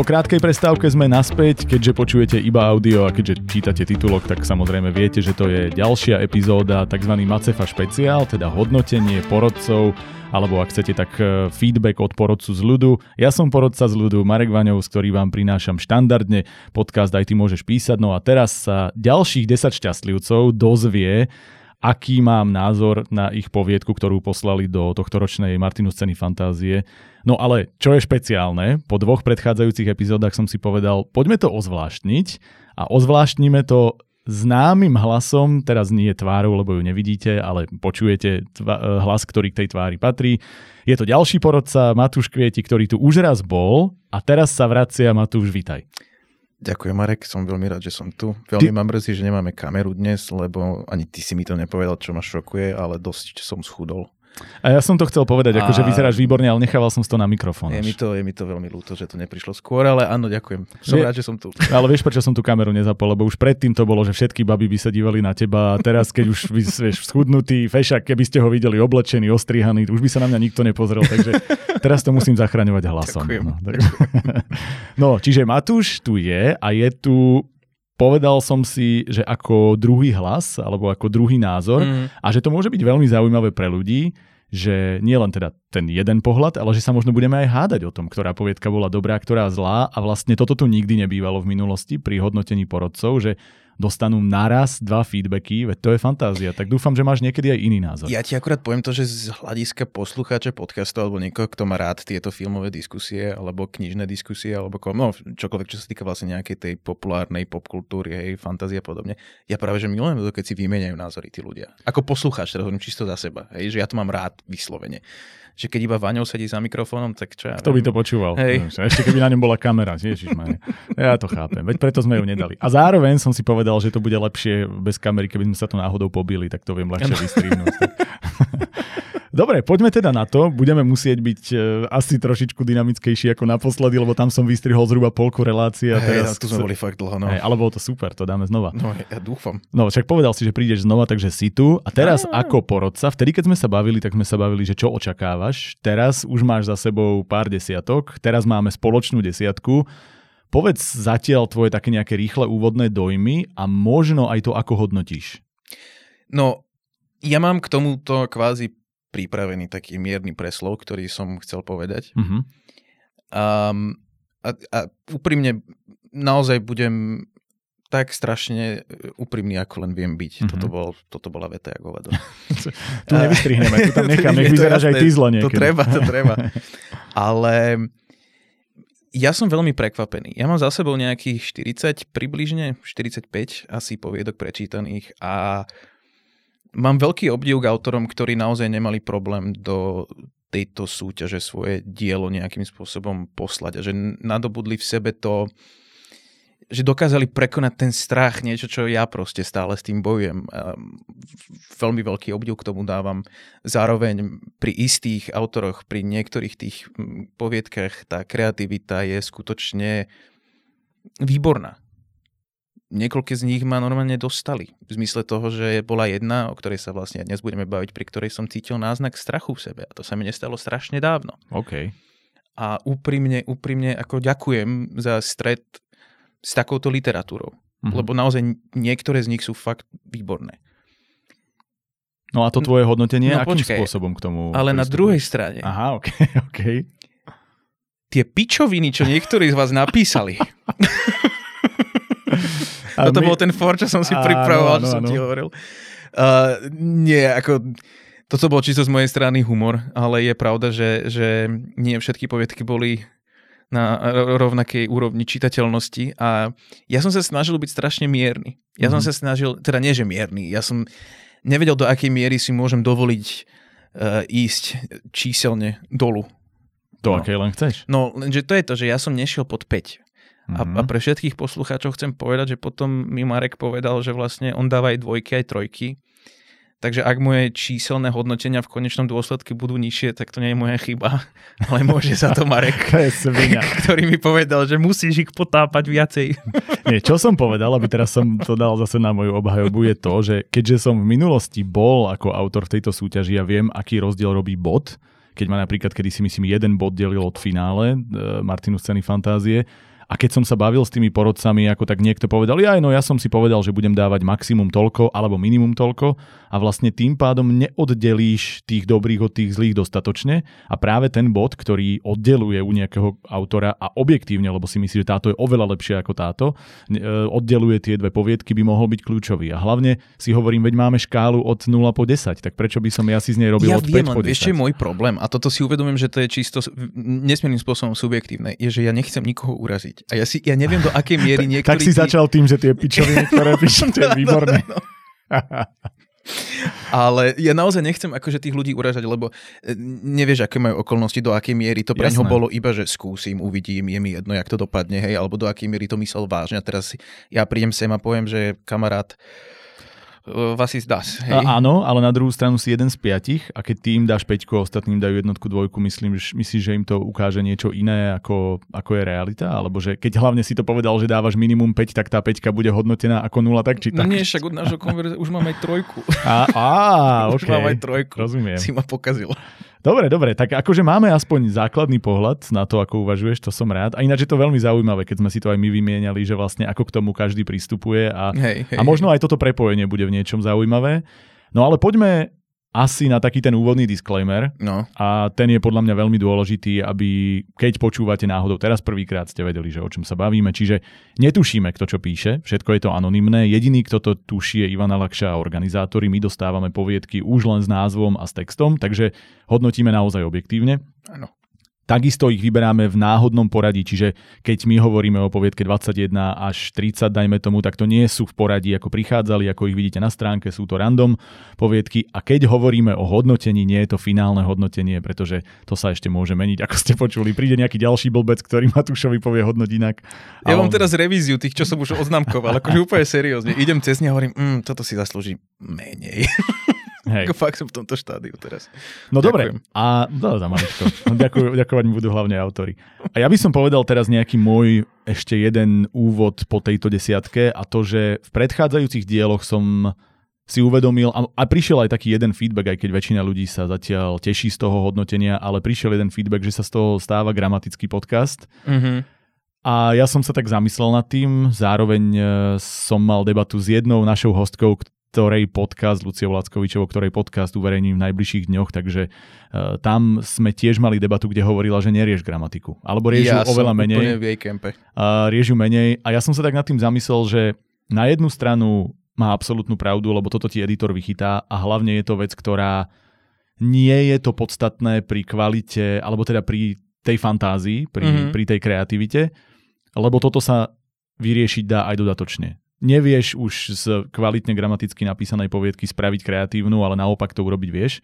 Po krátkej prestávke sme naspäť, keďže počujete iba audio a keďže čítate titulok, tak samozrejme viete, že to je ďalšia epizóda tzv. Macefa špeciál, teda hodnotenie porodcov, alebo ak chcete, tak e, feedback od porodcu z ľudu. Ja som porodca z ľudu, Marek Vaňov, ktorý vám prinášam štandardne podcast Aj ty môžeš písať. No a teraz sa ďalších 10 šťastlivcov dozvie, aký mám názor na ich poviedku, ktorú poslali do tohto ročnej Martinus ceny fantázie. No ale čo je špeciálne, po dvoch predchádzajúcich epizódach som si povedal, poďme to ozvláštniť a ozvláštnime to známym hlasom, teraz nie je tvárou, lebo ju nevidíte, ale počujete tva- hlas, ktorý k tej tvári patrí. Je to ďalší porodca, Matúš Kvieti, ktorý tu už raz bol a teraz sa vracia. Matúš, vitaj. Ďakujem, Marek, som veľmi rád, že som tu. Veľmi ty... ma mrzí, že nemáme kameru dnes, lebo ani ty si mi to nepovedal, čo ma šokuje, ale dosť som schudol. A ja som to chcel povedať, a... akože vyzeráš výborne, ale nechával som to na mikrofón. Je mi, to, je mi to veľmi ľúto, že to neprišlo skôr, ale áno, ďakujem. Som Vie... rád, že som tu. Ale vieš, prečo som tú kameru nezapol, lebo už predtým to bolo, že všetky baby by sa dívali na teba a teraz, keď už vieš, schudnutý, fešak, keby ste ho videli oblečený, ostrihaný, už by sa na mňa nikto nepozrel, takže teraz to musím zachraňovať hlasom. Ďakujem. No, tak... no, čiže Matúš tu je a je tu povedal som si, že ako druhý hlas alebo ako druhý názor mm. a že to môže byť veľmi zaujímavé pre ľudí, že nie len teda ten jeden pohľad, ale že sa možno budeme aj hádať o tom, ktorá poviedka bola dobrá, ktorá zlá a vlastne toto tu nikdy nebývalo v minulosti pri hodnotení porodcov, že dostanú naraz dva feedbacky, veď to je fantázia. Tak dúfam, že máš niekedy aj iný názor. Ja ti akurát poviem to, že z hľadiska poslucháča podcastu alebo niekoho, kto má rád tieto filmové diskusie alebo knižné diskusie alebo ko, no, čokoľvek, čo sa týka vlastne nejakej tej populárnej popkultúry, hej, fantázie a podobne. Ja práve, že milujem to, keď si vymeniajú názory tí ľudia. Ako poslucháč, teda hovorím čisto za seba, hej, že ja to mám rád vyslovene že keď iba Vaňou sedí za mikrofónom, tak čo ja Kto by to počúval? Hej. Ešte keby na ňom bola kamera, Ježiš, Ja to chápem, veď preto sme ju nedali. A zároveň som si povedal, že to bude lepšie bez kamery, keby sme sa tu náhodou pobili, tak to viem ľahšie vystrihnúť. Dobre, poďme teda na to. Budeme musieť byť uh, asi trošičku dynamickejší ako naposledy, lebo tam som vystrihol zhruba polku relácie. A teraz hey, tu sme boli fakt dlho. No. Hey, ale bolo to super, to dáme znova. No, ja dúfam. No, však povedal si, že prídeš znova, takže si tu. A teraz a... ako porodca, vtedy keď sme sa bavili, tak sme sa bavili, že čo očakávaš. Teraz už máš za sebou pár desiatok, teraz máme spoločnú desiatku. Povedz zatiaľ tvoje také nejaké rýchle úvodné dojmy a možno aj to, ako hodnotíš. No, ja mám k tomuto kvázi pripravený taký mierny preslov, ktorý som chcel povedať. Mm-hmm. Um, a, a úprimne naozaj budem tak strašne e, úprimný, ako len viem byť. Mm-hmm. Toto, bol, toto bola veta ako hovado. tu nevystrihneme, tu tam nechám, nech vyzeráš aj ty zlo niekedy. To treba, to treba. Ale ja som veľmi prekvapený. Ja mám za sebou nejakých 40, približne 45 asi poviedok prečítaných a mám veľký obdiv k autorom, ktorí naozaj nemali problém do tejto súťaže svoje dielo nejakým spôsobom poslať a že nadobudli v sebe to, že dokázali prekonať ten strach, niečo, čo ja proste stále s tým bojujem. Veľmi veľký obdiv k tomu dávam. Zároveň pri istých autoroch, pri niektorých tých poviedkach tá kreativita je skutočne výborná niekoľké z nich ma normálne dostali. V zmysle toho, že bola jedna, o ktorej sa vlastne dnes budeme baviť, pri ktorej som cítil náznak strachu v sebe. A to sa mi nestalo strašne dávno. OK. A úprimne, úprimne ako ďakujem za stred s takouto literatúrou. Mm-hmm. Lebo naozaj niektoré z nich sú fakt výborné. No a to tvoje hodnotenie, no, akým počkaj, spôsobom k tomu? Ale na druhej strane. Aha, ok, ok. Tie pičoviny, čo niektorí z vás napísali. Toto my... bol ten for, čo som si pripravoval, čo som ti hovoril. Uh, nie, ako... Toto bol čisto z mojej strany humor, ale je pravda, že, že nie všetky poviedky boli na rovnakej úrovni čitateľnosti a ja som sa snažil byť strašne mierny. Ja mm-hmm. som mhm. sa snažil, teda nie že mierny, ja som nevedel do akej miery si môžem dovoliť uh, ísť číselne dolu. Do no. akej len chceš? No, lenže to je to, že ja som nešiel pod 5. A, a pre všetkých poslucháčov chcem povedať, že potom mi Marek povedal, že vlastne on dáva aj dvojky, aj trojky. Takže ak moje číselné hodnotenia v konečnom dôsledku budú nižšie, tak to nie je moja chyba, ale môže sa to Marek, ktorý mi povedal, že musíš ich potápať viacej. Nie, čo som povedal, aby teraz som to dal zase na moju obhajobu, je to, že keďže som v minulosti bol ako autor v tejto súťaži a viem, aký rozdiel robí bod, keď ma napríklad, kedy si myslím, jeden bod delil od finále e, Martinu scény fantázie, a keď som sa bavil s tými porodcami, ako tak niekto povedal, ja no ja som si povedal, že budem dávať maximum toľko alebo minimum toľko a vlastne tým pádom neoddelíš tých dobrých od tých zlých dostatočne a práve ten bod, ktorý oddeluje u nejakého autora a objektívne, lebo si myslí, že táto je oveľa lepšia ako táto, e, oddeluje tie dve poviedky, by mohol byť kľúčový. A hlavne si hovorím, veď máme škálu od 0 po 10, tak prečo by som ja si z nej robil ja od viem, 5 po 10? Ešte môj problém, a toto si uvedomujem, že to je čisto nesmiernym spôsobom subjektívne, je, že ja nechcem nikoho uraziť. A ja, si, ja neviem, do akej miery niektorí... tak si tí... začal tým, že tie pičoviny, ktoré píšete, je výborné. No, no. Ale ja naozaj nechcem akože tých ľudí uražať, lebo e, nevieš, aké majú okolnosti, do akej miery to pre ňo bolo iba, že skúsim, uvidím, je mi jedno, jak to dopadne, hej, alebo do akej miery to myslel vážne. A teraz ja prídem sem a poviem, že kamarát, was is das? Hej? A, áno, ale na druhú stranu si jeden z piatich a keď tým dáš peťku a ostatným dajú jednotku, dvojku, myslím, myslíš, že im to ukáže niečo iné, ako, ako je realita? Alebo že keď hlavne si to povedal, že dávaš minimum 5, tak tá peťka bude hodnotená ako nula, tak či tak? No nie, však od nášho konverze už mám aj trojku. A, á, už okay. mám aj trojku. Rozumiem. Si ma pokazil. Dobre, dobre, tak akože máme aspoň základný pohľad na to, ako uvažuješ, to som rád. A ináč je to veľmi zaujímavé, keď sme si to aj my vymieniali, že vlastne ako k tomu každý pristupuje a, hej, hej, a možno aj toto prepojenie bude v niečom zaujímavé. No ale poďme asi na taký ten úvodný disclaimer. No. A ten je podľa mňa veľmi dôležitý, aby keď počúvate náhodou, teraz prvýkrát ste vedeli, že o čom sa bavíme, čiže netušíme, kto čo píše, všetko je to anonymné, jediný, kto to tuší je Ivana Lakša a organizátori, my dostávame poviedky už len s názvom a s textom, takže hodnotíme naozaj objektívne. Áno. Takisto ich vyberáme v náhodnom poradí, čiže keď my hovoríme o poviedke 21 až 30, dajme tomu, tak to nie sú v poradí, ako prichádzali, ako ich vidíte na stránke, sú to random poviedky. A keď hovoríme o hodnotení, nie je to finálne hodnotenie, pretože to sa ešte môže meniť, ako ste počuli. Príde nejaký ďalší blbec, ktorý Matúšovi povie hodnoť inak. Ja mám on... teraz revíziu tých, čo som už oznamkoval, akože úplne seriózne. Idem cez ne a hovorím, mm, toto si zaslúži menej. Hej. Ako fakt som v tomto štádiu teraz. No dobre, a no, za maličko. Ďakuj, ďakovať mi budú hlavne autory. A ja by som povedal teraz nejaký môj ešte jeden úvod po tejto desiatke a to, že v predchádzajúcich dieloch som si uvedomil, a, a prišiel aj taký jeden feedback, aj keď väčšina ľudí sa zatiaľ teší z toho hodnotenia, ale prišiel jeden feedback, že sa z toho stáva gramatický podcast. Mm-hmm. A ja som sa tak zamyslel nad tým, zároveň e, som mal debatu s jednou našou hostkou, ktorej podcast, Lucia Vláckovičovo, ktorej podcast uverejním v najbližších dňoch, takže uh, tam sme tiež mali debatu, kde hovorila, že nerieš gramatiku. Alebo riežu ja oveľa menej. v jej kempe. Uh, riežu menej a ja som sa tak nad tým zamyslel, že na jednu stranu má absolútnu pravdu, lebo toto ti editor vychytá a hlavne je to vec, ktorá nie je to podstatné pri kvalite, alebo teda pri tej fantázii, pri, mm-hmm. pri tej kreativite, lebo toto sa vyriešiť dá aj dodatočne nevieš už z kvalitne gramaticky napísanej poviedky spraviť kreatívnu, ale naopak to urobiť vieš.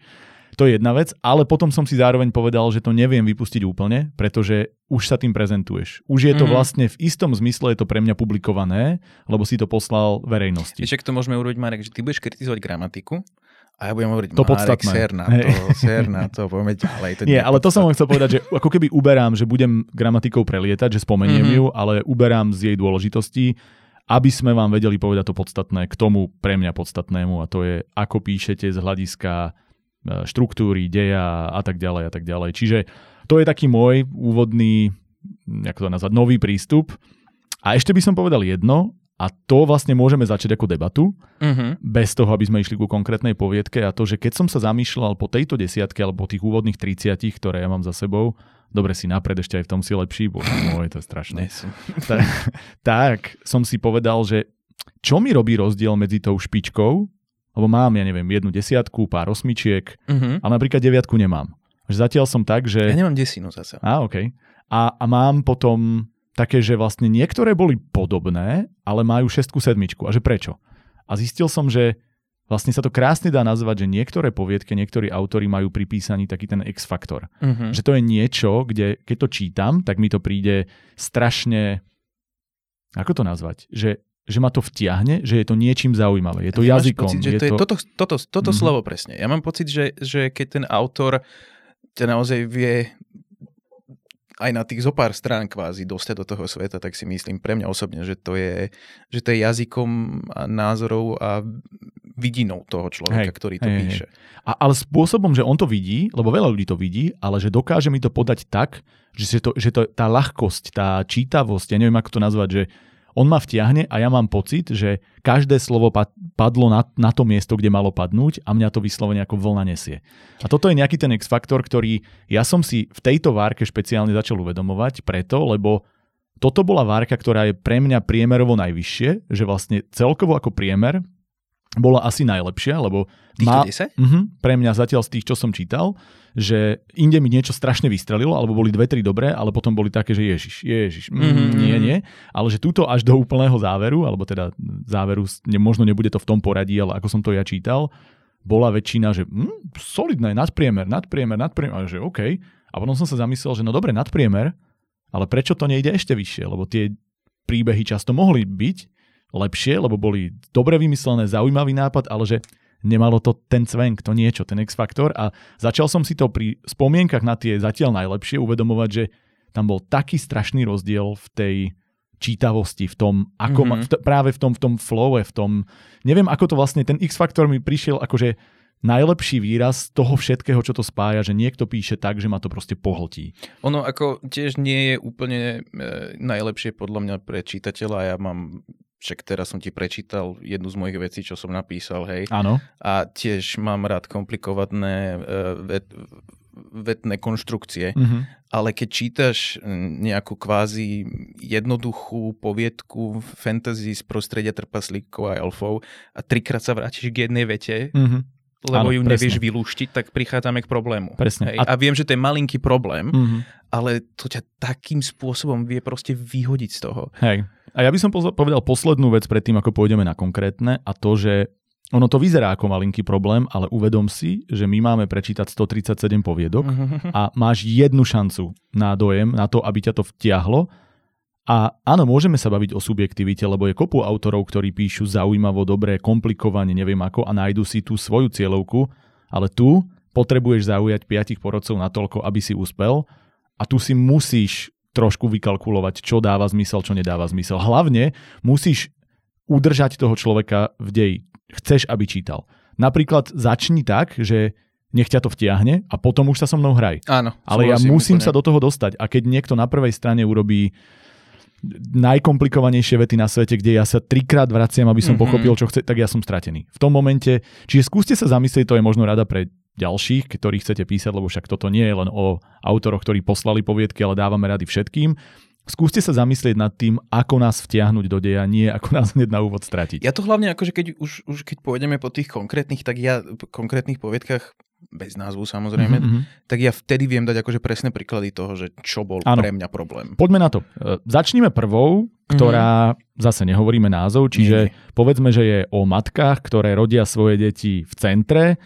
To je jedna vec, ale potom som si zároveň povedal, že to neviem vypustiť úplne, pretože už sa tým prezentuješ. Už je to mm-hmm. vlastne v istom zmysle je to pre mňa publikované, lebo si to poslal verejnosti. Ešte to môžeme urobiť, Marek, že ty budeš kritizovať gramatiku, a ja budem hovoriť, to Marek, ser na to, ser na to, poďme ďalej. To nie, ale to som chcel povedať, že ako keby uberám, že budem gramatikou prelietať, že spomeniem mm-hmm. ju, ale uberám z jej dôležitosti aby sme vám vedeli povedať to podstatné k tomu pre mňa podstatnému a to je, ako píšete z hľadiska e, štruktúry, deja a tak ďalej a tak ďalej. Čiže to je taký môj úvodný, ako to nazvať, nový prístup. A ešte by som povedal jedno, a to vlastne môžeme začať ako debatu, uh-huh. bez toho, aby sme išli ku konkrétnej poviedke a to, že keď som sa zamýšľal po tejto desiatke alebo po tých úvodných 30, ktoré ja mám za sebou, dobre si napred, ešte aj v tom si lepší, bože môj, to je strašné. tak, tak som si povedal, že čo mi robí rozdiel medzi tou špičkou, lebo mám, ja neviem, jednu desiatku, pár osmičiek, uh-huh. a napríklad deviatku nemám. Že zatiaľ som tak, že... Ja nemám desinu zase. Á, OK. A, a mám potom také, že vlastne niektoré boli podobné, ale majú šestku, sedmičku. A že prečo? A zistil som, že vlastne sa to krásne dá nazvať, že niektoré poviedky, niektorí autory majú pri písaní taký ten X-faktor. Uh-huh. Že to je niečo, kde keď to čítam, tak mi to príde strašne... Ako to nazvať? Že, že ma to vtiahne, že je to niečím zaujímavé. Je to ja jazykom. Pocit, že je to je to... toto, toto, toto uh-huh. slovo presne. Ja mám pocit, že, že keď ten autor ťa naozaj vie aj na tých zopár strán kvázi dostať do toho sveta, tak si myslím pre mňa osobne, že to je, že to je jazykom a názorov a vidinou toho človeka, hej, ktorý to hej, píše. Hej. A, ale spôsobom, že on to vidí, lebo veľa ľudí to vidí, ale že dokáže mi to podať tak, že, to, že to, tá ľahkosť, tá čítavosť, ja neviem ako to nazvať, že on ma vtiahne a ja mám pocit, že každé slovo padlo na, na to miesto, kde malo padnúť a mňa to vyslovene ako vlna nesie. A toto je nejaký ten X-faktor, ktorý ja som si v tejto várke špeciálne začal uvedomovať preto, lebo toto bola várka, ktorá je pre mňa priemerovo najvyššie, že vlastne celkovo ako priemer bola asi najlepšia, lebo má, uh-huh, pre mňa zatiaľ z tých, čo som čítal, že inde mi niečo strašne vystrelilo, alebo boli dve, tri dobré, ale potom boli také, že ježiš, ježiš, mm, mm-hmm. nie, nie. Ale že túto až do úplného záveru, alebo teda záveru, ne, možno nebude to v tom poradí, ale ako som to ja čítal, bola väčšina, že mm, solidné, nadpriemer, nadpriemer, nadpriemer, že OK. A potom som sa zamyslel, že no dobre, nadpriemer, ale prečo to nejde ešte vyššie? Lebo tie príbehy často mohli byť lepšie, lebo boli dobre vymyslené, zaujímavý nápad, ale že nemalo to ten cvenk, to niečo, ten X-faktor a začal som si to pri spomienkach na tie zatiaľ najlepšie uvedomovať, že tam bol taký strašný rozdiel v tej čítavosti, v tom, ako mm-hmm. ma, v t- práve v tom, v tom flowe, v tom, neviem ako to vlastne, ten X-faktor mi prišiel akože najlepší výraz toho všetkého, čo to spája, že niekto píše tak, že ma to proste pohltí. Ono ako tiež nie je úplne e, najlepšie podľa mňa pre čitateľa. Ja mám však teraz som ti prečítal jednu z mojich vecí, čo som napísal, hej. Áno. A tiež mám rád komplikované uh, vet, vetné konštrukcie, mm-hmm. ale keď čítaš nejakú kvázi jednoduchú poviedku fantasy z prostredia trpaslíkov a elfov a trikrát sa vrátiš k jednej vete, mm-hmm. lebo Áno, ju presne. nevieš vylúštiť, tak prichádzame k problému. Presne. Hej. A... a viem, že to je malinký problém, mm-hmm. ale to ťa takým spôsobom vie proste vyhodiť z toho. Hej. A ja by som povedal poslednú vec pred tým, ako pôjdeme na konkrétne a to, že ono to vyzerá ako malinký problém, ale uvedom si, že my máme prečítať 137 poviedok a máš jednu šancu na dojem, na to, aby ťa to vtiahlo. A áno, môžeme sa baviť o subjektivite, lebo je kopu autorov, ktorí píšu zaujímavo, dobre, komplikovane, neviem ako a nájdu si tú svoju cieľovku, ale tu potrebuješ zaujať piatich porodcov natoľko, aby si uspel a tu si musíš trošku vykalkulovať, čo dáva zmysel, čo nedáva zmysel. Hlavne musíš udržať toho človeka v deji. Chceš, aby čítal. Napríklad začni tak, že nech ťa to vtiahne a potom už sa so mnou hraj. Áno. Ale ja musím úplne. sa do toho dostať. A keď niekto na prvej strane urobí najkomplikovanejšie vety na svete, kde ja sa trikrát vraciam, aby som mm-hmm. pochopil, čo chce, tak ja som stratený. V tom momente, čiže skúste sa zamyslieť, to je možno rada pre ďalších, ktorí chcete písať, lebo však toto nie je len o autoroch, ktorí poslali poviedky, ale dávame rady všetkým. Skúste sa zamyslieť nad tým, ako nás vtiahnuť do deja, nie ako nás hneď na úvod stratiť. Ja to hlavne, akože keď už, už keď pôjdeme po tých konkrétnych, tak ja v konkrétnych poviedkach bez názvu samozrejme, mm-hmm. tak ja vtedy viem dať akože presné príklady toho, že čo bol ano. pre mňa problém. Poďme na to. E, začníme prvou, ktorá, mm-hmm. zase nehovoríme názov, čiže nie. povedzme, že je o matkách, ktoré rodia svoje deti v centre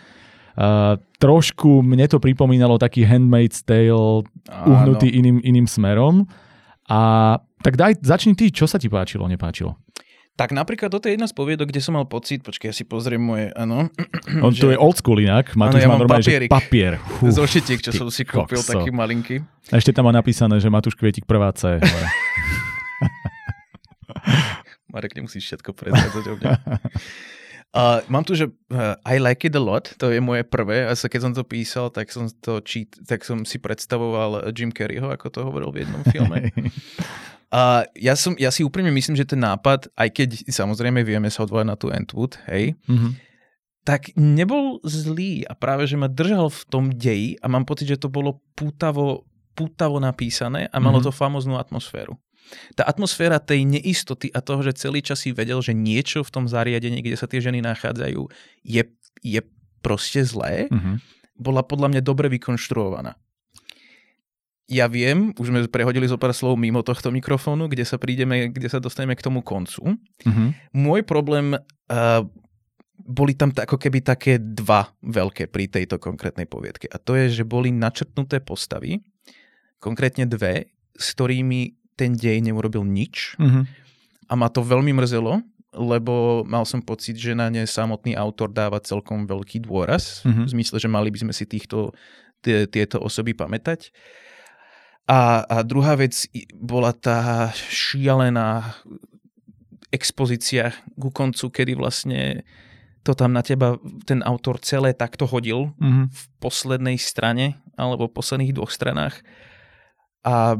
Uh, trošku mne to pripomínalo taký Handmaid's Tale Áno. uhnutý iným, iným smerom. A tak daj, začni ty, čo sa ti páčilo, nepáčilo? Tak napríklad toto je jedna z poviedok, kde som mal pocit, počkaj, ja si pozriem moje, áno. On že... tu je old school inak, Matúš ja má normálne, že papier. Zošitík, čo som si kúpil, kokso. taký malinký. A ešte tam má napísané, že Matúš Kvietik prvá C. Marek, nemusíš všetko predvádzať o mňa. Uh, mám tu, že uh, I like it a lot, to je moje prvé, a sa keď som to písal, tak som, to cheat, tak som si predstavoval Jim Carreyho, ako to hovoril v jednom filme. Uh, ja, som, ja si úprimne myslím, že ten nápad, aj keď samozrejme vieme sa odvolať na tú Entwood, hej, mm-hmm. tak nebol zlý a práve, že ma držal v tom deji a mám pocit, že to bolo pútavo, pútavo napísané a malo mm-hmm. to famoznú atmosféru. Tá atmosféra tej neistoty a toho, že celý čas si vedel, že niečo v tom zariadení, kde sa tie ženy nachádzajú, je, je proste zlé, mm-hmm. bola podľa mňa dobre vykonštruovaná. Ja viem, už sme prehodili zo pár slov mimo tohto mikrofónu, kde sa prídeme, kde sa dostaneme k tomu koncu. Mm-hmm. Môj problém uh, boli tam ako keby také dva veľké pri tejto konkrétnej poviedke. A to je, že boli načrtnuté postavy, konkrétne dve, s ktorými ten dej neurobil nič mm-hmm. a ma to veľmi mrzelo, lebo mal som pocit, že na ne samotný autor dáva celkom veľký dôraz, mm-hmm. v zmysle, že mali by sme si týchto, t- tieto osoby pamätať. A, a druhá vec bola tá šialená expozícia ku koncu, kedy vlastne to tam na teba ten autor celé takto hodil Mm-hmm. v poslednej strane alebo v posledných dvoch stranách. A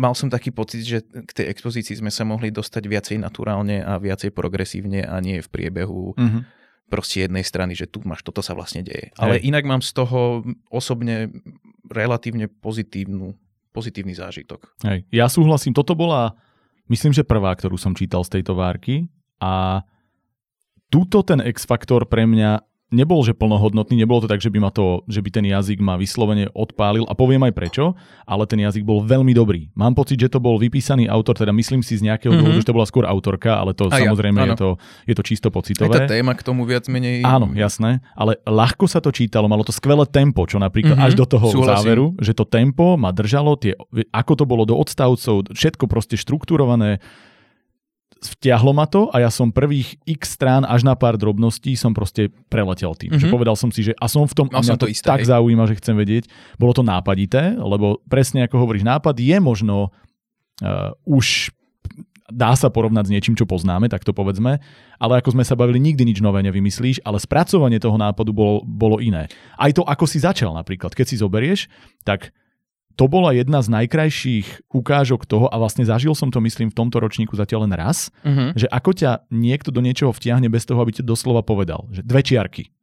mal som taký pocit, že k tej expozícii sme sa mohli dostať viacej naturálne a viacej progresívne a nie v priebehu Mm-hmm. proste jednej strany, že tu máš, toto sa vlastne deje. Ale inak mám z toho osobne relatívne pozitívnu, pozitívny zážitok. Hej. Ja súhlasím, toto bola, myslím, že prvá, ktorú som čítal z tejto várky a túto ten X-faktor pre mňa nebol, že plnohodnotný, nebolo to tak, že by, ma to, že by ten jazyk ma vyslovene odpálil a poviem aj prečo, ale ten jazyk bol veľmi dobrý. Mám pocit, že to bol vypísaný autor, teda myslím si z nejakého Mhm. dôvodu, že to bola skôr autorka, ale to A ja, samozrejme je, áno. to, je to čisto Aj pocitové. tá téma k tomu viac menej... Áno, jasné, ale ľahko sa to čítalo, malo to skvelé tempo, čo napríklad Mhm, až do toho súhlasím. záveru, že to tempo ma držalo, tie, ako to bolo do odstavcov, všetko proste štruktúrované, vtiahlo ma to a ja som prvých x strán až na pár drobností som proste preletel tým. Mhm. Že povedal som si, že a som v tom, a mňa to isté, tak hej. zaujíma, že chcem vedieť. Bolo to nápadité, lebo presne ako hovoríš, nápad je možno uh, už dá sa porovnať s niečím, čo poznáme, tak to povedzme, ale ako sme sa bavili, nikdy nič nové nevymyslíš, ale spracovanie toho nápadu bolo, bolo iné. Aj to, ako si začal napríklad, keď si zoberieš, tak to bola jedna z najkrajších ukážok toho a vlastne zažil som to, myslím, v tomto ročníku zatiaľ len raz, Mhm. že ako ťa niekto do niečoho vtiahne bez toho, aby ti doslova povedal, že dve čiarky.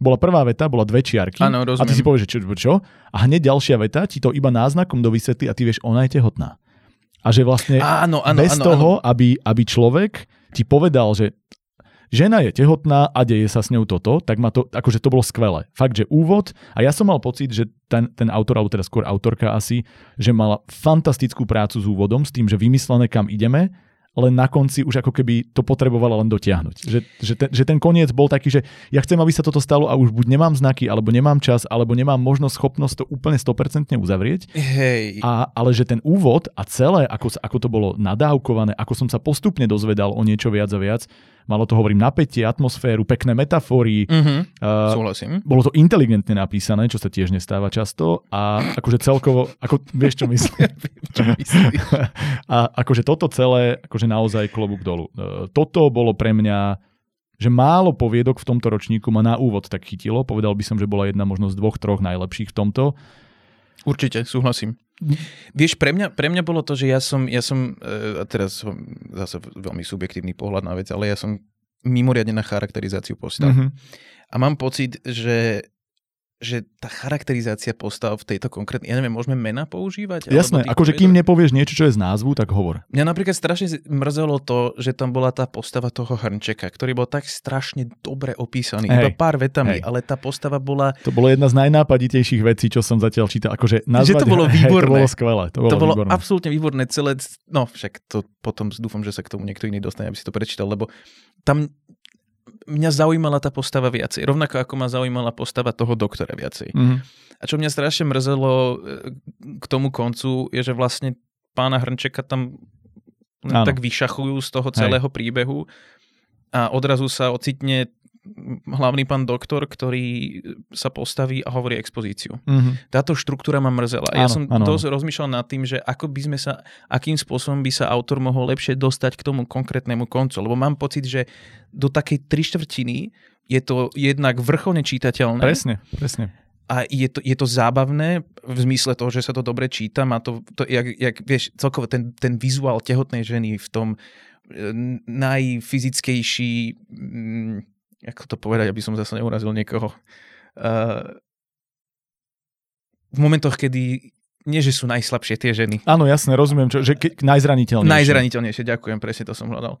Bola prvá veta, bola dve čiarky Áno, a ty rozumiem. si povieš, že čo, čo? A hneď ďalšia veta ti to iba náznakom dovysvetlí a ty vieš, ona je tehotná. A že vlastne Áno, áno, bez áno, toho, áno. Aby, aby človek ti povedal, že žena je tehotná a deje sa s ňou toto, tak ma to, akože to bolo skvelé. Fakt, že úvod, a ja som mal pocit, že ten, ten autor, alebo teda skôr autorka asi, že mala fantastickú prácu s úvodom, s tým, že vymyslené, kam ideme, len na konci už ako keby to potrebovala len dotiahnuť. Že, že, ten, že ten koniec bol taký, že ja chcem, aby sa toto stalo a už buď nemám znaky, alebo nemám čas, alebo nemám možnosť, schopnosť to úplne 100% uzavrieť. Hej. A, ale že ten úvod a celé, ako, ako to bolo nadávkované, ako som sa postupne dozvedal o niečo viac a viac, malo to, hovorím, napätie, atmosféru, pekné metafory, Mhm. uh, Súhlasím. bolo to inteligentne napísané, čo sa tiež nestáva často a akože celkovo, ako, vieš čo myslím? Čo myslíš? a akože toto celé, akože naozaj klobúk dolu. Uh, toto bolo pre mňa že málo poviedok v tomto ročníku ma na úvod tak chytilo. Povedal by som, že bola jedna možno z dvoch, troch najlepších v tomto. Určite, súhlasím. Vieš, pre mňa, pre mňa bolo to, že ja som, ja som e, a teraz som zase veľmi subjektívny pohľad na vec, ale ja som mimoriadne na charakterizáciu postav. Mhm. A mám pocit, že že tá charakterizácia postav v tejto konkrétnej, ja neviem, môžeme mena používať? Jasné, akože kým nepovieš niečo, čo je z názvu, tak hovor. Mňa napríklad strašne mrzelo to, že tam bola tá postava toho hrnčeka, ktorý bol tak strašne dobre opísaný, Hej, iba pár vetami, hej. ale tá postava bola, To bolo jedna z najnápaditejších vecí, čo som zatiaľ čítal. Akože nazvať, to bolo hej, to výborné. bolo skvelé. To bolo, to bolo výborné. absolútne výborné celé, no však to potom dúfam, že sa k tomu niekto iný dostane, aby si to prečítal, lebo tam mňa zaujímala tá postava viacej, rovnako ako ma zaujímala postava toho doktora viacej. Mhm. A čo mňa strašne mrzelo e, k tomu koncu, je, že vlastne pána Hrnčeka tam Áno. tak vyšachujú z toho celého príbehu a odrazu sa ocitne hlavný pán doktor, ktorý sa postaví a hovorí expozíciu. Mhm. Táto štruktúra ma mrzela. Ja Áno, som áno, dosť rozmýšľal nad tým, že ako by sme sa, akým spôsobom by sa autor mohol lepšie dostať k tomu konkrétnemu koncu. Lebo mám pocit, že do takej tri štvrtiny je to jednak vrcholne čítateľné Presne, presne. a je to, je to zábavné v zmysle toho, že sa to dobre číta. Má to, to jak, jak, vieš, celkovo ten, ten vizuál tehotnej ženy v tom e, najfyzickejší, ako to povedať, aby som zase neurazil niekoho. Uh, v momentoch, kedy nie, že sú najslabšie tie ženy. Áno, jasne, rozumiem, čo, že ke, najzraniteľnejšie. Najzraniteľnejšie, ďakujem, presne to som hľadal.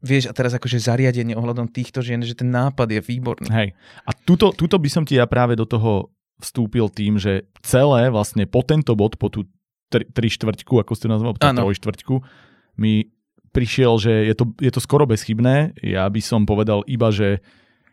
Vieš, a teraz akože zariadenie ohľadom týchto žien, že ten nápad je výborný. Hej. A tuto, tuto by som ti ja práve do toho vstúpil tým, že celé vlastne po tento bod, po tú tri, tri štvrťku, ako ste nazval, Áno. troj štvrťku, mi prišiel, že je to, je to skoro bezchybné. Ja by som povedal iba, že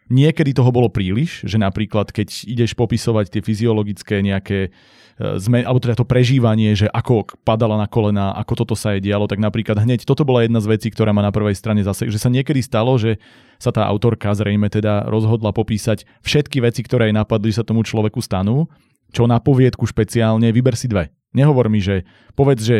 niekedy toho bolo príliš, že napríklad keď ideš popisovať tie fyziologické nejaké zmen, alebo teda to prežívanie, že ako padala na kolena, ako toto sa jej dialo, tak napríklad hneď toto bola jedna z vecí, ktorá ma na prvej strane zase, že sa niekedy stalo, že sa tá autorka zrejme teda rozhodla popísať všetky veci, ktoré jej napadli, sa tomu človeku stanú, čo na poviedku špeciálne, vyber si dve. Nehovor mi, že povedz, že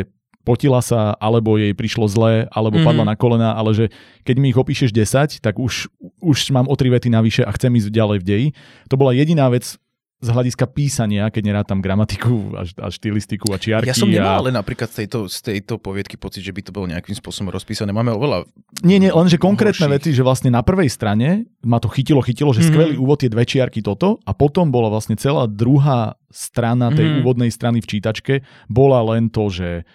potila sa, alebo jej prišlo zle, alebo mm-hmm. padla na kolena, ale že keď mi ich opíšeš 10, tak už, už mám o tri vety navyše a chcem ísť ďalej v deji. To bola jediná vec, z hľadiska písania, keď nerátam gramatiku a, a štilistiku a čiarky. Ja som nemal a... ale napríklad z tejto, z tejto poviedky pocit, že by to bolo nejakým spôsobom rozpísané. Máme oveľa... Nie, nie, lenže konkrétne horších. veci, že vlastne na prvej strane ma to chytilo, chytilo, že mm-hmm. skvelý úvod je dve čiarky toto a potom bola vlastne celá druhá strana tej mm-hmm. úvodnej strany v čítačke bola len to, že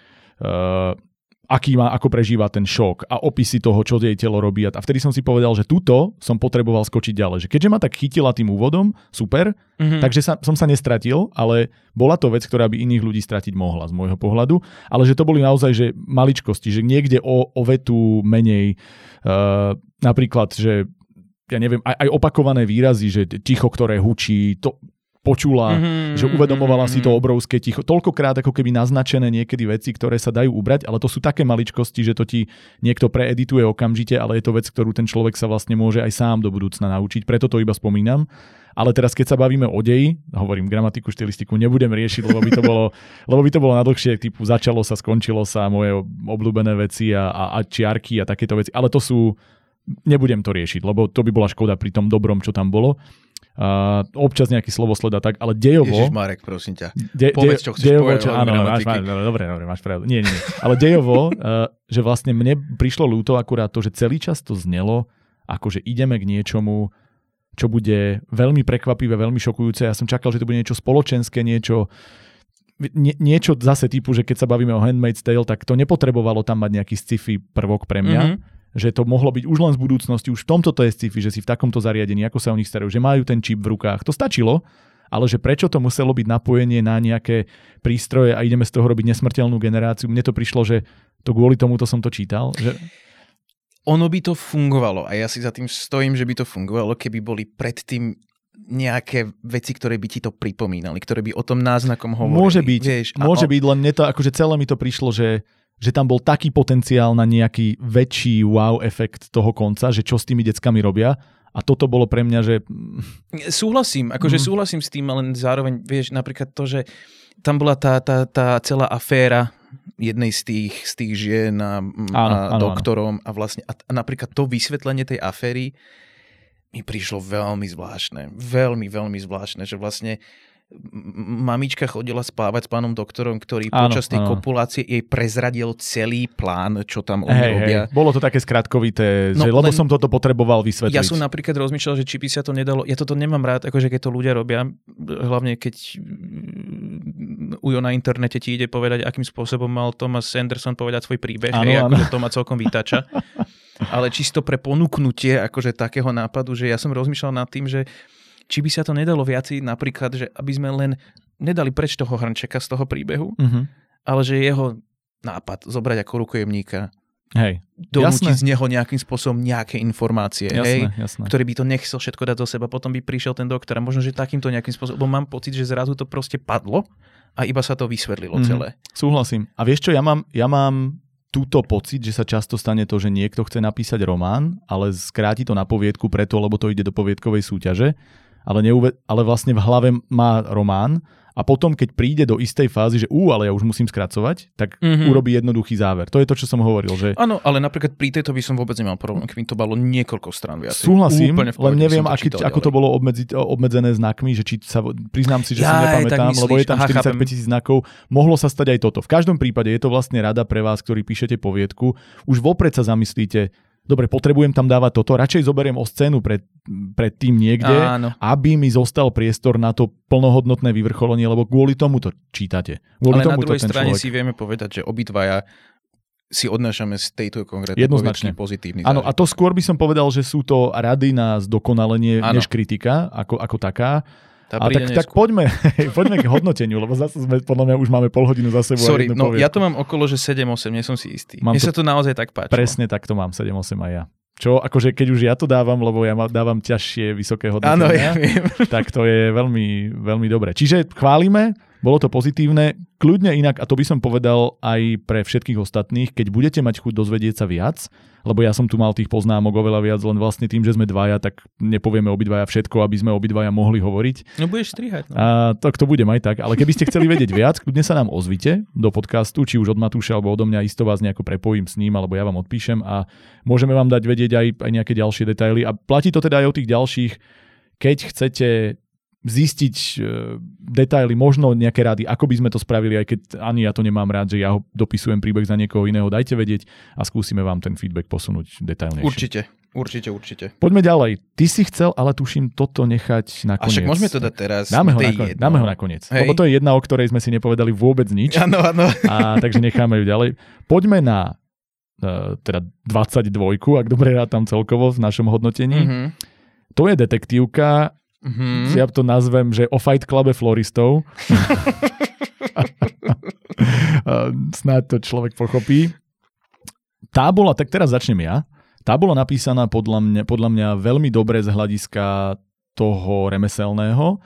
aký má, ako prežíva ten šok a opisy toho, čo jej telo robí. A vtedy som si povedal, že túto som potreboval skočiť ďalej. Že keďže ma tak chytila tým úvodom, super, mm-hmm. takže sa, som sa nestratil, ale bola to vec, ktorá by iných ľudí stratiť mohla z môjho pohľadu. Ale že to boli naozaj že maličkosti, že niekde o, o vetu menej, uh, napríklad, že ja neviem, aj, aj opakované výrazy, že ticho, ktoré hučí, to, počula, mm-hmm, že uvedomovala mm-hmm. si to mhm. obrovské ticho. Toľkokrát ako keby naznačené niekedy veci, ktoré sa dajú ubrať, ale to sú také maličkosti, že to ti niekto preedituje okamžite, ale je to vec, ktorú ten človek sa vlastne môže aj sám do budúcna naučiť. Preto to iba spomínam. Ale teraz, keď sa bavíme o deji, hovorím gramatiku, štilistiku, nebudem riešiť, lebo by to bolo, lebo by to bolo nadlhšie, typu začalo sa, skončilo sa, moje obľúbené veci a, a, a čiarky a takéto veci. Ale to sú, nebudem to riešiť, lebo to by bola škoda pri tom dobrom, čo tam bolo. Uh, občas nejaký slovosled a tak, ale dejovo... Ježiš Marek, prosím ťa. De, Povedz, čo chceš dejovo, čo, áno, máš, máš, dobre, dobre, máš pravdu. Nie, nie, nie. Ale dejovo, uh, že vlastne mne prišlo ľúto akurát to, že celý čas to znelo, ako že ideme k niečomu, čo bude veľmi prekvapivé, veľmi šokujúce. Ja som čakal, že to bude niečo spoločenské, niečo nie, niečo zase typu, že keď sa bavíme o Handmaid's Tale, tak to nepotrebovalo tam mať nejaký sci-fi prvok pre mňa. Mm-hmm že to mohlo byť už len z budúcnosti, už v tomto to je sci-fi, že si v takomto zariadení, ako sa o nich starajú, že majú ten čip v rukách. To stačilo, ale že prečo to muselo byť napojenie na nejaké prístroje a ideme z toho robiť nesmrteľnú generáciu. Mne to prišlo, že to kvôli tomuto som to čítal. Že... Ono by to fungovalo a ja si za tým stojím, že by to fungovalo, keby boli predtým nejaké veci, ktoré by ti to pripomínali, ktoré by o tom náznakom hovorili. Môže byť, vieš, môže o... byť, len mne to, akože celé mi to prišlo, že že tam bol taký potenciál na nejaký väčší wow efekt toho konca, že čo s tými deckami robia. A toto bolo pre mňa, že... Súhlasím, akože mm. súhlasím s tým, ale zároveň, vieš, napríklad to, že tam bola tá, tá, tá celá aféra jednej z tých, z tých žien a, áno, a áno, doktorom áno. a vlastne a, a napríklad to vysvetlenie tej aféry mi prišlo veľmi zvláštne. Veľmi, veľmi zvláštne, že vlastne mamička chodila spávať s pánom doktorom, ktorý áno, počas tej áno. kopulácie jej prezradil celý plán, čo tam oni hey, robia. Hey. Bolo to také skratkovité, no, že, lebo som toto potreboval vysvetliť. Ja som napríklad rozmýšľal, že či by sa to nedalo, ja toto nemám rád, akože keď to ľudia robia, hlavne keď ujo na internete ti ide povedať, akým spôsobom mal Thomas Anderson povedať svoj príbeh, áno, hej, áno. akože to ma celkom vytača. Ale čisto pre ponúknutie akože takého nápadu, že ja som rozmýšľal nad tým, že či by sa to nedalo viaci napríklad, že aby sme len nedali preč toho hrnčeka z toho príbehu, uh-huh. ale že jeho nápad zobrať ako rukojemníka, Hej. donútiť z neho nejakým spôsobom nejaké informácie, jasné, hej, jasné. ktorý by to nechcel všetko dať do seba, potom by prišiel ten doktor a možno, že takýmto nejakým spôsobom, mám pocit, že zrazu to proste padlo a iba sa to vysvetlilo mm-hmm. celé. Súhlasím. A vieš čo, ja mám, ja mám túto pocit, že sa často stane to, že niekto chce napísať román, ale skráti to na poviedku preto, lebo to ide do poviedkovej súťaže ale, neuve- ale vlastne v hlave má román a potom, keď príde do istej fázy, že ú, ale ja už musím skracovať, tak mm-hmm. urobí jednoduchý záver. To je to, čo som hovoril. Že... Áno, ale napríklad pri tejto by som vôbec nemal problém, keby to bolo niekoľko strán viac. Súhlasím, Úplne len neviem, aký, ako to bolo obmedzi, obmedzené znakmi, že či sa, priznám si, že ja, si nepamätám, lebo je tam 45 tisíc znakov. Mohlo sa stať aj toto. V každom prípade je to vlastne rada pre vás, ktorí píšete poviedku. Už vopred sa zamyslíte, dobre, potrebujem tam dávať toto, radšej zoberiem o scénu pred, pred tým niekde, Áno. aby mi zostal priestor na to plnohodnotné vyvrcholenie, lebo kvôli tomu to čítate. Kvôli Ale tomu na druhej to strane človek... si vieme povedať, že obidvaja si odnášame z tejto konkrétnej Jednoznačne. pozitívny Áno, a to skôr by som povedal, že sú to rady na zdokonalenie, než kritika ako, ako taká. Tá a tak, tak poďme, poďme k hodnoteniu, lebo zase sme, podľa mňa už máme pol hodinu za sebou. Sorry, no ja to mám okolo, že 7-8, nie som si istý. Mám Mne to, sa to naozaj tak páči. Presne tak to mám, 7-8 aj ja. Čo, akože keď už ja to dávam, lebo ja dávam ťažšie, vysoké hodnotenia, Áno, ja viem. tak to je veľmi, veľmi dobré. Čiže chválime, bolo to pozitívne. Kľudne inak, a to by som povedal aj pre všetkých ostatných, keď budete mať chuť dozvedieť sa viac, lebo ja som tu mal tých poznámok oveľa viac, len vlastne tým, že sme dvaja, tak nepovieme obidvaja všetko, aby sme obidvaja mohli hovoriť. No budeš strihať. No. A tak to budem aj tak, ale keby ste chceli vedieť viac, kľudne sa nám ozvite do podcastu, či už od Matúša alebo odo mňa, isto vás nejako prepojím s ním, alebo ja vám odpíšem a môžeme vám dať vedieť aj, aj nejaké ďalšie detaily. A platí to teda aj o tých ďalších, keď chcete zistiť e, detaily, možno nejaké rady, ako by sme to spravili, aj keď ani ja to nemám rád, že ja ho dopisujem príbeh za niekoho iného, dajte vedieť a skúsime vám ten feedback posunúť detailnejšie. Určite, určite, určite. Poďme ďalej. Ty si chcel, ale tuším, toto nechať na A však môžeme to dať teraz. Dáme ho, nakon- jedno. dáme ho nakoniec. Hej. Lebo to je jedna, o ktorej sme si nepovedali vôbec nič. Áno, áno. A takže necháme ju ďalej. Poďme na e, teda 22, ak dobre rátam celkovo v našom hodnotení. Mhm. To je detektívka, Mhm. ja to nazvem, že o Fight Clube floristov. Snáď to človek pochopí. Tá bola, tak teraz začnem ja. Tá bola napísaná podľa mňa, podľa mňa veľmi dobre z hľadiska toho remeselného.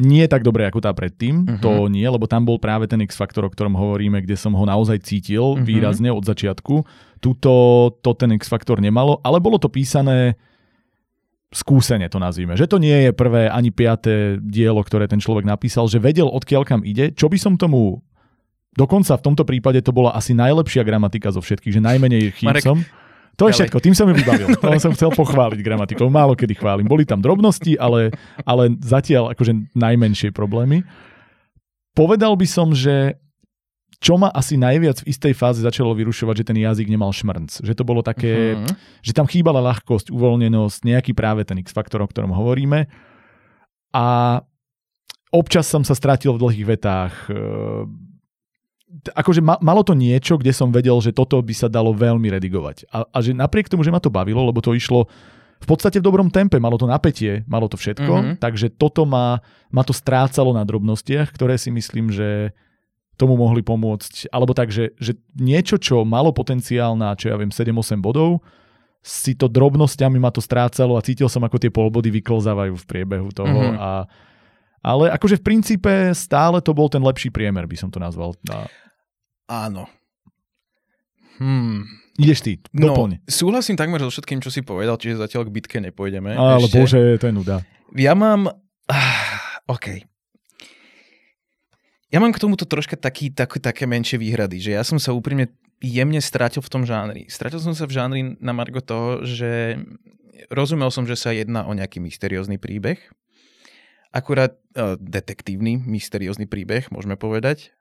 Nie tak dobre ako tá predtým, Mhm. to nie, lebo tam bol práve ten X-faktor, o ktorom hovoríme, kde som ho naozaj cítil Mhm. výrazne od začiatku. Tuto to ten X-faktor nemalo, ale bolo to písané skúsene to nazvime. Že to nie je prvé ani piaté dielo, ktoré ten človek napísal, že vedel odkiaľ kam ide. Čo by som tomu Dokonca v tomto prípade to bola asi najlepšia gramatika zo všetkých, že najmenej chýb som. To je všetko, tým som ju vybavil. To som chcel pochváliť gramatikou. Málo kedy chválim. Boli tam drobnosti, ale, ale zatiaľ akože najmenšie problémy. Povedal by som, že čo ma asi najviac v istej fáze začalo vyrušovať, že ten jazyk nemal šmrnc. Že to bolo také, Mhm. že tam chýbala ľahkosť, uvoľnenosť, nejaký práve ten X-faktor, o ktorom hovoríme. A občas som sa stratil v dlhých vetách. e, Akože ma, malo to niečo, kde som vedel, že toto by sa dalo veľmi redigovať. A, a že napriek tomu, že ma to bavilo, lebo to išlo v podstate v dobrom tempe, malo to napätie, malo to všetko, Mhm. takže toto ma, ma to strácalo na drobnostiach, ktoré si myslím, že tomu mohli pomôcť. Alebo tak, že, že niečo, čo malo potenciál na, čo ja viem, 7-8 bodov, si to drobnosťami ma to strácalo a cítil som, ako tie polbody vyklzávajú v priebehu toho. Mhm. A, ale akože v princípe stále to bol ten lepší priemer, by som to nazval. A Áno. Hmm. ideš ty, doplň. No, súhlasím takmer so všetkým, čo si povedal, čiže zatiaľ k bitke nepôjdeme. ale ešte. bože, to je nuda. Ja mám... Ah, OK. Ja mám k tomuto troška taký, tak, také menšie výhrady, že ja som sa úprimne jemne strátil v tom žánri. Strátil som sa v žánri na margo toho, že rozumel som, že sa jedná o nejaký mysteriózny príbeh. Akurát uh, detektívny, mysteriózny príbeh, môžeme povedať.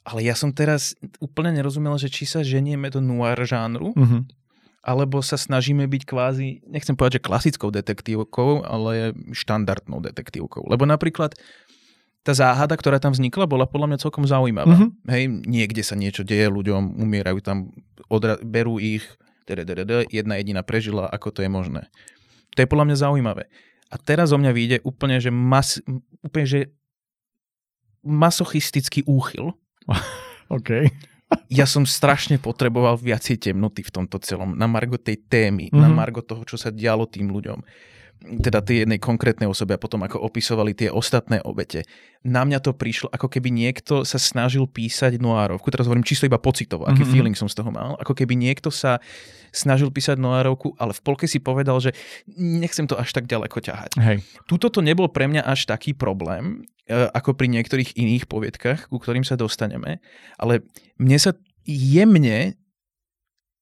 Ale ja som teraz úplne nerozumel, že či sa ženieme do noir žánru, Mhm. alebo sa snažíme byť kvázi, nechcem povedať, že klasickou detektívkou, ale štandardnou detektívkou. Lebo napríklad tá záhada, ktorá tam vznikla, bola podľa mňa celkom zaujímavá. Mhm. Hej, niekde sa niečo deje, ľuďom umierajú tam, odra- berú ich, jedna jediná prežila, ako to je možné. To je podľa mňa zaujímavé. A teraz o mňa vyjde úplne, že, mas, úplne, že masochistický úchyl, OK. ja som strašne potreboval viacej temnoty v tomto celom, na margo tej témy, mm-hmm. na Mhm. margo toho, čo sa dialo tým ľuďom. Teda tej jednej konkrétnej osobe a potom ako opisovali tie ostatné obete. Na mňa to prišlo, ako keby niekto sa snažil písať noárovku, teraz hovorím čisto iba pocitovo, aký Mhm. mm-hmm. feeling som z toho mal, ako keby niekto sa snažil písať noárovku, ale v polke si povedal, že nechcem to až tak ďaleko ťahať. Hej. Tuto to nebol pre mňa až taký problém, e, ako pri niektorých iných poviedkach, ku ktorým sa dostaneme, ale mne sa jemne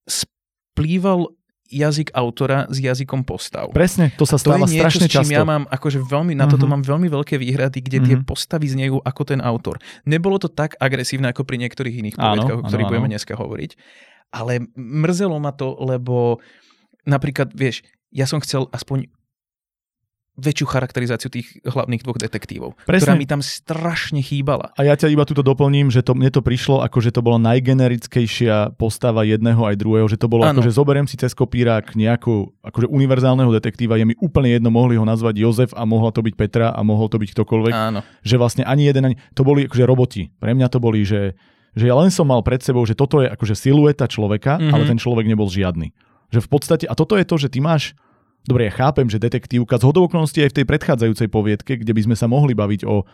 splýval jazyk autora s jazykom postav. Presne, to sa to stáva je niečo, strašne často. ja mám akože veľmi, na toto Mhm. mám veľmi veľké výhrady, kde tie Mhm. postavy znejú ako ten autor. Nebolo to tak agresívne ako pri niektorých iných Áno, poviedkach, o áno, ktorých áno. budeme dneska hovoriť. Ale mrzelo ma to, lebo napríklad, vieš, ja som chcel aspoň väčšiu charakterizáciu tých hlavných dvoch detektívov, Presne. ktorá mi tam strašne chýbala. A ja ťa iba tuto doplním, že to, mne to prišlo ako, že to bola najgenerickejšia postava jedného aj druhého, že to bolo Áno. ako, že zoberiem si cez kopírák nejakú akože univerzálneho detektíva, je mi úplne jedno, mohli ho nazvať Jozef a mohla to byť Petra a mohol to byť ktokoľvek, Áno. že vlastne ani jeden, ani, to boli akože roboti. Pre mňa to boli, že, že ja len som mal pred sebou, že toto je akože silueta človeka, Mhm. ale ten človek nebol žiadny. Že v podstate, a toto je to, že ty máš Dobre, ja chápem, že detektívka z hodou okolností aj v tej predchádzajúcej poviedke, kde by sme sa mohli baviť o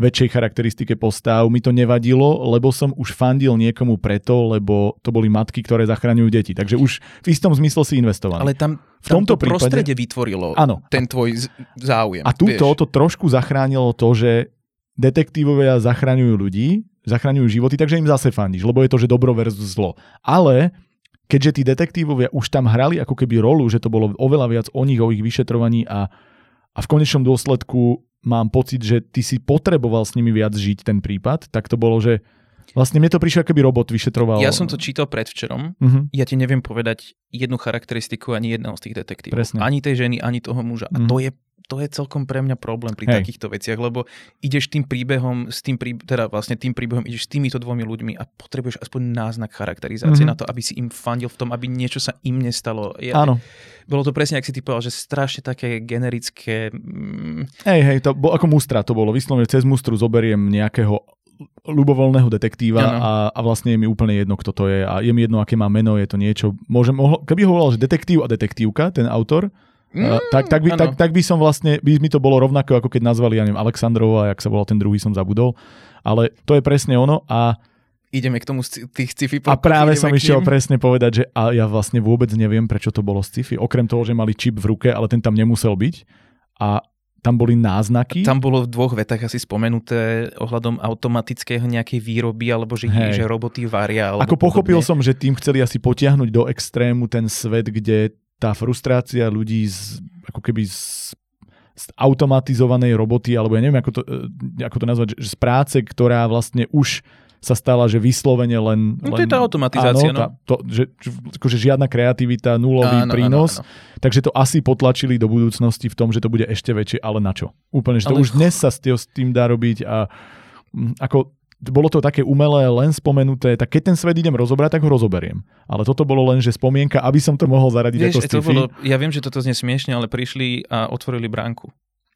väčšej charakteristike postav mi to nevadilo, lebo som už fandil niekomu preto, lebo to boli matky, ktoré zachraňujú deti. Takže už v istom zmysle si investoval. Ale tam, v tomto to prípade, prostredie vytvorilo áno, ten tvoj záujem. A tu to trošku zachránilo to, že detektívovia zachraňujú ľudí, zachraňujú životy, takže im zase fandíš, lebo je to, že dobro versus zlo. Ale keďže tí detektívovia už tam hrali ako keby rolu, že to bolo oveľa viac o nich, o ich vyšetrovaní a, a v konečnom dôsledku mám pocit, že ty si potreboval s nimi viac žiť ten prípad, tak to bolo, že Vlastne mne to prišlo, keby robot vyšetroval. Ja som to čítal predvčerom. Uh-huh. Ja ti neviem povedať jednu charakteristiku ani jedného z tých detektívov. Presne. Ani tej ženy, ani toho muža. Uh-huh. A to mhm. je to je celkom pre mňa problém pri Hej. takýchto veciach, lebo ideš tým príbehom, s tým prí, teda vlastne tým príbehom ideš s týmito dvomi ľuďmi a potrebuješ aspoň náznak charakterizácie mm-hmm. na to, aby si im fandil v tom, aby niečo sa im nestalo. Ja, Áno. Bolo to presne, ak si ty povedal, že strašne také generické... Mm... Hej, hej, to bolo ako mustra to bolo. Vyslovene cez mustru zoberiem nejakého ľubovoľného detektíva a, a vlastne je mi úplne jedno, kto to je a je mi jedno, aké má meno, je to niečo. Môžem, mohlo, keby ho volal, že detektív a detektívka, ten autor, Mm, tak, tak, by, tak, tak by som vlastne, by mi to bolo rovnako, ako keď nazvali, ja neviem, Aleksandrova, jak sa volal ten druhý, som zabudol. Ale to je presne ono a ideme k tomu z tých sci-fi. A práve som išiel presne povedať, že a ja vlastne vôbec neviem, prečo to bolo sci-fi. Okrem toho, že mali čip v ruke, ale ten tam nemusel byť. A tam boli náznaky. Tam bolo v dvoch vetách asi spomenuté ohľadom automatického nejakej výroby, alebo že, Hej. že roboty varia. Alebo Ako pochopil podobne. som, že tým chceli asi potiahnuť do extrému ten svet, kde tá frustrácia ľudí z, ako keby z, z automatizovanej roboty, alebo ja neviem, ako to, e, ako to nazvať, že z práce, ktorá vlastne už sa stala, že vyslovene len... No to je tá automatizácia, áno, no. Tá, to, že, akože žiadna kreativita, nulový áno, prínos. Áno, áno. Takže to asi potlačili do budúcnosti v tom, že to bude ešte väčšie, ale na čo? Úplne, že to ale... už dnes sa s tým dá robiť a mm, ako bolo to také umelé, len spomenuté, tak keď ten svet idem rozobrať, tak ho rozoberiem. Ale toto bolo len, že spomienka, aby som to mohol zaradiť Vieš, ako to bolo, Ja viem, že toto znie smiešne, ale prišli a otvorili bránku.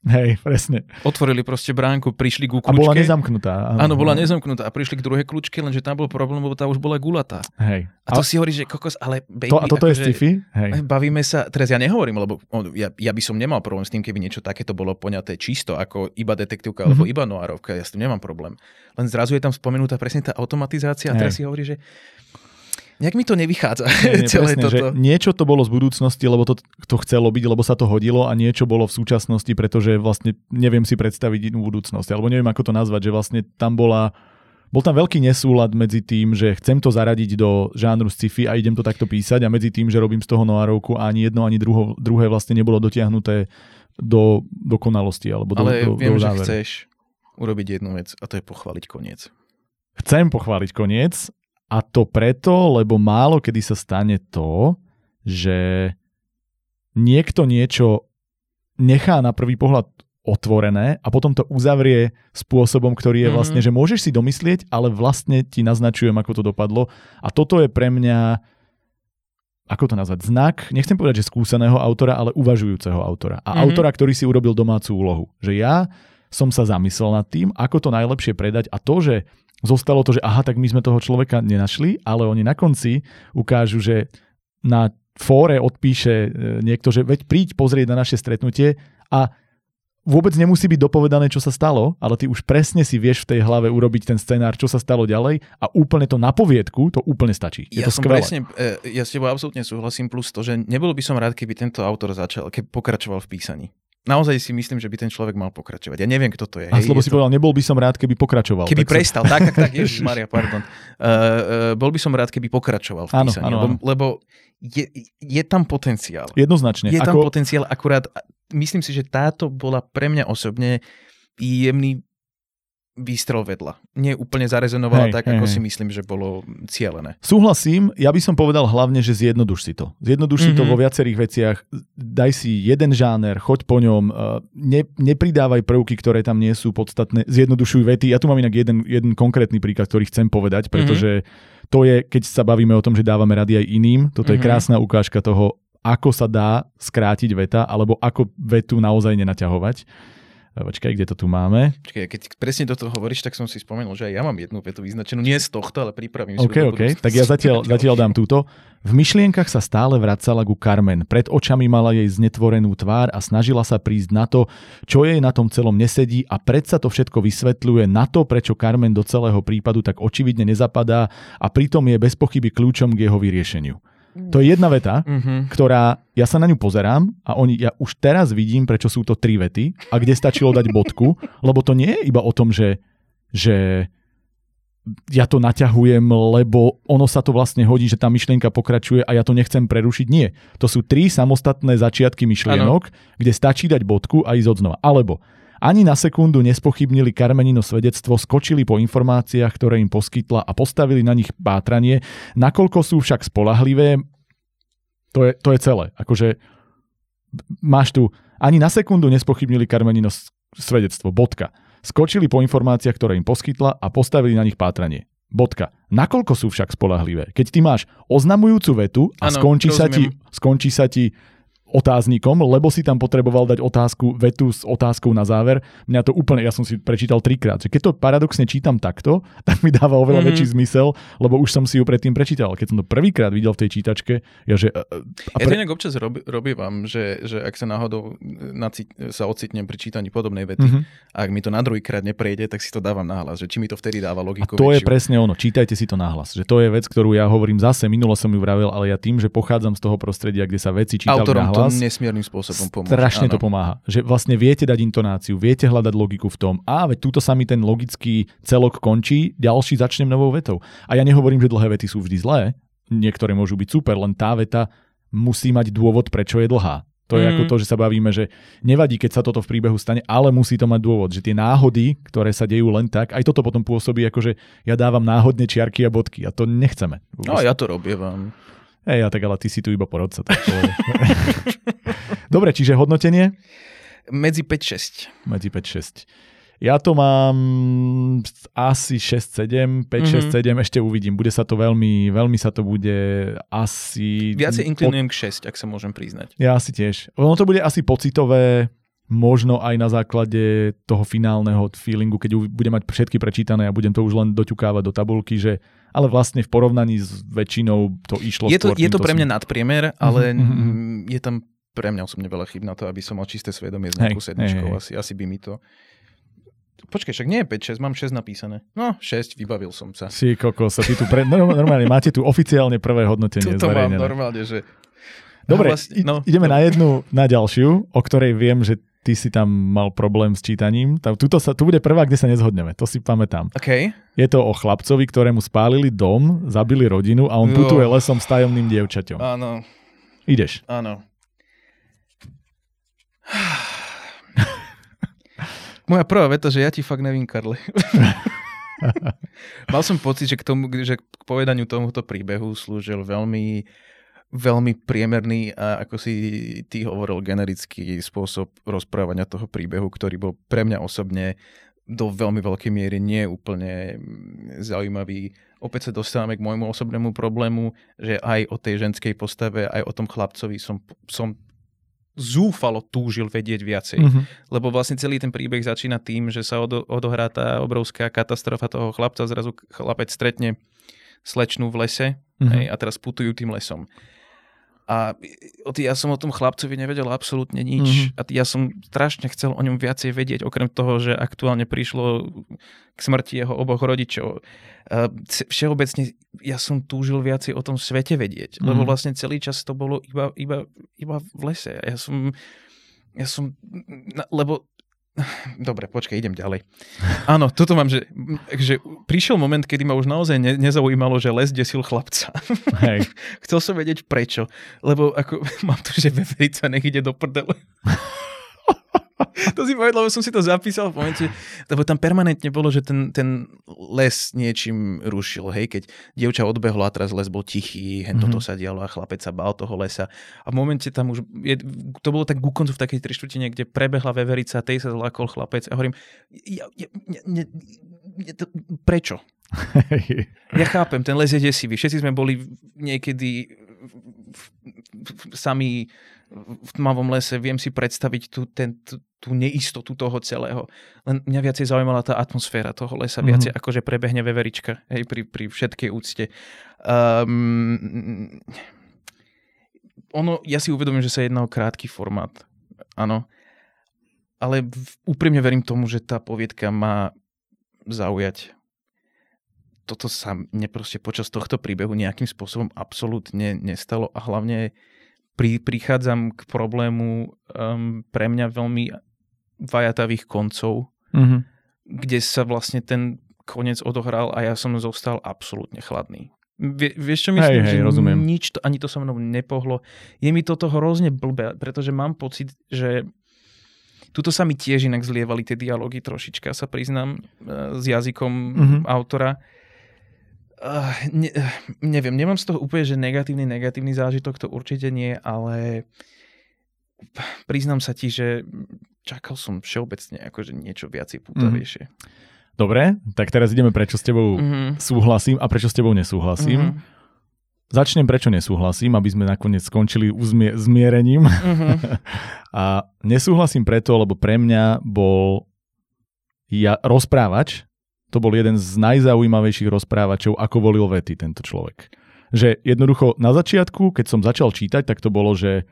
Hej, presne. Otvorili proste bránku, prišli ku kľúčke. A bola nezamknutá. Áno, áno bola nezamknutá. A prišli k druhej kľúčke, lenže tam bol problém, lebo tá už bola gulatá. Hej. A to a... si hovorí, že kokos, ale baby, to, A toto je sci-fi? Hej. Bavíme sa, teraz ja nehovorím, lebo ja, ja, by som nemal problém s tým, keby niečo takéto bolo poňaté čisto, ako iba detektívka mm-hmm. alebo iba noárovka, ja s tým nemám problém. Len zrazu je tam spomenutá presne tá automatizácia a teraz si hovorí, že Nejak mi to nevychádza. Nie, nie, celé presne, toto. Že niečo to bolo z budúcnosti, lebo to, to chcelo byť, lebo sa to hodilo a niečo bolo v súčasnosti, pretože vlastne neviem si predstaviť inú budúcnosť. Alebo neviem, ako to nazvať, že vlastne tam bola bol tam veľký nesúlad medzi tým, že chcem to zaradiť do žánru sci-fi a idem to takto písať a medzi tým, že robím z toho noárovku a ani jedno, ani druho, druhé vlastne nebolo dotiahnuté do dokonalosti. Alebo do, Ale do, viem, do že chceš urobiť jednu vec a to je pochváliť koniec. Chcem pochváliť koniec a to preto, lebo málo kedy sa stane to, že niekto niečo nechá na prvý pohľad otvorené a potom to uzavrie spôsobom, ktorý je mhm. vlastne, mm-hmm. že môžeš si domyslieť, ale vlastne ti naznačujem, ako to dopadlo. A toto je pre mňa, ako to nazvať, znak, nechcem povedať, že skúseného autora, ale uvažujúceho autora. A mm-hmm. autora, ktorý si urobil domácu úlohu. Že ja som sa zamyslel nad tým, ako to najlepšie predať a to, že zostalo to, že aha, tak my sme toho človeka nenašli, ale oni na konci ukážu, že na fóre odpíše e, niekto, že veď príď pozrieť na naše stretnutie a vôbec nemusí byť dopovedané, čo sa stalo, ale ty už presne si vieš v tej hlave urobiť ten scenár, čo sa stalo ďalej a úplne to na poviedku, to úplne stačí. Je ja to skvelé. Presne, e, ja s tebou absolútne súhlasím, plus to, že nebol by som rád, keby tento autor začal, keby pokračoval v písaní naozaj si myslím, že by ten človek mal pokračovať. Ja neviem, kto to je. A slobo si to... povedal, nebol by som rád, keby pokračoval. Keby tak prestal, tak, tak, tak, Ježiš Maria, pardon. Uh, uh, bol by som rád, keby pokračoval v písaní, áno, áno, lebo, lebo je, je tam potenciál. Jednoznačne. Je tam Ako... potenciál, akurát myslím si, že táto bola pre mňa osobne jemný výstrel vedľa. Nie úplne zarezonovala hej, tak, hej, ako hej. si myslím, že bolo cielené. Súhlasím, ja by som povedal hlavne, že zjednoduš si to. Zjednoduš mm-hmm. si to mhm. vo viacerých veciach, daj si jeden žáner, choď po ňom, uh, ne, nepridávaj prvky, ktoré tam nie sú podstatné, zjednodušuj vety. Ja tu mám inak jeden, jeden konkrétny príklad, ktorý chcem povedať, pretože mm-hmm. to je, keď sa bavíme o tom, že dávame rady aj iným, toto je mm-hmm. krásna ukážka toho, ako sa dá skrátiť veta, alebo ako vetu naozaj nenaťahovať. Počkaj, kde to tu máme? Počkaj, keď presne toto hovoríš, tak som si spomenul, že aj ja mám jednu vetu vyznačenú. Nie z tohto, ale pripravím si. OK, OK, tak ja zatiaľ, zatiaľ dám túto. V myšlienkach sa stále vracala ku Carmen. Pred očami mala jej znetvorenú tvár a snažila sa prísť na to, čo jej na tom celom nesedí a predsa to všetko vysvetľuje na to, prečo Carmen do celého prípadu tak očividne nezapadá a pritom je bez pochyby kľúčom k jeho vyriešeniu. To je jedna veta, mm-hmm. ktorá, ja sa na ňu pozerám a oni, ja už teraz vidím, prečo sú to tri vety a kde stačilo dať bodku, lebo to nie je iba o tom, že, že ja to naťahujem, lebo ono sa to vlastne hodí, že tá myšlienka pokračuje a ja to nechcem prerušiť. Nie. To sú tri samostatné začiatky myšlienok, ano. kde stačí dať bodku a ísť odznova. Alebo ani na sekundu nespochybnili Karmenino svedectvo, skočili po informáciách, ktoré im poskytla a postavili na nich pátranie. Nakoľko sú však spolahlivé, to je, to je celé. Akože máš tu, ani na sekundu nespochybnili Karmenino svedectvo, bodka. Skočili po informáciách, ktoré im poskytla a postavili na nich pátranie. Bodka. Nakoľko sú však spolahlivé? Keď ty máš oznamujúcu vetu a ano, skončí, sa ti, skončí sa ti otáznikom, lebo si tam potreboval dať otázku, vetu s otázkou na záver. Mňa to úplne, ja som si prečítal trikrát, že keď to paradoxne čítam takto, tak mi dáva oveľa mm-hmm. väčší zmysel, lebo už som si ju predtým prečítal. Keď som to prvýkrát videl v tej čítačke, ja že... A pre... Ja to inak občas rob, robím, že, že ak sa náhodou naci, sa ocitnem pri čítaní podobnej vety, mm-hmm. a ak mi to na druhýkrát neprejde, tak si to dávam nahlas, že či mi to vtedy dáva logiku. A to väčšiu. je presne ono, čítajte si to nahlas, že to je vec, ktorú ja hovorím zase, minulo som ju vravel, ale ja tým, že pochádzam z toho prostredia, kde sa veci čítali Autorom nahlas, to nesmiernym spôsobom pomôže. Strašne áno. to pomáha. Že vlastne viete dať intonáciu, viete hľadať logiku v tom. A veď túto sa mi ten logický celok končí, ďalší začnem novou vetou. A ja nehovorím, že dlhé vety sú vždy zlé. Niektoré môžu byť super, len tá veta musí mať dôvod, prečo je dlhá. To je mm. ako to, že sa bavíme, že nevadí, keď sa toto v príbehu stane, ale musí to mať dôvod, že tie náhody, ktoré sa dejú len tak, aj toto potom pôsobí ako, že ja dávam náhodne čiarky a bodky a to nechceme. No ja to robievam. Hej, ja tak ale ty si tu iba porodca. Tak. Dobre, čiže hodnotenie? Medzi 5-6. Medzi 5-6. Ja to mám asi 6-7, 5-6-7, mm-hmm. ešte uvidím. Bude sa to veľmi, veľmi sa to bude asi... Viacej inklinujem k 6, ak sa môžem priznať. Ja asi tiež. Ono to bude asi pocitové, možno aj na základe toho finálneho feelingu, keď budem mať všetky prečítané a budem to už len doťukávať do tabulky, že ale vlastne v porovnaní s väčšinou to išlo Je to, je to pre mňa nadpriemer, ale uh-huh. je tam pre mňa osobne veľa chyb na to, aby som mal čisté svedomie s nejakou sedmičkou. Asi, asi by mi to... Počkaj, však nie je 5, 6, mám 6 napísané. No, 6, vybavil som sa. Si kokos, ty tu pre... normálne máte tu oficiálne prvé hodnotenie to mám normálne, že... Dobre, no, vlastne, no, ideme to... na jednu, na ďalšiu, o ktorej viem, že ty si tam mal problém s čítaním. Tuto sa, tu bude prvá, kde sa nezhodneme, to si pamätám. Okay. Je to o chlapcovi, ktorému spálili dom, zabili rodinu a on jo. putuje lesom s tajomným dievčaťom. Áno. Ideš. Áno. Moja prvá veta, že ja ti fakt nevím, Karle. Mal som pocit, že k, tomu, že k povedaniu tomuto príbehu slúžil veľmi veľmi priemerný a ako si ty hovoril, generický spôsob rozprávania toho príbehu, ktorý bol pre mňa osobne do veľmi veľkej miery nie úplne zaujímavý. Opäť sa dostávame k môjmu osobnému problému, že aj o tej ženskej postave, aj o tom chlapcovi som, som zúfalo túžil vedieť viacej. Mm-hmm. Lebo vlastne celý ten príbeh začína tým, že sa odo, odohrá tá obrovská katastrofa toho chlapca, zrazu chlapec stretne slečnú v lese mm-hmm. hej, a teraz putujú tým lesom. A ja som o tom chlapcovi nevedel absolútne nič. Mm-hmm. A ja som strašne chcel o ňom viacej vedieť, okrem toho, že aktuálne prišlo k smrti jeho oboch rodičov. Všeobecne ja som túžil viacej o tom svete vedieť, mm-hmm. lebo vlastne celý čas to bolo iba, iba, iba v lese. Ja som, ja som, lebo Dobre, počkaj, idem ďalej. Áno, toto mám, že, že prišiel moment, kedy ma už naozaj ne, nezaujímalo, že les desil chlapca. Hej. Chcel som vedieť prečo, lebo ako, mám tu, že veverica nech ide do prdele. to si povedal, lebo som si to zapísal v momente, lebo tam permanentne bolo, že ten, ten les niečím rušil, hej, keď dievča odbehlo a teraz les bol tichý, hen mm-hmm. toto sa dialo a chlapec sa bál toho lesa. A v momente tam už, je, to bolo tak ku koncu v takej trištvrtine, kde prebehla veverica, tej sa zlákol chlapec a hovorím, ja, ja, ja, ja, ja, to, prečo? ja chápem, ten les je desivý. Všetci sme boli niekedy sami v tmavom lese, viem si predstaviť tu, ten, tu, tú neistotu toho celého. Len mňa viacej zaujímala tá atmosféra toho lesa, mm-hmm. viacej akože prebehne veverička, hej, pri, pri všetkej úcte. Um, ono, ja si uvedomím, že sa jedná o krátky formát, áno, ale úprimne verím tomu, že tá poviedka má zaujať. Toto sa mne proste počas tohto príbehu nejakým spôsobom absolútne nestalo a hlavne pri, prichádzam k problému um, pre mňa veľmi vajatavých koncov, mm-hmm. kde sa vlastne ten koniec odohral a ja som zostal absolútne chladný. Vie, vieš čo myslím? Hej, hej, rozumiem. nič, to, ani to so mnou nepohlo. Je mi toto hrozne blbé, pretože mám pocit, že tuto sa mi tiež inak zlievali tie dialógy trošička, sa priznám, e, s jazykom mm-hmm. autora. Uh, ne, neviem, nemám z toho úplne, že negatívny, negatívny zážitok, to určite nie, ale priznám sa ti, že čakal som všeobecne akože niečo viacej pútavejšie. Mm. Dobre, tak teraz ideme, prečo s tebou mm-hmm. súhlasím a prečo s tebou nesúhlasím. Mm-hmm. Začnem, prečo nesúhlasím, aby sme nakoniec skončili uzmie- zmierením. Mm-hmm. a nesúhlasím preto, lebo pre mňa bol ja, rozprávač, to bol jeden z najzaujímavejších rozprávačov, ako volil vety tento človek. Že jednoducho na začiatku, keď som začal čítať, tak to bolo, že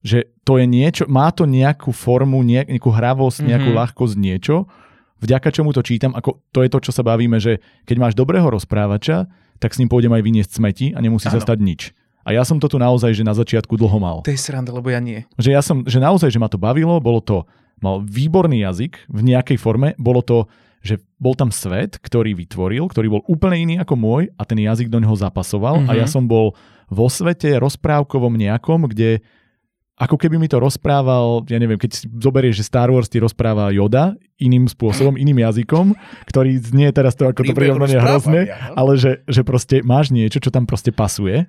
že to je niečo, má to nejakú formu, nejakú hravosť, nejakú mm-hmm. ľahkosť, niečo, vďaka čomu to čítam, ako to je to, čo sa bavíme, že keď máš dobrého rozprávača, tak s ním pôjdem aj vyniesť smeti a nemusí ano. sa stať nič. A ja som to tu naozaj, že na začiatku dlho mal. To je sranda, lebo ja nie. Že ja som, že naozaj, že ma to bavilo, bolo to, mal výborný jazyk v nejakej forme, bolo to, že bol tam svet, ktorý vytvoril, ktorý bol úplne iný ako môj a ten jazyk do neho zapasoval mm-hmm. a ja mhm. som bol vo svete rozprávkovom nejakom, kde ako keby mi to rozprával, ja neviem, keď si zoberieš, že Star Wars ti rozpráva Yoda iným spôsobom, iným jazykom, ktorý znie teraz to ako to prirovnanie hrozne, ale že, že proste máš niečo, čo tam proste pasuje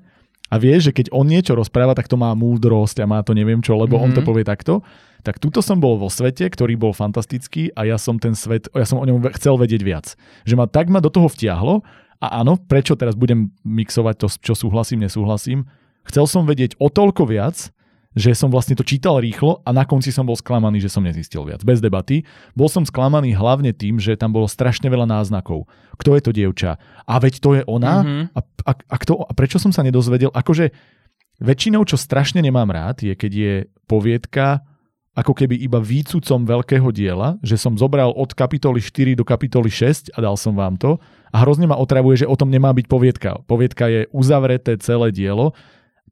a vieš, že keď on niečo rozpráva, tak to má múdrosť a má to neviem čo, lebo mm-hmm. on to mhm. povie takto. Tak tuto som bol vo svete, ktorý bol fantastický a ja som ten svet, ja som o ňom chcel vedieť viac. Že ma tak ma do toho vtiahlo a áno, prečo teraz budem mixovať to, čo súhlasím, nesúhlasím. Chcel som vedieť o toľko viac, že som vlastne to čítal rýchlo a na konci som bol sklamaný, že som nezistil viac. Bez debaty. Bol som sklamaný hlavne tým, že tam bolo strašne veľa náznakov. Kto je to dievča? A veď to je ona? Mm-hmm. A, a, a, kto, a prečo som sa nedozvedel? Akože väčšinou, čo strašne nemám rád, je keď je poviedka ako keby iba výcucom veľkého diela, že som zobral od kapitoly 4 do kapitoly 6 a dal som vám to a hrozne ma otravuje, že o tom nemá byť poviedka. Poviedka je uzavreté celé dielo.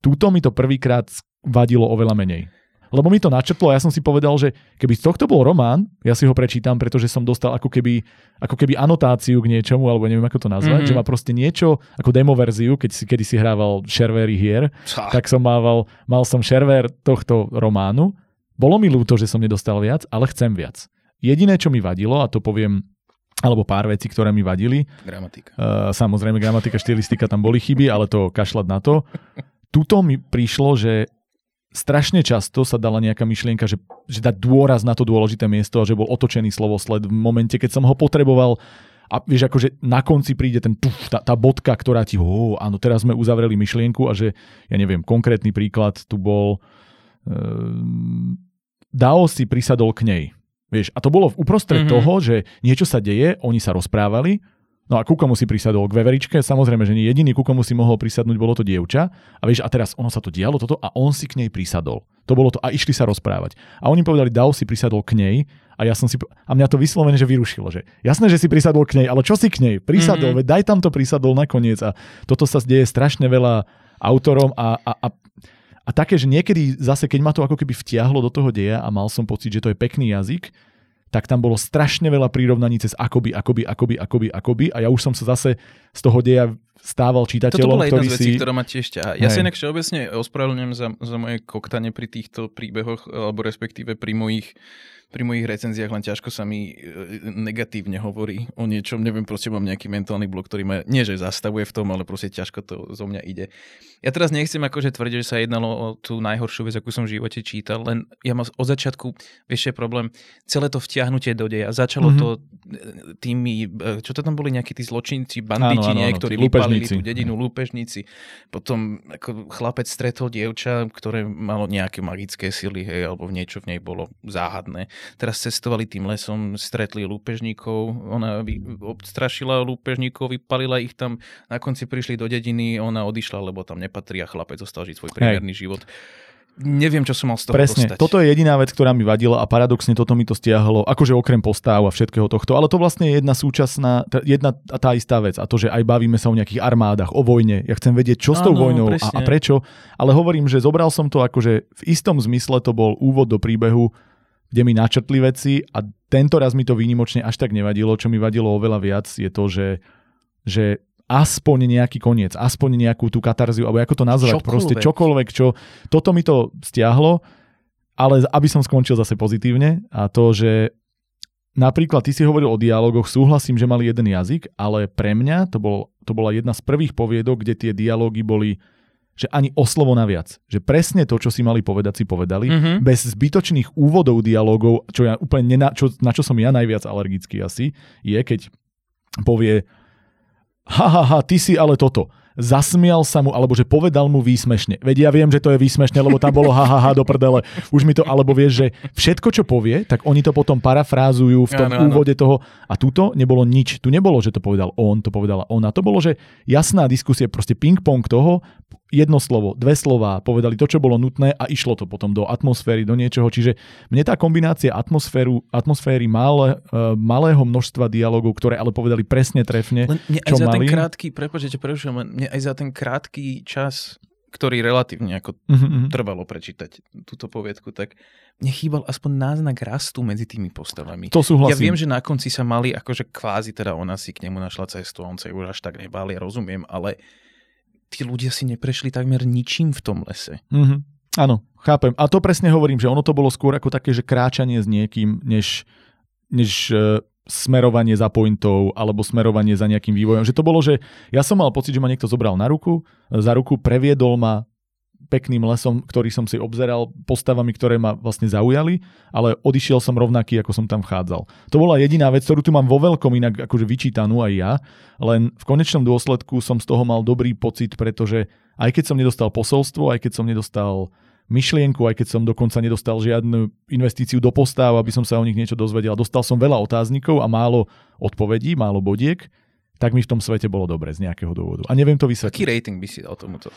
Túto mi to prvýkrát vadilo oveľa menej. Lebo mi to načrtlo a ja som si povedal, že keby z tohto bol román, ja si ho prečítam, pretože som dostal ako keby, ako keby anotáciu k niečomu, alebo neviem ako to nazvať, mm-hmm. že má proste niečo ako demo verziu, keď si, kedy si hrával šervery hier, Ča. tak som mával, mal som šerver tohto románu. Bolo mi ľúto, že som nedostal viac, ale chcem viac. Jediné, čo mi vadilo, a to poviem alebo pár vecí, ktoré mi vadili. Gramatika. Uh, samozrejme, gramatika, štilistika, tam boli chyby, ale to kašľať na to. Tuto mi prišlo, že strašne často sa dala nejaká myšlienka, že, že dať dôraz na to dôležité miesto a že bol otočený slovosled v momente, keď som ho potreboval a vieš, akože na konci príde ten tuf, tá, tá bodka, ktorá ti, oh, áno, teraz sme uzavreli myšlienku a že, ja neviem, konkrétny príklad tu bol, um, Dao si prisadol k nej. Vieš, a to bolo uprostred mm-hmm. toho, že niečo sa deje, oni sa rozprávali No a ku komu si prisadol? K veveričke? Samozrejme, že nie jediný, ku komu si mohol prisadnúť, bolo to dievča. A vieš, a teraz ono sa to dialo toto a on si k nej prisadol. To bolo to a išli sa rozprávať. A oni povedali, Dao si prisadol k nej a ja som si... A mňa to vyslovene, že vyrušilo, že jasné, že si prisadol k nej, ale čo si k nej? Prisadol, mm-hmm. veď daj tam to prisadol nakoniec. A toto sa deje strašne veľa autorom a, a, a a také, že niekedy zase, keď ma to ako keby vtiahlo do toho deja a mal som pocit, že to je pekný jazyk, tak tam bolo strašne veľa prírovnaní cez akoby, akoby, akoby, akoby, akoby a ja už som sa zase z toho deja stával čitateľom, Toto bola jedna ktorý z vecí, si... ktorá ma tiež ťaha. Ja Hej. si inak všeobecne ospravedlňujem za, za moje koktanie pri týchto príbehoch, alebo respektíve pri mojich pri mojich recenziách len ťažko sa mi e, negatívne hovorí o niečom. Neviem, proste mám nejaký mentálny blok, ktorý ma nie že zastavuje v tom, ale proste ťažko to zo mňa ide. Ja teraz nechcem akože tvrdiť, že sa jednalo o tú najhoršiu vec, akú som v živote čítal, len ja mám od začiatku, vieš, je problém, celé to vtiahnutie do deja. Začalo mm-hmm. to e, tými, e, čo to tam boli nejakí tí zločinci, banditi, áno, áno, áno, ktorí vypali Lúpežníci. tú dedinu lúpežníci. Potom ako chlapec stretol dievča, ktoré malo nejaké magické sily, hej, alebo niečo v nej bolo záhadné. Teraz cestovali tým lesom, stretli lúpežníkov, ona odstrašila lúpežníkov, vypalila ich tam, na konci prišli do dediny, ona odišla, lebo tam nepatrí a chlapec zostal žiť svoj priemerný život. Neviem, čo som mal z toho Presne, dostať. toto je jediná vec, ktorá mi vadila a paradoxne toto mi to stiahlo, akože okrem postáv a všetkého tohto, ale to vlastne je jedna súčasná, jedna a tá istá vec a to, že aj bavíme sa o nejakých armádach, o vojne, ja chcem vedieť, čo s tou vojnou a, a prečo, ale hovorím, že zobral som to akože v istom zmysle to bol úvod do príbehu, kde mi načrtli veci a tento raz mi to výnimočne až tak nevadilo, čo mi vadilo oveľa viac je to, že, že aspoň nejaký koniec, aspoň nejakú tú katarziu, alebo ako to nazvať, Čokoľvek. proste čokoľvek, čo... Toto mi to stiahlo, ale aby som skončil zase pozitívne a to, že napríklad ty si hovoril o dialogoch, súhlasím, že mali jeden jazyk, ale pre mňa to, bol, to bola jedna z prvých poviedok, kde tie dialógy boli že ani o slovo naviac. Že presne to, čo si mali povedať, si povedali. Mhm. Bez zbytočných úvodov dialogov, čo ja úplne nena, čo, na čo som ja najviac alergický asi, je, keď povie ha, ha, ha, ty si ale toto. Zasmial sa mu, alebo že povedal mu výsmešne. Veď ja viem, že to je výsmešne, lebo tam bolo ha, ha, ha do prdele. Už mi to, alebo vieš, že všetko, čo povie, tak oni to potom parafrázujú v tom áno. úvode toho. A tuto nebolo nič. Tu nebolo, že to povedal on, to povedala ona. To bolo, že jasná diskusia, proste ping-pong toho, jedno slovo, dve slová, povedali to, čo bolo nutné a išlo to potom do atmosféry, do niečoho. Čiže mne tá kombinácia atmosféru, atmosféry malé, uh, malého množstva dialogov, ktoré ale povedali presne trefne, Len mne aj čo za ten mali. krátky, prepáč, že ťa prerušujem, mne aj za ten krátky čas, ktorý relatívne ako Mhm, mhm. trvalo prečítať túto poviedku, tak mne chýbal aspoň náznak rastu medzi tými postavami. To súhlasím. Ja viem, že na konci sa mali, akože kvázi teda ona si k nemu našla cestu on sa ju už až tak nebál, ja rozumiem, ale tí ľudia si neprešli takmer ničím v tom lese. Mhm. Áno, chápem. A to presne hovorím, že ono to bolo skôr ako také, že kráčanie s niekým, než, než uh, smerovanie za pointov alebo smerovanie za nejakým vývojom. Že to bolo, že ja som mal pocit, že ma niekto zobral na ruku, za ruku, previedol ma pekným lesom, ktorý som si obzeral, postavami, ktoré ma vlastne zaujali, ale odišiel som rovnaký, ako som tam vchádzal. To bola jediná vec, ktorú tu mám vo veľkom inak akože vyčítanú aj ja, len v konečnom dôsledku som z toho mal dobrý pocit, pretože aj keď som nedostal posolstvo, aj keď som nedostal myšlienku, aj keď som dokonca nedostal žiadnu investíciu do postáv, aby som sa o nich niečo dozvedel. Dostal som veľa otáznikov a málo odpovedí, málo bodiek, tak mi v tom svete bolo dobre z nejakého dôvodu. A neviem to Aký vysvetliť. rating by si dal tomuto?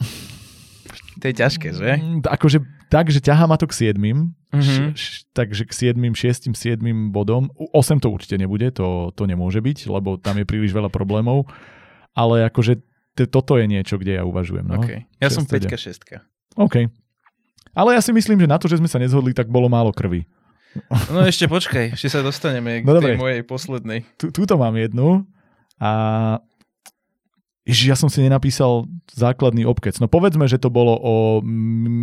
To je ťažké, že? Mm, Akože tak, že ťahá ma to k 7, Mhm. š- š- takže k 7, 6, 7 bodom. U- 8 to určite nebude, to, to nemôže byť, lebo tam je príliš veľa problémov. Ale akože t- toto je niečo, kde ja uvažujem. No. Okay. Ja som 6, 5 6 OK. Ale ja si myslím, že na to, že sme sa nezhodli, tak bolo málo krvi. No ešte počkaj, ešte sa dostaneme k No tej dobre. mojej poslednej. Tu, túto mám jednu a Ježiš, ja som si nenapísal základný obkec. No povedzme, že to bolo o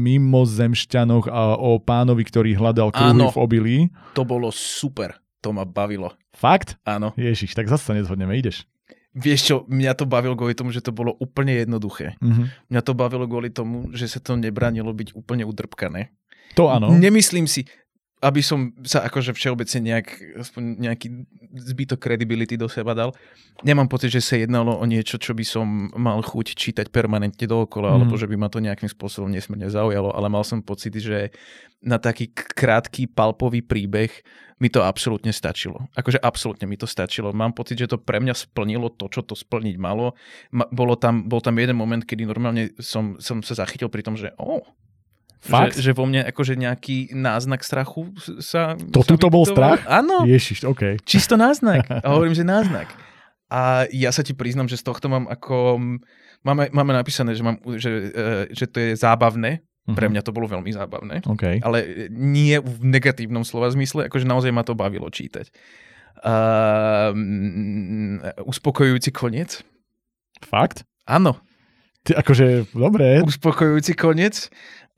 mimozemšťanoch a o pánovi, ktorý hľadal kruhy Áno. v obilí. To bolo super. To ma bavilo. Fakt? Áno. Ježiš, tak zase sa nezhodneme, ideš. Vieš čo, mňa to bavilo kvôli tomu, že to bolo úplne jednoduché. Mhm. Mňa to bavilo kvôli tomu, že sa to nebranilo byť úplne udrbkané. To áno. Nemyslím si, aby som sa akože všeobecne nejak, aspoň nejaký zbytok credibility do seba dal. Nemám pocit, že sa jednalo o niečo, čo by som mal chuť čítať permanentne dookola, Mhm. alebo že by ma to nejakým spôsobom nesmierne zaujalo, ale mal som pocit, že na taký krátky palpový príbeh mi to absolútne stačilo. Akože absolútne mi to stačilo. Mám pocit, že to pre mňa splnilo to, čo to splniť malo. Ma, bolo tam, bol tam jeden moment, kedy normálne som, som sa zachytil pri tom, že oh, Fakt? že, že vo mne akože nejaký náznak strachu sa... To sa tuto bol strach? Áno, Ježiš, OK. čisto náznak. A hovorím, že náznak. A ja sa ti priznam, že z tohto mám ako... Máme, máme napísané, že, mám, že, e, že to je zábavné. Pre Mhm. mňa to bolo veľmi zábavné. OK. Ale nie v negatívnom slova zmysle, akože naozaj ma to bavilo čítať. Uh, uspokojujúci koniec? Fakt? Áno, Ty, akože, dobre. uspokojujúci koniec.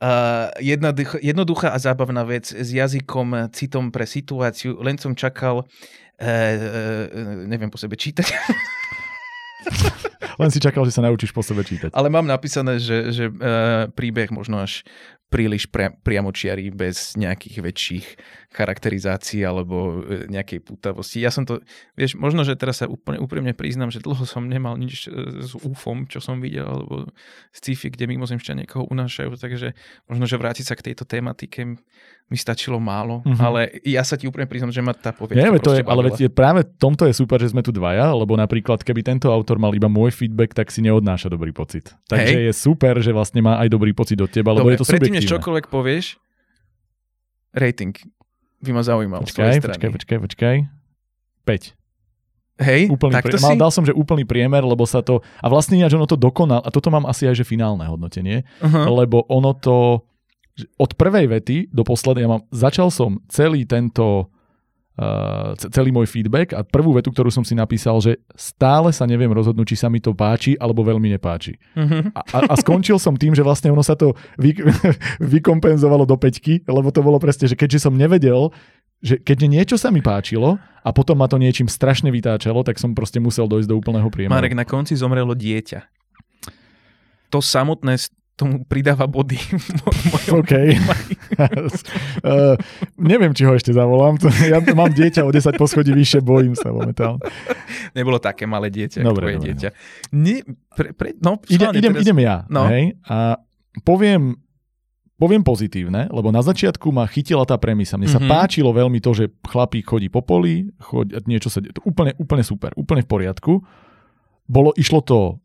Uh, jednoduchá, jednoduchá a zábavná vec s jazykom, citom pre situáciu. Len som čakal, uh, uh, neviem po sebe čítať, Len si čakal, že sa naučíš po sebe čítať. ale mám napísané, že, že uh, príbeh možno až príliš pre, priamočiarý bez nejakých väčších charakterizácií alebo e, nejakej putavosti. Ja som to, vieš, možno, že teraz sa úplne úprimne priznám, že dlho som nemal nič e, s UFOM, čo som videl, alebo z sci-fi, kde mimozemšťa niekoho unášajú, takže možno, že vrátiť sa k tejto tematike mi stačilo málo, mm-hmm. ale ja sa ti úplne priznám, že ma tá povietka Nie, to je, ale veď práve tomto je super, že sme tu dvaja, lebo napríklad keby tento autor mal iba môj feedback, tak si neodnáša dobrý pocit. Takže Hej. je super, že vlastne má aj dobrý pocit od teba, lebo Dobre, je to subjektívne. Než čokoľvek povieš, rating by ma zaujímal. Počkaj, počkaj, počkaj, počkaj. 5. Hej, úplný tak to si... Mal, dal som, že úplný priemer, lebo sa to... A vlastne ináč ono to dokonal, a toto mám asi aj, že finálne hodnotenie, uh-huh. lebo ono to od prvej vety do poslednej, ja mám, začal som celý tento uh, celý môj feedback a prvú vetu, ktorú som si napísal, že stále sa neviem rozhodnúť, či sa mi to páči alebo veľmi nepáči. Uh-huh. A, a, a skončil som tým, že vlastne ono sa to vy, vykompenzovalo do peťky, lebo to bolo presne, že keďže som nevedel, že keďže niečo sa mi páčilo a potom ma to niečím strašne vytáčalo, tak som proste musel dojsť do úplného priemeru. Marek, na konci zomrelo dieťa. To samotné tomu pridáva body. OK. uh, neviem, či ho ešte zavolám. Ja mám dieťa o 10 poschodí vyššie, bojím sa momentálne. Nebolo také malé dieťa, dobre, dobre. dieťa. Nie, pre, pre, no, Ide, idem, teraz... idem ja. No. Hej, a poviem poviem pozitívne, lebo na začiatku ma chytila tá premisa. Mne mm-hmm. sa mhm. páčilo veľmi to, že chlapík chodí po poli, chodí, niečo sa to úplne, úplne super, úplne v poriadku. Bolo, išlo to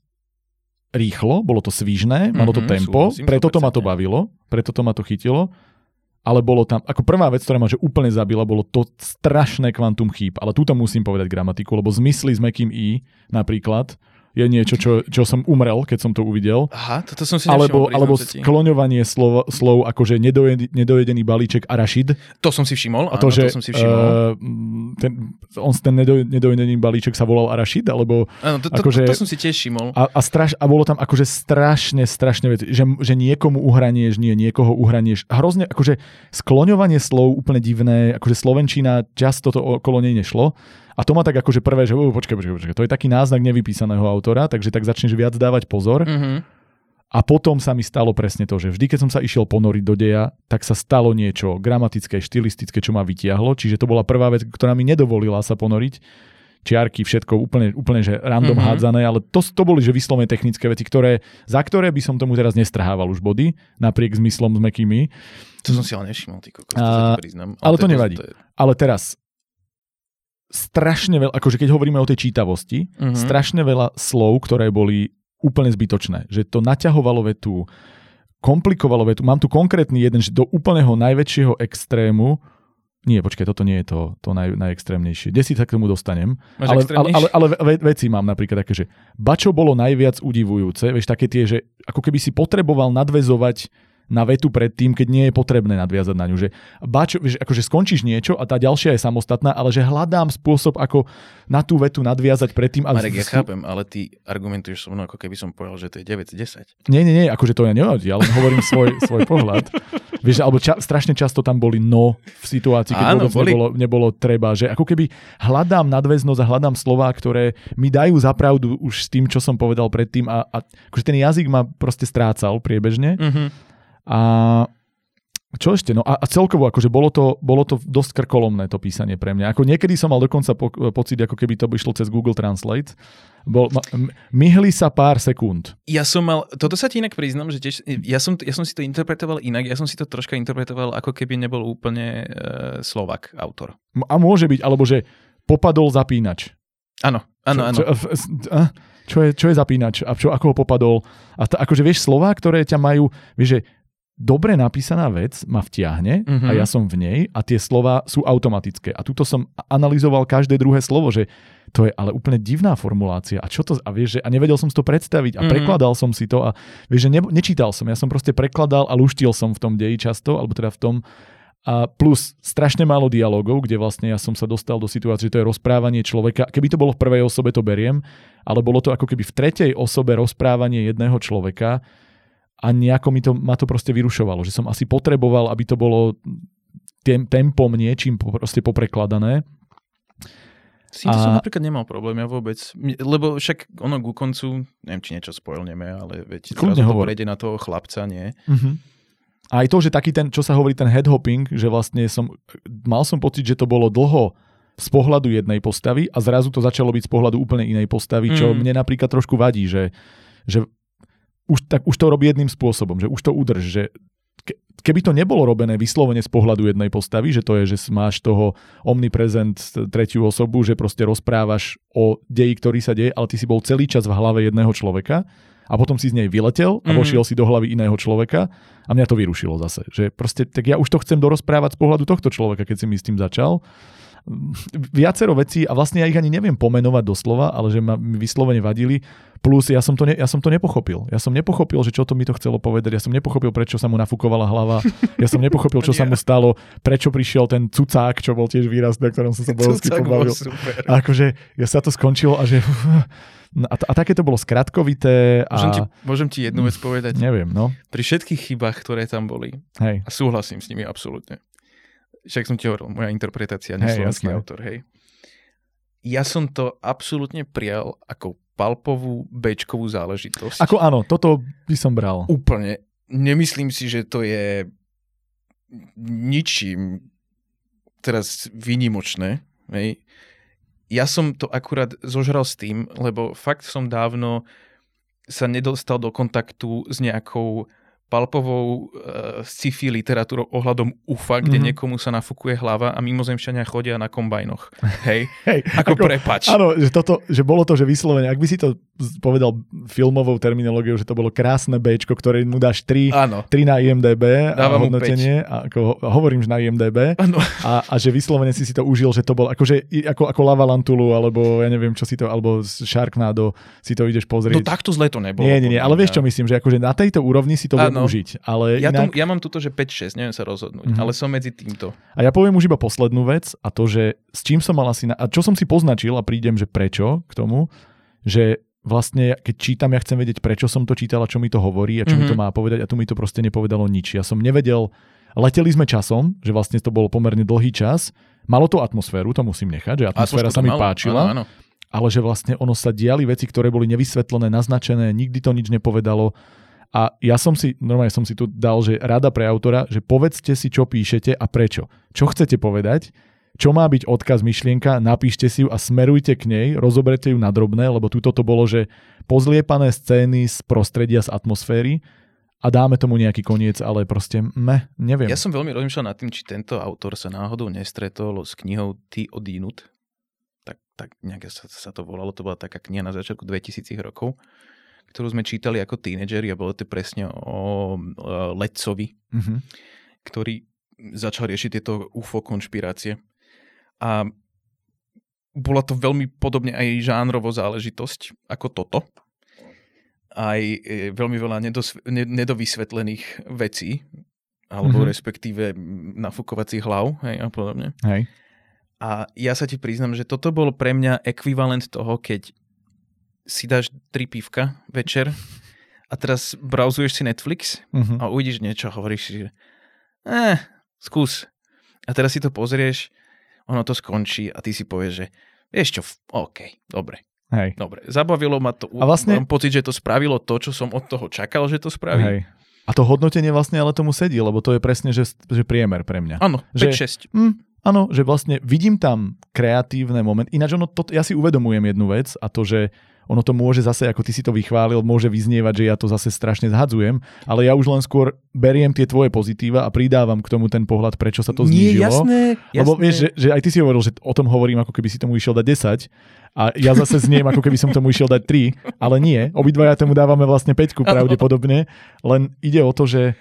rýchlo, bolo to svížné, malo to mm-hmm, tempo, preto to ma to bavilo, preto to ma to chytilo, ale bolo tam, ako prvá vec, ktorá ma že úplne zabila, bolo to strašné kvantum chýb, ale túto musím povedať gramatiku, lebo zmysly s mekým i napríklad, je niečo, čo, čo som umrel, keď som to uvidel. Aha, toto som si Alebo, alebo skloňovanie slov, slov akože nedojedený, nedojedený balíček arašid. To som si všimol, a to, áno, že, to som si všimol. Uh, ten, on ten nedojedený balíček sa volal arašid, alebo... Áno, to, to, akože, to, to, som si tiež všimol. A, a, straš, a bolo tam akože strašne, strašne veci, že, že niekomu uhranieš, nie, niekoho uhranieš. Hrozne, akože skloňovanie slov úplne divné, akože Slovenčina často to okolo nej nešlo. A to má tak akože prvé, že uh, počkaj, počkaj, počkaj, to je taký náznak nevypísaného autora, takže tak začneš viac dávať pozor. Mm-hmm. A potom sa mi stalo presne to, že vždy, keď som sa išiel ponoriť do deja, tak sa stalo niečo gramatické, štilistické, čo ma vytiahlo. Čiže to bola prvá vec, ktorá mi nedovolila sa ponoriť čiarky, všetko úplne, úplne že random mm-hmm. hádzané, ale to, to boli že vyslovene technické veci, ktoré, za ktoré by som tomu teraz nestrhával už body, napriek zmyslom s mekými. To som si ale nevšimol, ty kokos, to sa priznám. Ale, ale to, to nevadí. To je... Ale teraz, strašne veľa, akože keď hovoríme o tej čítavosti, uh-huh. strašne veľa slov, ktoré boli úplne zbytočné. Že to naťahovalo vetu, komplikovalo vetu. Mám tu konkrétny jeden, že do úplného najväčšieho extrému nie, počkaj, toto nie je to, to naj, najextrémnejšie. Desi sa k tomu dostanem. ale, ale, ale, ale ve, veci mám napríklad také, že bačo bolo najviac udivujúce, vieš, také tie, že ako keby si potreboval nadvezovať na vetu predtým, keď nie je potrebné nadviazať na ňu. Že, bač, že akože skončíš niečo a tá ďalšia je samostatná, ale že hľadám spôsob, ako na tú vetu nadviazať predtým. Marek, ja chápem, ale ty argumentuješ so mnou, ako keby som povedal, že to je 9 10. Nie, nie, nie, akože to ja nevadí, ale hovorím svoj, svoj pohľad. Vieš, alebo ča, strašne často tam boli no v situácii, keď Áno, vôbec nebolo, nebolo treba. Že ako keby hľadám nadväznosť a hľadám slova, ktoré mi dajú zapravdu už s tým, čo som povedal predtým a, a akože ten jazyk ma proste strácal priebežne. Mm-hmm. A čo ešte? No a, a celkovo, akože bolo to, bolo to dosť krkolomné to písanie pre mňa. Ako niekedy som mal dokonca po, pocit, ako keby to by išlo cez Google Translate. Bol, ma, myhli sa pár sekúnd. Ja som mal, toto sa ti inak priznam, že tiež, ja som, ja som si to interpretoval inak, ja som si to troška interpretoval, ako keby nebol úplne uh, Slovak autor. A môže byť, alebo že popadol zapínač. Áno, áno, áno. Čo, čo, čo, je, čo je zapínač a čo, ako ho popadol. A to, akože vieš slova, ktoré ťa majú, vieš, že dobre napísaná vec ma vtiahne uh-huh. a ja som v nej a tie slova sú automatické. A tuto som analyzoval každé druhé slovo, že to je ale úplne divná formulácia. A čo to, a vieš, že, a nevedel som si to predstaviť a uh-huh. prekladal som si to a vieš, že ne, nečítal som, ja som proste prekladal a luštil som v tom deji často, alebo teda v tom a plus strašne málo dialogov, kde vlastne ja som sa dostal do situácie, že to je rozprávanie človeka. Keby to bolo v prvej osobe, to beriem, ale bolo to ako keby v tretej osobe rozprávanie jedného človeka, a nejako mi to, ma to proste vyrušovalo, že som asi potreboval, aby to bolo tým tempom niečím proste poprekladané. S tým a... som napríklad nemal problém, ja vôbec. Lebo však ono ku koncu, neviem, či niečo spojilneme, ale veď zrazu to prejde na toho chlapca, nie? Uh-huh. A aj to, že taký ten, čo sa hovorí, ten headhopping, že vlastne som, mal som pocit, že to bolo dlho z pohľadu jednej postavy a zrazu to začalo byť z pohľadu úplne inej postavy, čo Mm. mne napríklad trošku vadí, že, že už, tak, už to robí jedným spôsobom, že už to udrž, že ke, keby to nebolo robené vyslovene z pohľadu jednej postavy, že to je, že máš toho omniprezent tretiu osobu, že proste rozprávaš o deji, ktorý sa deje, ale ty si bol celý čas v hlave jedného človeka a potom si z nej vyletel a Mhm. vošiel si do hlavy iného človeka a mňa to vyrušilo zase. Že proste, tak ja už to chcem dorozprávať z pohľadu tohto človeka, keď si mi s tým začal. Viacero vecí a vlastne ja ich ani neviem pomenovať doslova, ale že ma vyslovene vadili. Plus ja som, to ne, ja som to nepochopil. Ja som nepochopil, že čo to mi to chcelo povedať. Ja som nepochopil, prečo sa mu nafúkovala hlava. Ja som nepochopil, čo sa mu stalo. Prečo prišiel ten cucák, čo bol tiež výraz, na ktorom som sa bolesky Cucák bol pobavil. A akože ja sa to skončilo a že... A, a také to bolo skratkovité a... Môžem ti, môžem ti jednu vec povedať? Neviem, no. Pri všetkých chybách, ktoré tam boli, Hej. a súhlasím s nimi absolútne. Však som ti hovoril, moja interpretácia, neslovenský jasné. autor, hej. Ja som to absolútne prijal ako palpovú bečkovú záležitosť. Ako áno, toto by som bral. Úplne. Nemyslím si, že to je ničím teraz výnimočné. Hej. Ja som to akurát zožral s tým, lebo fakt som dávno sa nedostal do kontaktu s nejakou palpovou uh, sci-fi literatúrou ohľadom UFA, kde Mhm. niekomu sa nafúkuje hlava a mimozemšťania chodia na kombajnoch. Hej, Hej, ako, ako prepač. Áno, že, toto, že bolo to, že vyslovene, ak by si to povedal filmovou terminológiou, že to bolo krásne Bčko, ktoré mu dáš 3, Áno, 3 na IMDB a Dávam mu hodnotenie, a ako ho- hovorím, že na IMDB áno. a, a že vyslovene si si to užil, že to bol akože ako, ako Lavalantulu, alebo ja neviem, čo si to, alebo Sharknado si to ideš pozrieť. No takto zle to nebolo. nie, nie, nie, ale vieš čo myslím, že akože na tejto úrovni si to Áno. užiť, ale Ja, inak... tom, ja mám tuto, že 5-6, neviem sa rozhodnúť, Mhm. ale som medzi týmto. A ja poviem už iba poslednú vec a to, že s čím som mal asi... Na... A čo som si poznačil a prídem, že prečo k tomu, že vlastne keď čítam, ja chcem vedieť, prečo som to čítal a čo mi to hovorí a čo mi to Mhm. má povedať a tu mi to proste nepovedalo nič. Ja som nevedel... Leteli sme časom, že vlastne to bol pomerne dlhý čas. Malo to atmosféru, to musím nechať, že atmosféra sa mi Malo, páčila, Áno, áno. ale že vlastne ono sa diali veci, ktoré boli nevysvetlené, naznačené, nikdy to nič nepovedalo. A ja som si, normálne som si tu dal, že rada pre autora, že povedzte si, čo píšete a prečo. Čo chcete povedať, čo má byť odkaz, myšlienka, napíšte si ju a smerujte k nej, rozoberete ju na drobné, lebo tuto to bolo, že pozliepané scény z prostredia, z atmosféry a dáme tomu nejaký koniec, ale proste meh, neviem. Ja som veľmi rozmýšľal nad tým, či tento autor sa náhodou nestretol s knihou Ty odínut. Tak, tak nejak sa, sa to volalo, to bola taká kniha na začiatku 2000 rokov, ktorú sme čítali ako tínedžeri a bolo to presne o, Letcovi, Mhm. ktorý začal riešiť tieto UFO konšpirácie. A bola to veľmi podobne aj žánrovo záležitosť ako toto. Aj e, veľmi veľa nedos, ne, nedovysvetlených vecí, alebo Mhm. mm-hmm. respektíve nafúkovacích hlav hej, a podobne. Hej. A ja sa ti priznam, že toto bol pre mňa ekvivalent toho, keď si dáš tri pivka večer a teraz browsuješ si Netflix Mhm. a uvidíš niečo a hovoríš si, že eh, skús. A teraz si to pozrieš, ono to skončí a ty si povieš, že vieš čo, OK, dobre, Hej. dobre. Zabavilo ma to, A vlastne- mám pocit, že to spravilo to, čo som od toho čakal, že to spraví. Hej. A to hodnotenie vlastne ale tomu sedí, lebo to je presne, že, že priemer pre mňa. Áno, Že- 5-6. Hm, áno, že vlastne vidím tam kreatívne moment. Ináč ono, to, ja si uvedomujem jednu vec a to, že ono to môže zase, ako ty si to vychválil, môže vyznievať, že ja to zase strašne zhadzujem, ale ja už len skôr beriem tie tvoje pozitíva a pridávam k tomu ten pohľad, prečo sa to Nie, znížilo. jasné, jasné. Lebo vieš, že, že aj ty si hovoril, že o tom hovorím, ako keby si tomu išiel dať 10 a ja zase zniem, ako keby som tomu išiel dať 3, ale nie. Obidvaja tomu dávame vlastne 5 pravdepodobne, len ide o to, že,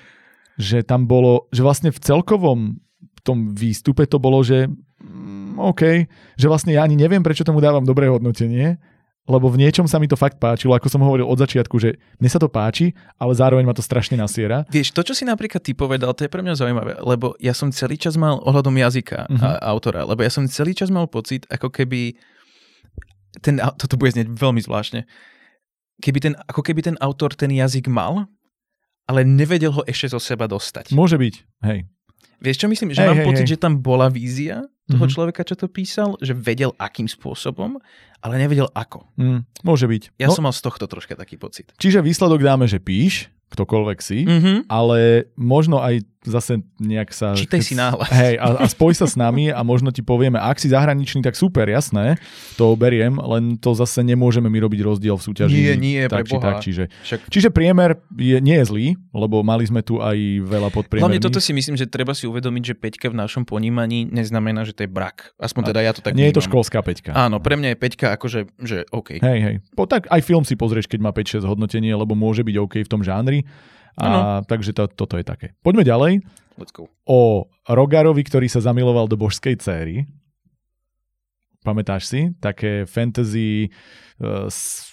že tam bolo, že vlastne v celkovom tom výstupe to bolo, že mm, OK, že vlastne ja ani neviem, prečo tomu dávam dobré hodnotenie, lebo v niečom sa mi to fakt páčilo, ako som hovoril od začiatku, že mne sa to páči, ale zároveň ma to strašne nasiera. Vieš, to, čo si napríklad ty povedal, to je pre mňa zaujímavé, lebo ja som celý čas mal ohľadom jazyka Mhm. uh-huh. a autora, lebo ja som celý čas mal pocit, ako keby ten, toto bude znieť veľmi zvláštne, keby ten, ako keby ten autor ten jazyk mal, ale nevedel ho ešte zo seba dostať. Môže byť, hej. Vieš, čo myslím? Že Hej, mám hej, pocit, hej. že tam bola vízia toho Mhm. človeka, čo to písal, že vedel akým spôsobom, ale nevedel ako. Mm, môže byť. Ja no, som mal z tohto troška taký pocit. Čiže výsledok dáme, že píš, ktokoľvek si, Mhm. ale možno aj zase nejak sa... Čítaj si náhlas. Hej, a, a spoj sa s nami a možno ti povieme, ak si zahraničný, tak super, jasné, to beriem, len to zase nemôžeme my robiť rozdiel v súťaži. Nie, nie, tak, či preboha. tak, čiže, Však čiže priemer je, nie je zlý, lebo mali sme tu aj veľa podpriemerných. Hlavne toto si myslím, že treba si uvedomiť, že peťka v našom ponímaní neznamená, že to je brak. Aspoň teda ja to tak Nie je to vnímam. školská peťka. Áno, pre mňa je peťka akože, že OK. Hej, hej. Po, tak aj film si pozrieš, keď má 5-6 hodnotenie, lebo môže byť OK v tom žánri. A takže to, toto je také. Poďme ďalej. Let's go. O Rogarovi, ktorý sa zamiloval do božskej céry. Pamätáš si? Také fantasy, uh, s,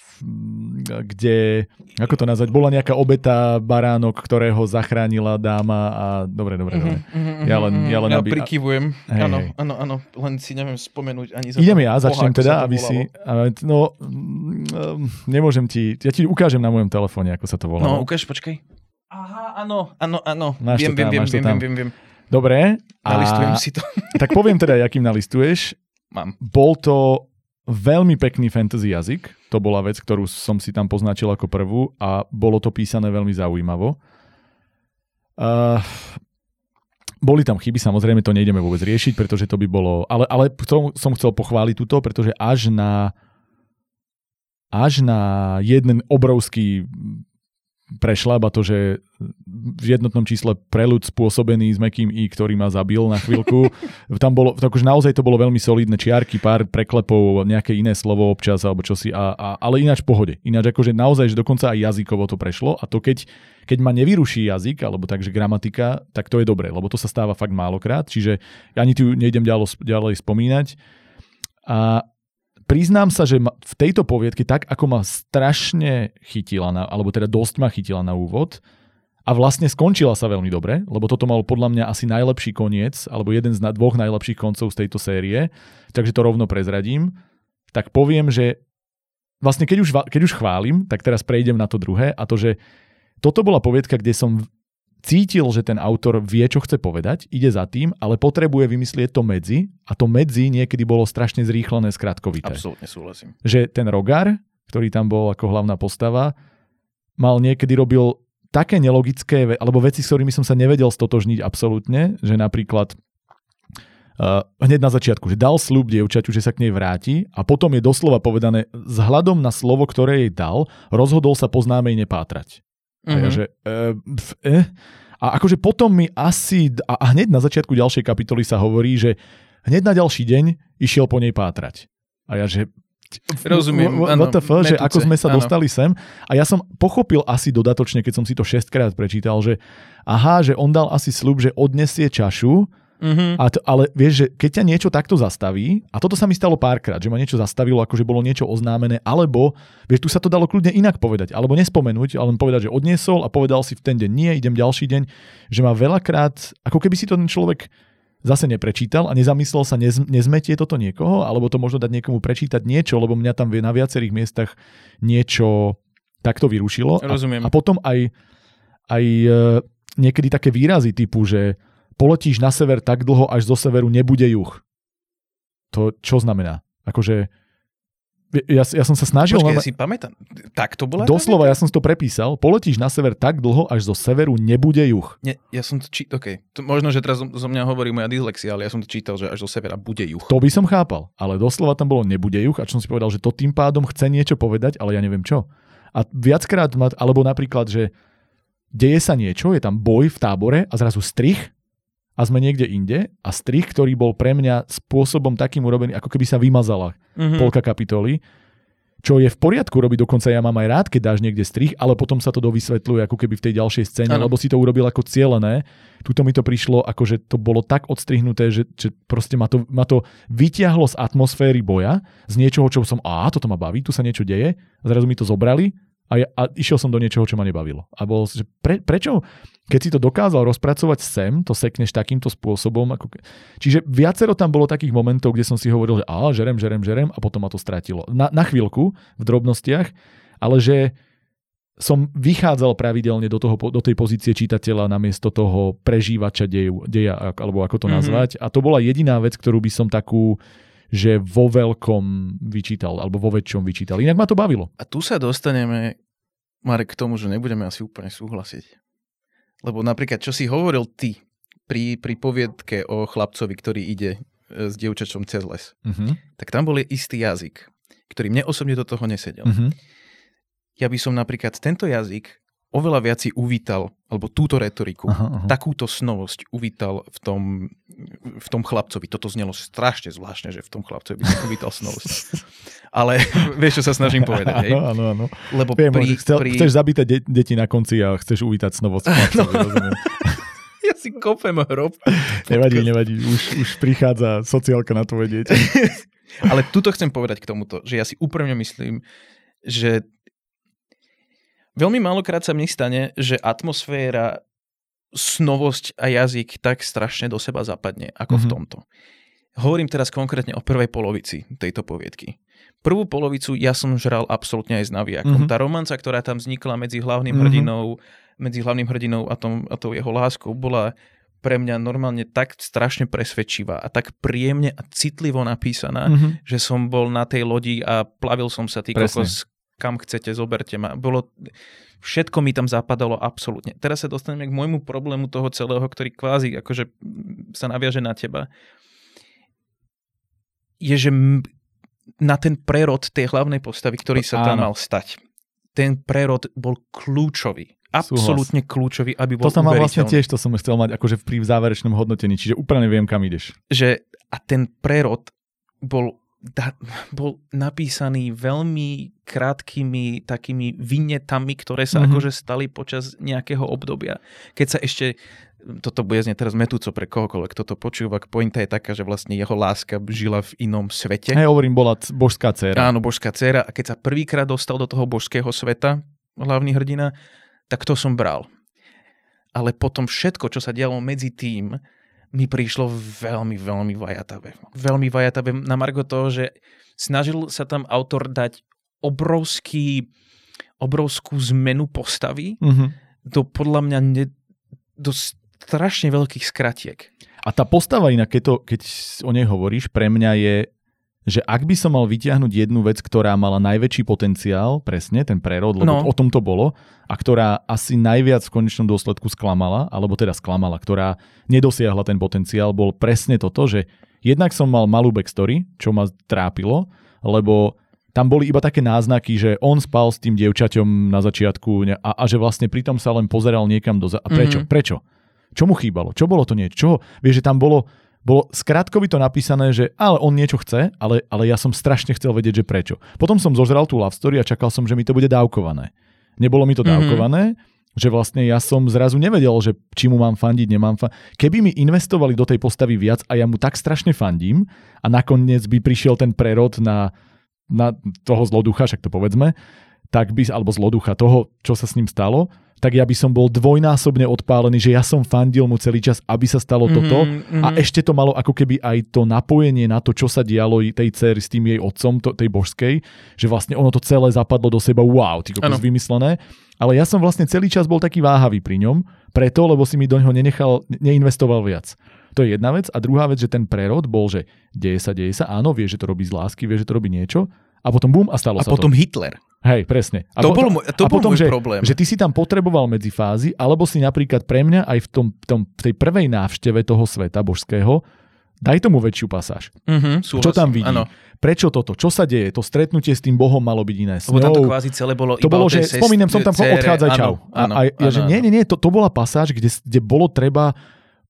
kde, ako to nazvať, bola nejaká obeta baránok, ktorého zachránila dáma a dobre, dobre, dobre. Ja len- ja len ja aby- prikyvujem. Hej, Áno, hej. áno, áno. Len si neviem spomenúť ani za Idem ja, začnem teda, aby volalo. si... a- No, mm, nemôžem ti... Ja ti ukážem na mojom telefóne, ako sa to volá. No, ukáž, počkaj. Aha, áno, áno, áno. Máš viem, viem, tam, viem, máš viem, viem, viem, viem. Dobre. Nalistujem si to. Tak poviem teda, akým nalistuješ. Mám. Bol to veľmi pekný fantasy jazyk. To bola vec, ktorú som si tam poznačil ako prvú a bolo to písané veľmi zaujímavo. Uh, boli tam chyby, samozrejme to nejdeme vôbec riešiť, pretože to by bolo... Ale, ale som, som chcel pochváliť túto, pretože až na až na jeden obrovský prešlap a to, že v jednotnom čísle prelud spôsobený s mekým i, ktorý ma zabil na chvíľku. Tam bolo, tak už naozaj to bolo veľmi solidné čiarky, pár preklepov, nejaké iné slovo občas alebo čosi, a, a, ale ináč v pohode. Ináč akože naozaj, že dokonca aj jazykovo to prešlo a to keď, keď ma nevyruší jazyk, alebo takže gramatika, tak to je dobré, lebo to sa stáva fakt málokrát, čiže ani tu nejdem ďalej, ďalej spomínať. A priznám sa, že v tejto poviedke, tak ako ma strašne chytila, na, alebo teda dosť ma chytila na úvod, a vlastne skončila sa veľmi dobre, lebo toto mal podľa mňa asi najlepší koniec, alebo jeden z dvoch najlepších koncov z tejto série, takže to rovno prezradím, tak poviem, že vlastne keď už, keď už chválim, tak teraz prejdem na to druhé a to, že toto bola poviedka, kde som cítil, že ten autor vie, čo chce povedať, ide za tým, ale potrebuje vymyslieť to medzi a to medzi niekedy bolo strašne zrýchlené, skratkovité Absolútne súhlasím. že ten Rogar, ktorý tam bol ako hlavná postava, mal niekedy robil také nelogické, alebo veci, s ktorými som sa nevedel stotožniť absolútne, že napríklad uh, hneď na začiatku, že dal slúb dievčaťu, že sa k nej vráti a potom je doslova povedané, vzhľadom na slovo, ktoré jej dal, rozhodol sa po známej nepátrať. A ja, Mhm. že, pf, eh. A akože potom mi asi, a, hneď na začiatku ďalšej kapitoly sa hovorí, že hneď na ďalší deň išiel po nej pátrať. A ja, že Rozumiem, áno, fuck, že ako sme sa áno. dostali sem. A ja som pochopil asi dodatočne, keď som si to šestkrát prečítal, že aha, že on dal asi slub, že odnesie čašu, Mhm. a to, ale vieš, že keď ťa niečo takto zastaví, a toto sa mi stalo párkrát, že ma niečo zastavilo, ako že bolo niečo oznámené, alebo, vieš, tu sa to dalo kľudne inak povedať, alebo nespomenúť, ale len povedať, že odniesol a povedal si v ten deň nie, idem ďalší deň, že ma veľakrát, ako keby si to ten človek zase neprečítal a nezamyslel sa, nez, nezmetie toto niekoho, alebo to možno dať niekomu prečítať niečo, lebo mňa tam na viacerých miestach niečo takto vyrušilo. A, Rozumiem. a potom aj, aj e, niekedy také výrazy typu, že poletíš na sever tak dlho, až zo severu nebude juh. To čo znamená? Akože ja, ja som sa snažil... Počkaj, ja si pamätám. Tak to bola? Doslova, ja som si to prepísal. Poletíš na sever tak dlho, až zo severu nebude juh. Nie, ja som to čítal, okay. to, možno, že teraz zo, zo mňa hovorí moja dyslexia, ale ja som to čítal, že až do severa bude juh. To by som chápal, ale doslova tam bolo nebude juh a čo som si povedal, že to tým pádom chce niečo povedať, ale ja neviem čo. A viackrát, ma, alebo napríklad, že deje sa niečo, je tam boj v tábore a zrazu strich a sme niekde inde a strich, ktorý bol pre mňa spôsobom takým urobený, ako keby sa vymazala Mhm. polka kapitoly, čo je v poriadku robiť, dokonca ja mám aj rád, keď dáš niekde strich, ale potom sa to dovysvetľuje ako keby v tej ďalšej scéne, Áno. lebo si to urobil ako cielené. Tuto mi to prišlo, ako že to bolo tak odstrihnuté, že, že proste ma to, ma to vyťahlo z atmosféry boja, z niečoho, čo som, a toto ma baví, tu sa niečo deje, a zrazu mi to zobrali a, ja, a išiel som do niečoho, čo ma nebavilo. A bol, že pre, prečo, keď si to dokázal rozpracovať sem, to sekneš takýmto spôsobom. Ako... ke- Čiže viacero tam bolo takých momentov, kde som si hovoril, že á, žerem, žerem, žerem a potom ma to stratilo. Na, na chvíľku, v drobnostiach, ale že som vychádzal pravidelne do, toho, do tej pozície čitateľa namiesto toho prežívača deju, deja, alebo ako to Mhm. nazvať. A to bola jediná vec, ktorú by som takú že vo veľkom vyčítal, alebo vo väčšom vyčítal. Inak ma to bavilo. A tu sa dostaneme Marek, k tomu, že nebudeme asi úplne súhlasiť. Lebo napríklad, čo si hovoril ty pri, pri poviedke o chlapcovi, ktorý ide e, s dievčačom cez les, Uh-huh. tak tam bol istý jazyk, ktorý mne osobne do toho nesedel. Uh-huh. Ja by som napríklad tento jazyk oveľa viac si uvítal, alebo túto retoriku, Aha, aha. takúto snovosť uvítal v tom, v tom chlapcovi. Toto znelo strašne zvláštne, že v tom chlapcovi som uvítal snovosť. Ale vieš, čo sa snažím povedať, hej? Áno, áno. Lebo Viem, pri, chcel, pri... chceš zabítať de- deti na konci a chceš uvítať snovosť. No. rozumiem. Ja si kopem hrob. Nevadí, nevadí. Už, už prichádza sociálka na tvoje dieťa. Ale tuto chcem povedať k tomuto, že ja si úprimne myslím, že veľmi málokrát sa mne stane, že atmosféra, snovosť a jazyk tak strašne do seba zapadne, ako mm-hmm. v Mhm. tomto. Hovorím teraz konkrétne o prvej polovici tejto poviedky. Prvú polovicu ja som žral absolútne aj s naviakom. Mhm. Tá romanca, ktorá tam vznikla medzi hlavným Mhm. hrdinou, medzi hlavným hrdinou a, tom, a tou jeho láskou, bola pre mňa normálne tak strašne presvedčivá a tak príjemne a citlivo napísaná, Mhm. že som bol na tej lodi a plavil som sa, Presne. kokos, kam chcete, zoberte ma. Bolo, všetko mi tam zapadalo absolútne. Teraz sa dostaneme k môjmu problému toho celého, ktorý kvázi akože mm, sa naviaže na teba. Je, že na ten prerod tej hlavnej postavy, ktorý sa tam Áno. mal stať. Ten prerod bol kľúčový. Absolútne kľúčový, aby bol To mal vlastne tiež, to som chcel mať akože pri záverečnom hodnotení, čiže úplne viem, kam ideš. že a ten prerod bol, da, bol napísaný veľmi krátkými takými vinetami, ktoré sa Mhm. mm-hmm. akože stali počas nejakého obdobia. Keď sa ešte, toto bude znieť teraz metúco pre kohokoľvek, kto to počúva, pointa je taká, že vlastne jeho láska žila v inom svete. Hej, hovorím, bola božská dcéra. Áno, božská dcéra. A keď sa prvýkrát dostal do toho božského sveta, hlavný hrdina, tak to som bral. Ale potom všetko, čo sa dialo medzi tým, mi prišlo veľmi, veľmi vajatavé. Veľmi vajatavé na margo toho, že snažil sa tam autor dať obrovský, obrovskú zmenu postavy Mhm. do podľa mňa ne, do strašne veľkých skratiek. A tá postava inak, keď, to, keď o nej hovoríš, pre mňa je, že ak by som mal vyťahnuť jednu vec, ktorá mala najväčší potenciál, presne ten prerod, lebo No. o tom to bolo, a ktorá asi najviac v konečnom dôsledku sklamala, alebo teda sklamala, ktorá nedosiahla ten potenciál, bol presne toto, že jednak som mal malú backstory, čo ma trápilo, lebo tam boli iba také náznaky, že on spal s tým dievčaťom na začiatku a, a že vlastne pritom sa len pozeral niekam do... Za- a prečo? Mhm. Prečo? Čo mu chýbalo? Čo bolo to niečo? Čo? Vieš, že tam bolo, bolo skrátkovito napísané, že ale on niečo chce, ale, ale ja som strašne chcel vedieť, že prečo. Potom som zožral tú love story a čakal som, že mi to bude dávkované. Nebolo mi to Mhm. dávkované, že vlastne ja som zrazu nevedel, že či mu mám fandiť, nemám fandiť. Keby mi investovali do tej postavy viac a ja mu tak strašne fandím a nakoniec by prišiel ten prerod na, na toho zloducha, však to povedzme, tak by, alebo zloducha toho, čo sa s ním stalo, tak ja by som bol dvojnásobne odpálený, že ja som fandil mu celý čas, aby sa stalo toto Mhm, a mhm. ešte to malo ako keby aj to napojenie na to, čo sa dialo tej cery s tým jej otcom, to, tej božskej, že vlastne ono to celé zapadlo do seba, wow, ty kokos vymyslené. Ale ja som vlastne celý čas bol taký váhavý pri ňom, preto, lebo si mi do ňoho nenechal, neinvestoval viac. To je jedna vec. A druhá vec, že ten prerod bol, že deje sa, deje sa, áno, vie, že to robí z lásky, vie, že to robí niečo, a potom bum a stalo A sa potom to. Hitler. Hej, presne. A To potom, bol to bol potom, môj že, problém. Že ty si tam potreboval medzi fázy, alebo si napríklad pre mňa aj v, tom, tom, v tej prvej návšteve toho sveta božského, daj tomu väčšiu pasáž. Mhm, Čo tam vidí? Áno. Prečo toto? Čo sa deje? To stretnutie s tým Bohom malo byť iné. Lebo tam to kvázi celé bolo to bolo, že spomínam som tam, cére. odchádzaj, čau. Áno, áno, a, a ja, že áno, nie, nie, nie, to, to bola pasáž, kde, kde bolo treba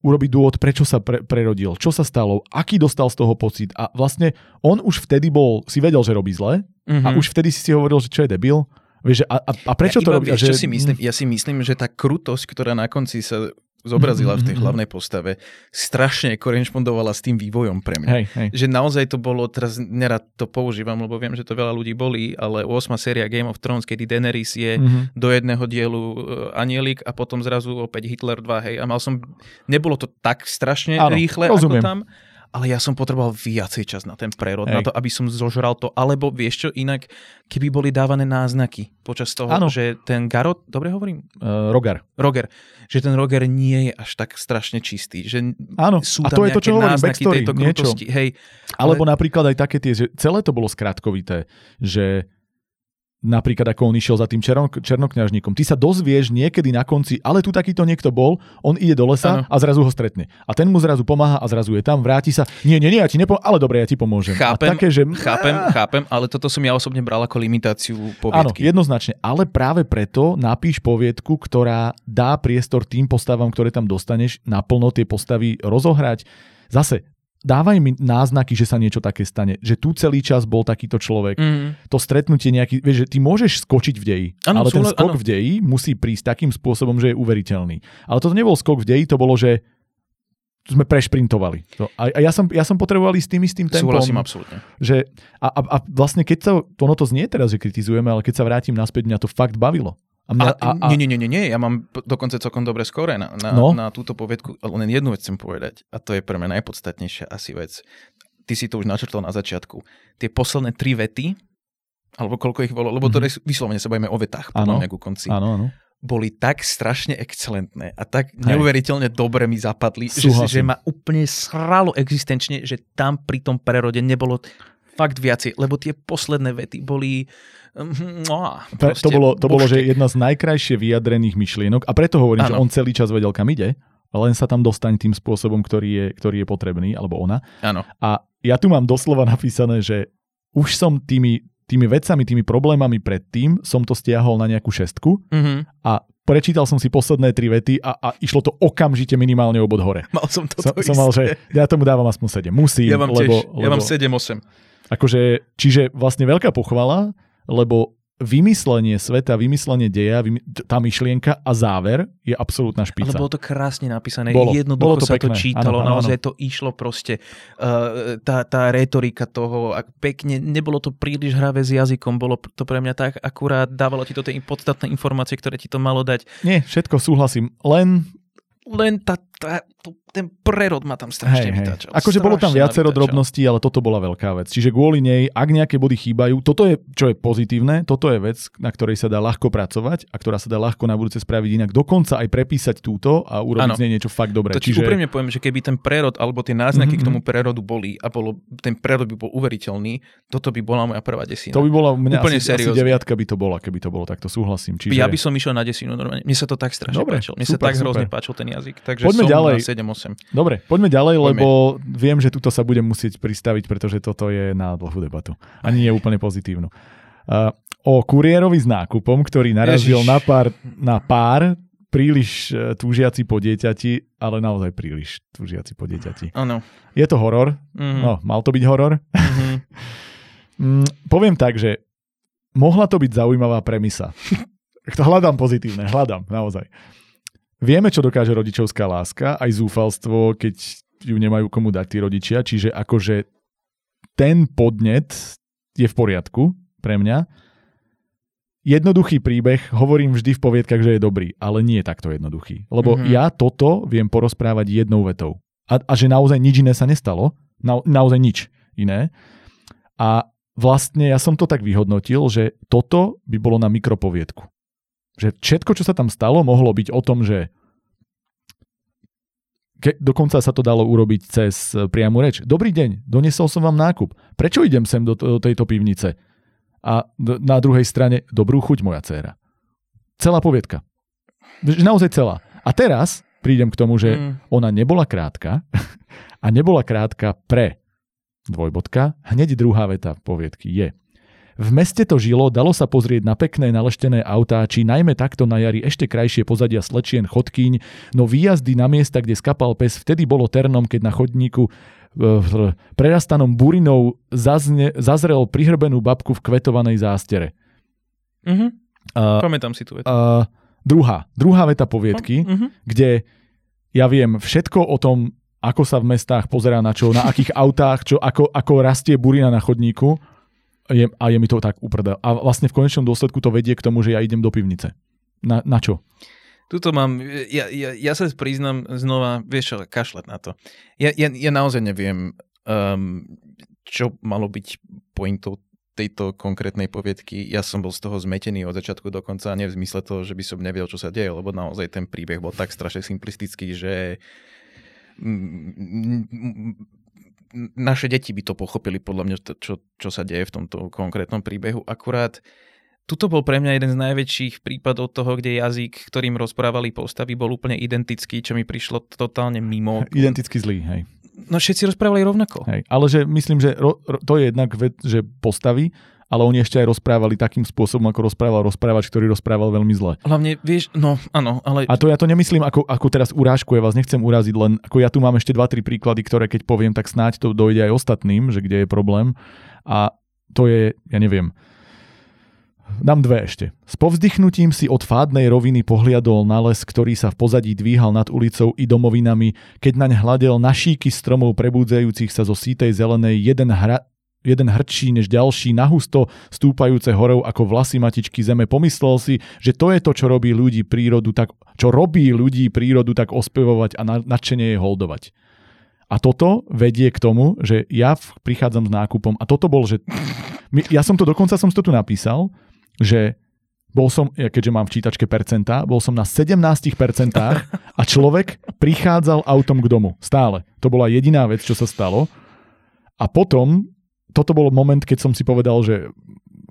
urobiť dôvod, prečo sa pre, prerodil, čo sa stalo, aký dostal z toho pocit. A vlastne on už vtedy bol, si vedel, že robí zle Mhm. a už vtedy si si hovoril, že čo je debil. Vieš, a, a, prečo ja to robí? Vieš, že, si myslím? Ja si myslím, že tá krutosť, ktorá na konci sa zobrazila v tej Mhm, mhm, hlavnej postave, strašne korešpondovala s tým vývojom pre mňa. Hej, hej. Že naozaj to bolo, teraz nerad to používam, lebo viem, že to veľa ľudí bolí, ale 8. séria Game of Thrones, kedy Daenerys je Mhm. do jedného dielu e, anielik a potom zrazu opäť Hitler 2, hej. A mal som, nebolo to tak strašne Áno, rýchle rozumiem. ako tam, ale ja som potreboval viacej čas na ten prerod, Hej. na to, aby som zožral to, alebo vieš čo, inak, keby boli dávané náznaky počas toho, Áno. že ten Garot, dobre hovorím? Uh, Rogar. Roger, že ten Roger nie je až tak strašne čistý, že Áno, sú a tam to je to, čo hovorím, náznaky backstory, tejto niečo. krutosti. Hej, Alebo napríklad aj také tie, že celé to bolo skratkovité, že napríklad ako on išiel za tým černo, černokňažníkom. Ty sa dozvieš niekedy na konci, ale tu takýto niekto bol, on ide do lesa ano. a zrazu ho stretne. A ten mu zrazu pomáha a zrazu je tam, vráti sa. Nie, nie, nie, ja ti nepomôžem, ale dobre, ja ti pomôžem. Chápem, a také, že... chápem, chápem, ale toto som ja osobne bral ako limitáciu poviedky. Áno, jednoznačne, ale práve preto napíš poviedku, ktorá dá priestor tým postavám, ktoré tam dostaneš, naplno tie postavy rozohrať. Zase, dávaj mi náznaky, že sa niečo také stane. Že tu celý čas bol takýto človek. Mm. To stretnutie nejaký, vieš, že ty môžeš skočiť v deji, ano, ale ten skok ano. v deji musí prísť takým spôsobom, že je uveriteľný. Ale toto nebol skok v deji, to bolo, že sme prešprintovali. To, a, a ja, som, ja som potreboval ísť s tým istým tempom. Súhlasím absolútne. Že, a, a, a vlastne keď sa, ono to znie teraz, že kritizujeme, ale keď sa vrátim naspäť, mňa to fakt bavilo. A mňa, a, a, nie, nie, nie, nie, ja mám dokonca celkom dobre skore na, na, no? na túto povedku, len jednu vec chcem povedať a to je pre mňa najpodstatnejšia asi vec. Ty si to už načrtol na začiatku. Tie posledné tri vety, alebo koľko ich bolo, lebo to mm-hmm. vyslovene sa bavíme o vetách, podľa mňa ku konci. Áno, áno boli tak strašne excelentné a tak Hej. neuveriteľne dobre mi zapadli, že, že ma úplne sralo existenčne, že tam pri tom prerode nebolo fakt viacej, lebo tie posledné vety boli No, to bolo, to bolo, že jedna z najkrajšie vyjadrených myšlienok a preto hovorím, ano. že on celý čas vedel, kam ide, len sa tam dostane tým spôsobom, ktorý je, ktorý je potrebný, alebo ona. Áno. A ja tu mám doslova napísané, že už som tými, tými vecami, tými problémami predtým, som to stiahol na nejakú šestku mm-hmm. a prečítal som si posledné tri vety a, a išlo to okamžite minimálne obod hore. Mal som to som, som mal, že ja tomu dávam aspoň 7. Musím, ja mám lebo, tiež, ja mám 7-8. Akože, čiže vlastne veľká pochvala, lebo vymyslenie sveta, vymyslenie deja, tá myšlienka a záver je absolútna špica. Ale bolo to krásne napísané, bolo, jednoducho bolo to sa pekné. to čítalo, ano, naozaj ano. to išlo proste, uh, tá, tá retorika toho, a pekne, nebolo to príliš hravé s jazykom, bolo to pre mňa tak akurát, dávalo ti to tie podstatné informácie, ktoré ti to malo dať. Nie, všetko súhlasím, len len tá, tá, to, ten prerod ma tam strašne hey, vytáčal. Hey. Akože bolo tam viacero drobností, ale toto bola veľká vec. Čiže kvôli nej, ak nejaké body chýbajú, toto je, čo je pozitívne, toto je vec, na ktorej sa dá ľahko pracovať a ktorá sa dá ľahko na budúce spraviť inak. Dokonca aj prepísať túto a urobiť ano. z nej niečo fakt dobré. To Čiže... úprimne poviem, že keby ten prerod alebo tie náznaky mm-hmm. k tomu prerodu boli a bolo, ten prerod by bol uveriteľný, toto by bola moja prvá desina. To by bola mňa Úplne asi, asi deviatka by to bola, keby to bolo, tak to súhlasím. Čiže... Ja by som išiel na desinu normálne. Mne sa to tak strašne Dobre, páčilo. Mne super, sa tak super. hrozne páčil ten jazyk. Takže Poďme ďalej. na 7-8. Dobre, poďme ďalej, poďme. lebo viem, že tuto sa budem musieť pristaviť, pretože toto je na dlhú debatu. A nie je úplne pozitívnu. Uh, o kuriérovi s nákupom, ktorý narazil na pár, na pár príliš uh, túžiaci po dieťati, ale naozaj príliš túžiaci po dieťati. Áno. Je to horor? Mm-hmm. No, mal to byť horor? Mm-hmm. mm, poviem tak, že mohla to byť zaujímavá premisa. hľadám pozitívne, hľadám, naozaj. Vieme, čo dokáže rodičovská láska, aj zúfalstvo, keď ju nemajú komu dať tí rodičia, čiže akože ten podnet je v poriadku pre mňa. Jednoduchý príbeh, hovorím vždy v poviedkach, že je dobrý, ale nie je takto jednoduchý. Lebo mm-hmm. ja toto viem porozprávať jednou vetou. A, a že naozaj nič iné sa nestalo. Na, naozaj nič iné. A vlastne ja som to tak vyhodnotil, že toto by bolo na mikropoviedku. Že všetko, čo sa tam stalo, mohlo byť o tom, že ke, dokonca sa to dalo urobiť cez e, priamu reč. Dobrý deň, doniesol som vám nákup. Prečo idem sem do, do tejto pivnice? A na druhej strane, dobrú chuť moja dcéra. Celá poviedka. Naozaj celá. A teraz prídem k tomu, že mm. ona nebola krátka a nebola krátka pre dvojbodka. Hneď druhá veta poviedky je v meste to žilo, dalo sa pozrieť na pekné naleštené autá, či najmä takto na jari ešte krajšie pozadia slečien chodkyň, no výjazdy na miesta, kde skapal pes, vtedy bolo ternom, keď na chodníku v prerastanom burinou zazne, zazrel prihrbenú babku v kvetovanej zástere. Uh-huh. Uh, Pamätám si tu vetu. Uh, druhá, druhá veta poviedky, uh-huh. kde ja viem všetko o tom, ako sa v mestách pozerá na čo, na akých autách, čo, ako, ako rastie burina na chodníku je, a je mi to tak uprdel. A vlastne v konečnom dôsledku to vedie k tomu, že ja idem do pivnice. Na, na čo? Tuto mám, ja, ja, ja sa priznam znova, vieš čo, kašľať na to. Ja, ja, ja naozaj neviem, um, čo malo byť pointou tejto konkrétnej poviedky. Ja som bol z toho zmetený od začiatku do konca, nie v zmysle toho, že by som nevedel, čo sa deje, lebo naozaj ten príbeh bol tak strašne simplistický, že naše deti by to pochopili podľa mňa, čo, čo sa deje v tomto konkrétnom príbehu. Akurát tuto bol pre mňa jeden z najväčších prípadov toho, kde jazyk, ktorým rozprávali postavy, bol úplne identický, čo mi prišlo totálne mimo. Identicky zlý, hej. No všetci rozprávali rovnako. Hej. Ale že myslím, že ro, ro, to je jednak vec, že postavy, ale oni ešte aj rozprávali takým spôsobom, ako rozprával rozprávač, ktorý rozprával veľmi zle. Hlavne, vieš, no áno, ale... A to ja to nemyslím ako, ako teraz urážku, ja vás nechcem uraziť, len ako ja tu mám ešte 2-3 príklady, ktoré keď poviem, tak snáď to dojde aj ostatným, že kde je problém. A to je, ja neviem, Dám dve ešte. S povzdychnutím si od fádnej roviny pohliadol na les, ktorý sa v pozadí dvíhal nad ulicou i domovinami, keď naň hľadel na šíky stromov prebúdzajúcich sa zo sítej zelenej jeden, hra, jeden hrčí než ďalší, nahusto stúpajúce horou ako vlasy matičky zeme. Pomyslel si, že to je to, čo robí ľudí prírodu tak, čo robí ľudí prírodu tak ospevovať a nadšenie je holdovať. A toto vedie k tomu, že ja prichádzam s nákupom a toto bol, že ja som to dokonca som to tu napísal, že bol som, ja keďže mám v čítačke percentá, bol som na 17% a človek prichádzal autom k domu. Stále. To bola jediná vec, čo sa stalo. A potom, toto bol moment, keď som si povedal, že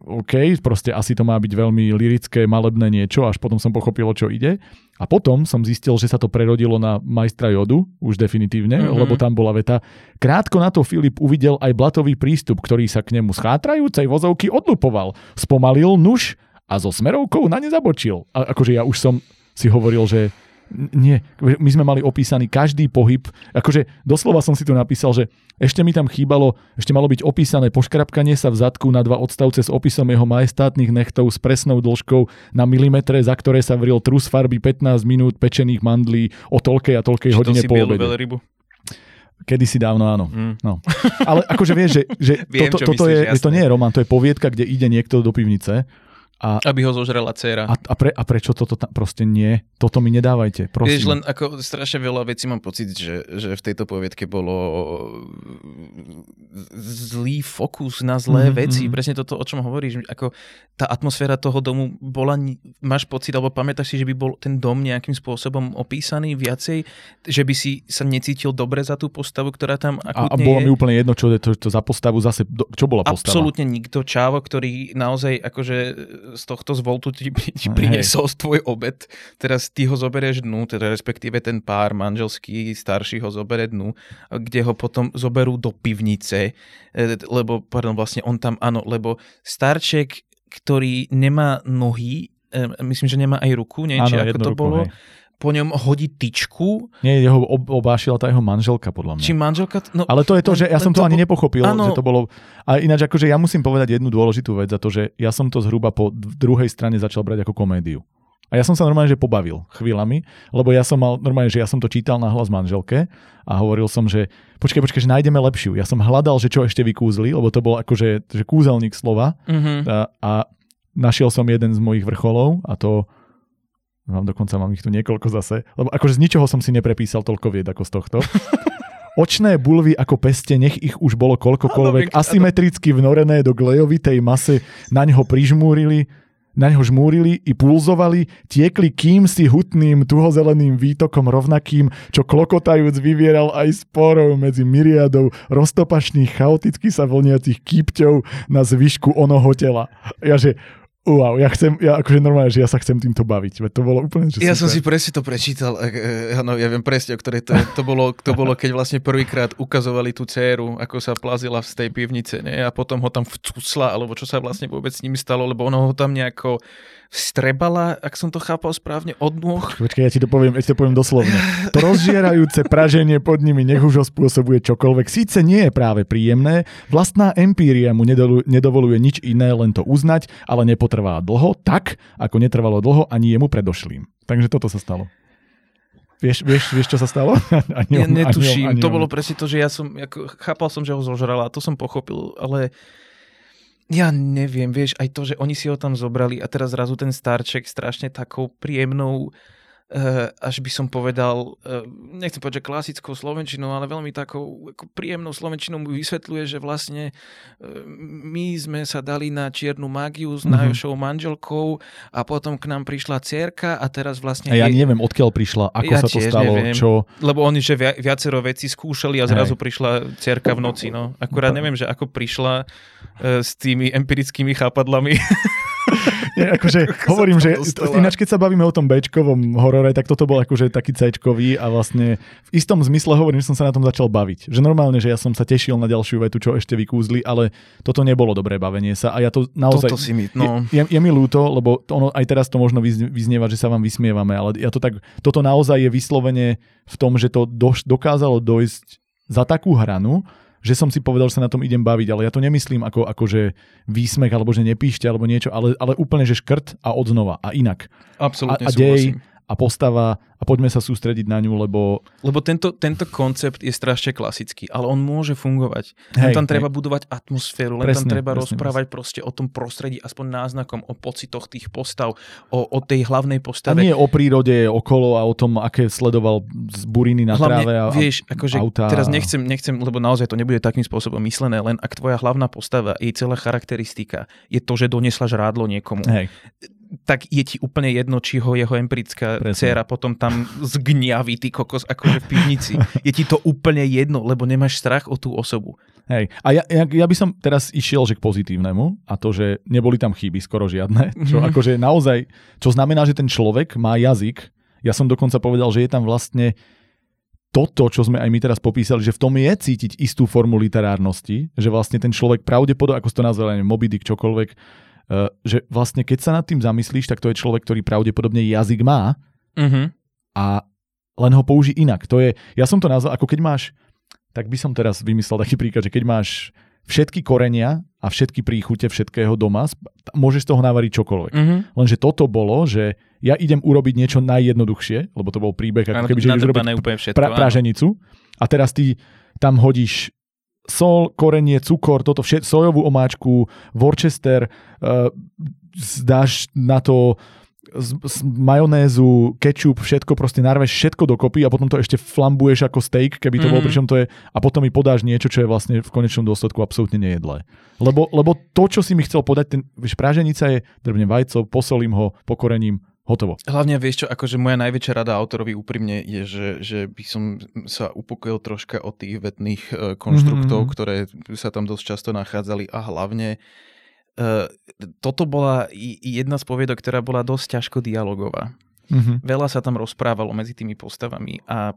OK, proste asi to má byť veľmi lirické, malebné niečo, až potom som pochopil, o čo ide. A potom som zistil, že sa to prerodilo na majstra Jodu, už definitívne, mm-hmm. lebo tam bola veta. Krátko na to Filip uvidel aj blatový prístup, ktorý sa k nemu z chátrajúcej vozovky odlupoval. Spomalil nuž a so smerovkou na ne zabočil. A akože ja už som si hovoril, že nie, my sme mali opísaný každý pohyb, akože doslova som si tu napísal, že ešte mi tam chýbalo, ešte malo byť opísané poškrapkanie sa v zadku na dva odstavce s opisom jeho majestátnych nechtov s presnou dĺžkou na milimetre, za ktoré sa vril trus farby 15 minút pečených mandlí o toľkej a toľkej Či hodine po obede. Kedy si dávno, áno. Mm. No. Ale akože vieš, že, že Viem, toto, toto myslíš, je, jasné. to nie je román, to je poviedka, kde ide niekto do pivnice a, aby ho zožrela dcera. A, a, pre, a prečo toto tam proste nie? Toto mi nedávajte, prosím. Vieš, len ako strašne veľa vecí mám pocit, že, že v tejto poviedke bolo zlý fokus na zlé mm-hmm. veci. Presne toto, o čom hovoríš. Ako tá atmosféra toho domu bola, máš pocit, alebo pamätáš si, že by bol ten dom nejakým spôsobom opísaný viacej, že by si sa necítil dobre za tú postavu, ktorá tam akutne A, a bolo je. mi úplne jedno, čo je to, to za postavu zase, čo bola postava? Absolútne nikto. Čávo, ktorý naozaj akože z tohto zvoltu ti, ti priniesol tvoj obed, teraz ty ho zoberieš dnu, teda respektíve ten pár manželský starší ho zoberie dnu, kde ho potom zoberú do pivnice, e, lebo, pardon, vlastne on tam, áno, lebo starček, ktorý nemá nohy, e, myslím, že nemá aj ruku, či ako to ruku, bolo, hej po ňom hodí tyčku. Nie, jeho obášila tá jeho manželka, podľa mňa. Či manželka? No, Ale to je to, že ja som to, to ani nepochopil, ano. že to bolo... A ináč, akože ja musím povedať jednu dôležitú vec za to, že ja som to zhruba po druhej strane začal brať ako komédiu. A ja som sa normálne že pobavil chvíľami, lebo ja som mal, normálne, že ja som to čítal na hlas manželke a hovoril som, že počkaj, počkaj, že nájdeme lepšiu. Ja som hľadal, že čo ešte vykúzli, lebo to bol akože že kúzelník slova mm-hmm. a, a našiel som jeden z mojich vrcholov a to Mám dokonca, mám ich tu niekoľko zase. Lebo akože z ničoho som si neprepísal toľko vied ako z tohto. Očné bulvy ako peste, nech ich už bolo koľkokoľvek, asymetricky vnorené do glejovitej masy, na ňo prižmúrili, na ňo žmúrili i pulzovali, tiekli kým si hutným, tuhozeleným výtokom rovnakým, čo klokotajúc vyvieral aj sporov medzi myriadov roztopašných, chaoticky sa vlniacich kýpťov na zvyšku onoho tela. Ja že, Wow, ja chcem, ja akože normálne, že ja sa chcem týmto baviť. to bolo úplne, že Ja super. som si presne to prečítal, ano, ja viem presne, o ktorej to. To bolo, to bolo keď vlastne prvýkrát ukazovali tú dceru, ako sa plazila z tej pivnice, nie? a potom ho tam vcusla, alebo čo sa vlastne vôbec s ním stalo, lebo ono ho tam nejako strebala, ak som to chápal správne, od nôh. Počkaj, ja ti to poviem, ja ti to poviem doslovne. To rozžierajúce praženie pod nimi nech už ho spôsobuje čokoľvek. Síce nie je práve príjemné, vlastná empíria mu nedovoluje nič iné, len to uznať, ale nepotrvá dlho, tak ako netrvalo dlho ani jemu predošlým. Takže toto sa stalo. Vieš, vieš, vieš, čo sa stalo? Ani ja netuším. Ani on, ani to on. bolo presne to, že ja som, ako, chápal som, že ho zožrala, to som pochopil, ale ja neviem, vieš, aj to, že oni si ho tam zobrali a teraz zrazu ten starček strašne takou príjemnou až by som povedal, uh, nechcem povedať, že klasickou slovenčinou, ale veľmi takou ako príjemnou slovenčinou mu vysvetľuje, že vlastne uh, my sme sa dali na čiernu mágiu s mm-hmm. najšou manželkou a potom k nám prišla cerka a teraz vlastne... A ja je... neviem, odkiaľ prišla, ako ja sa to stalo, neviem, čo... Lebo oni, že viacero vecí skúšali a zrazu Hej. prišla cerka v noci, no. Akurát neviem, že ako prišla s tými empirickými chápadlami. Nie, akože hovorím, že ináč keď sa bavíme o tom Bčkovom horore, tak toto bol akože taký Cčkový a vlastne v istom zmysle hovorím, že som sa na tom začal baviť. Že normálne, že ja som sa tešil na ďalšiu vetu, čo ešte vykúzli, ale toto nebolo dobré bavenie sa a ja to naozaj... Toto si mi, no. je, je, je mi ľúto, lebo ono, aj teraz to možno vyznieva, že sa vám vysmievame, ale ja to tak, toto naozaj je vyslovene v tom, že to do, dokázalo dojsť za takú hranu, že som si povedal, že sa na tom idem baviť, ale ja to nemyslím ako, ako že výsmech, alebo že nepíšte, alebo niečo, ale, ale úplne, že škrt a odznova a inak. Absolútne a, a dej, a postava a poďme sa sústrediť na ňu, lebo... Lebo tento, tento koncept je strašne klasický, ale on môže fungovať. Hej, len tam treba hej. budovať atmosféru, len presne, tam treba presne, rozprávať presne. proste o tom prostredí, aspoň náznakom, o pocitoch tých postav, o, o tej hlavnej postave. A nie o prírode okolo a o tom, aké sledoval z buriny na Hlavne, tráve a vieš, akože autá. teraz nechcem, nechcem, lebo naozaj to nebude takým spôsobom myslené, len ak tvoja hlavná postava, jej celá charakteristika je to, že donesla žrádlo niekomu. Hej tak je ti úplne jedno, či ho jeho empirická Presne. dcera potom tam zgňaví, ty kokos, akože v pivnici. Je ti to úplne jedno, lebo nemáš strach o tú osobu. Hej, a ja, ja, ja by som teraz išiel že k pozitívnemu a to, že neboli tam chyby skoro žiadne, čo mm-hmm. akože naozaj, čo znamená, že ten človek má jazyk, ja som dokonca povedal, že je tam vlastne toto, čo sme aj my teraz popísali, že v tom je cítiť istú formu literárnosti, že vlastne ten človek pravdepodobne, ako si to nazval, Moby Dick, čokoľvek, že vlastne keď sa nad tým zamyslíš, tak to je človek, ktorý pravdepodobne jazyk má uh-huh. a len ho použí inak. To je, ja som to nazval, ako keď máš, tak by som teraz vymyslel taký príklad, že keď máš všetky korenia a všetky príchute všetkého doma, môžeš z toho navariť čokoľvek. Uh-huh. Lenže toto bolo, že ja idem urobiť niečo najjednoduchšie, lebo to bol príbeh, ako keby, že ideš urobiť všetko, pra, praženicu a teraz ty tam hodíš sol, korenie, cukor, toto všetko, sojovú omáčku, Worcester, uh, dáš na to z, z majonézu, kečup, všetko proste narveš všetko dokopy a potom to ešte flambuješ ako steak, keby to mm. bolo, pričom to je, a potom mi podáš niečo, čo je vlastne v konečnom dôsledku absolútne nejedlé. Lebo, lebo to, čo si mi chcel podať, ten, vieš, práženica je, drbnem vajco, posolím ho, pokorením, hotovo. Hlavne vieš čo, akože moja najväčšia rada autorovi úprimne je, že, že by som sa upokojil troška od tých vetných uh, konštruktov, mm-hmm. ktoré sa tam dosť často nachádzali a hlavne uh, toto bola jedna z poviedok, ktorá bola dosť ťažko dialogová. Mm-hmm. Veľa sa tam rozprávalo medzi tými postavami a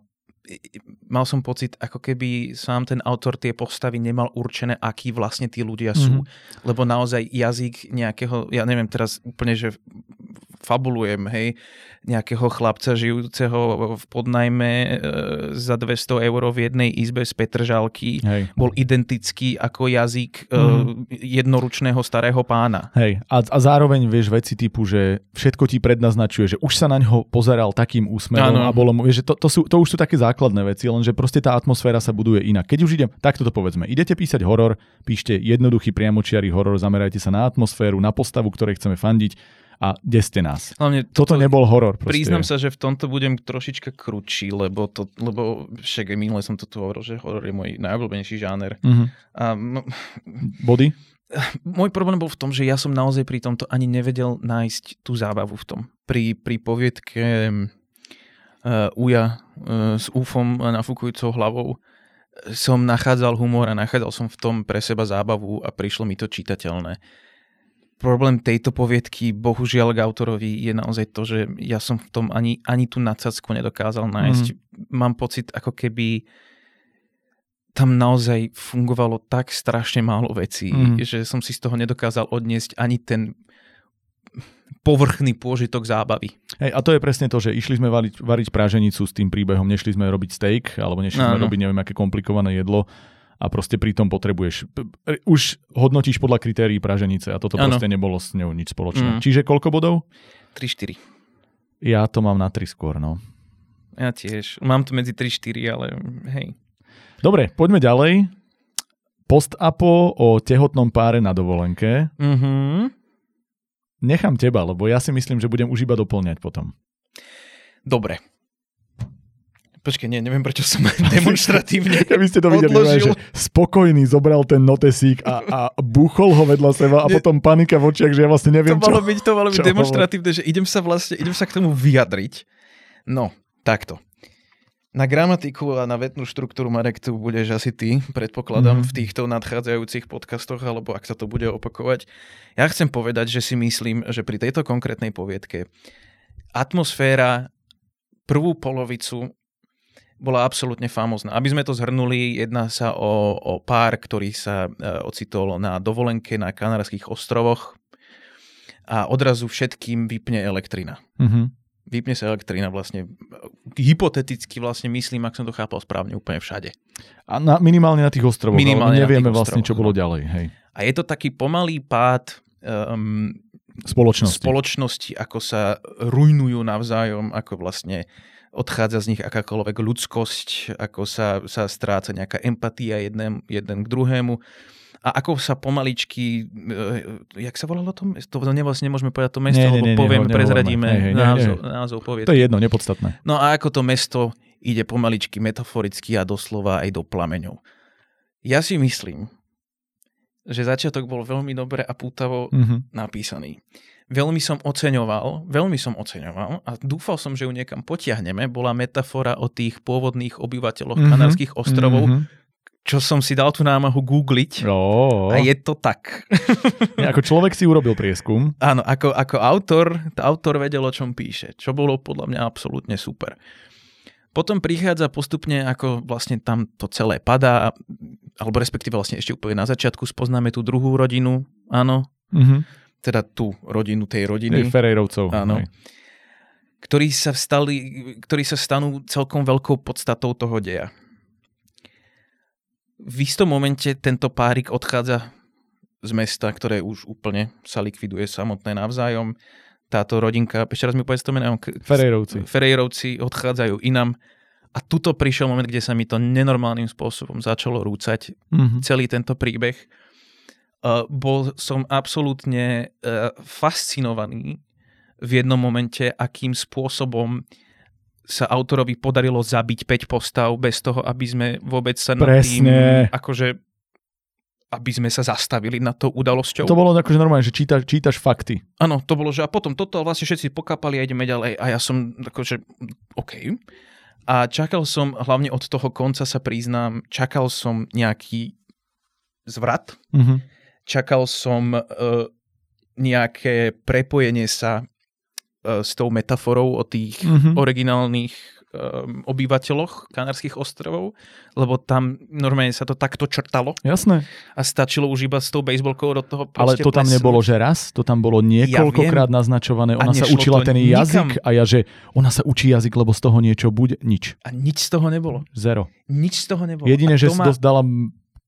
mal som pocit, ako keby sám ten autor tie postavy nemal určené, akí vlastne tí ľudia sú. Mm-hmm. Lebo naozaj jazyk nejakého, ja neviem teraz úplne, že fabulujem, hej, nejakého chlapca žijúceho v podnajme e, za 200 eur v jednej izbe z Petržalky hej. bol identický ako jazyk mm. jednoručného starého pána. Hej, a, a zároveň vieš veci typu, že všetko ti prednaznačuje, že už sa na ňo pozeral takým úsmevom ano. a bolo mu, vieš, že to, to, sú, to už sú také základné veci, lenže proste tá atmosféra sa buduje inak. Keď už idem, takto to povedzme, idete písať horor, píšte jednoduchý priamočiarý horor, zamerajte sa na atmosféru, na postavu, ktorej chceme fandiť a deste nás. Hlavne toto, toto nebol horor. Proste. Priznám sa, že v tomto budem trošička kručí, lebo, to, lebo však minule som to tu hovoril, že horor je môj najobľúbenejší žáner. Uh-huh. A, no, Body? Môj problém bol v tom, že ja som naozaj pri tomto ani nevedel nájsť tú zábavu v tom. Pri, pri poviedke uh, Uja uh, s úfom a nafúkujúcou hlavou som nachádzal humor a nachádzal som v tom pre seba zábavu a prišlo mi to čitateľné problém tejto poviedky, bohužiaľ k autorovi, je naozaj to, že ja som v tom ani, ani tú nadsacku nedokázal nájsť. Mm. Mám pocit, ako keby tam naozaj fungovalo tak strašne málo vecí, mm. že som si z toho nedokázal odniesť ani ten povrchný pôžitok zábavy. Hej, a to je presne to, že išli sme variť, variť práženicu s tým príbehom, nešli sme robiť steak, alebo nešli sme robiť neviem aké komplikované jedlo a proste pri tom potrebuješ, už hodnotíš podľa kritérií praženice a toto ano. proste nebolo s ňou nič spoločné. Mm. Čiže koľko bodov? 3-4. Ja to mám na 3 skôr, no. Ja tiež. Mám to medzi 3-4, ale hej. Dobre, poďme ďalej. Post-apo o tehotnom páre na dovolenke. Mm-hmm. Nechám teba, lebo ja si myslím, že budem už iba doplňať potom. Dobre. Počkej, nie, neviem, prečo som demonstratívne Ja by ste to videli, že spokojný zobral ten notesík a, a buchol ho vedľa seba a potom panika v očiach, že ja vlastne neviem, to malo čo, byť, To malo byť demonstratívne, že idem sa vlastne, idem sa k tomu vyjadriť. No, takto. Na gramatiku a na vetnú štruktúru, Marek, tu budeš asi ty, predpokladám, mm. v týchto nadchádzajúcich podcastoch, alebo ak sa to bude opakovať. Ja chcem povedať, že si myslím, že pri tejto konkrétnej poviedke atmosféra prvú polovicu bola absolútne famózna. Aby sme to zhrnuli, jedná sa o, o pár, ktorý sa e, ocitol na dovolenke na Kanárských ostrovoch a odrazu všetkým vypne elektrina. Mm-hmm vypne sa elektrina vlastne, hypoteticky vlastne myslím, ak som to chápal správne, úplne všade. A na, minimálne na tých ostrovoch, minimálne ale nevieme vlastne, čo bolo ďalej. Hej. A je to taký pomalý pád um, spoločnosti. spoločnosti, ako sa rujnujú navzájom, ako vlastne odchádza z nich akákoľvek ľudskosť, ako sa, sa stráca nejaká empatia jeden, jeden k druhému a ako sa pomaličky, uh, jak sa volalo to mesto? To vlastne nemôžeme povedať to mesto, nie, lebo nie, nie, poviem, prezradíme hej, hej, názov, nie, nie. názov To je jedno, nepodstatné. No a ako to mesto ide pomaličky metaforicky a doslova aj do plameňov. Ja si myslím, že začiatok bol veľmi dobre a pútavo mm-hmm. napísaný. Veľmi som oceňoval, veľmi som oceňoval a dúfal som, že ju niekam potiahneme. Bola metafora o tých pôvodných obyvateľoch mm-hmm. Kanárskych ostrovov, mm-hmm čo som si dal tú námahu googliť oh. a je to tak. Ja, ako človek si urobil prieskum. Áno, ako, ako autor, autor vedel, o čom píše, čo bolo podľa mňa absolútne super. Potom prichádza postupne, ako vlastne tam to celé padá, alebo respektíve vlastne ešte úplne na začiatku spoznáme tú druhú rodinu, áno, mm-hmm. Teda tú rodinu tej rodiny. Ferejrovcov. Áno. Ktorí sa, vstali, ktorí sa stanú celkom veľkou podstatou toho deja v istom momente tento párik odchádza z mesta, ktoré už úplne sa likviduje samotné navzájom. Táto rodinka, ešte raz mi povedz to meno. Ferejrovci. Ferejrovci odchádzajú inam. A tuto prišiel moment, kde sa mi to nenormálnym spôsobom začalo rúcať. Mm-hmm. Celý tento príbeh. Uh, bol som absolútne uh, fascinovaný v jednom momente, akým spôsobom sa autorovi podarilo zabiť 5 postav bez toho, aby sme vôbec sa nad tým, akože aby sme sa zastavili nad tou udalosťou. To bolo akože normálne, že čítaš, čítaš fakty. Áno, to bolo, že a potom toto vlastne všetci pokapali a ideme ďalej a ja som akože, OK. A čakal som, hlavne od toho konca sa priznám, čakal som nejaký zvrat, mm-hmm. Čakal som uh, nejaké prepojenie sa E, s tou metaforou o tých mm-hmm. originálnych um, obyvateľoch Kanárskych ostrovov, lebo tam normálne sa to takto črtalo. Jasné. A stačilo už iba s tou baseballkou do toho Ale to tam plesnúť. nebolo, že raz, to tam bolo niekoľkokrát ja naznačované. Ona sa učila ten nikam. jazyk a ja, že ona sa učí jazyk, lebo z toho niečo bude. Nič. A nič z toho nebolo. Zero. Nič z toho nebolo. Jediné, že má... dala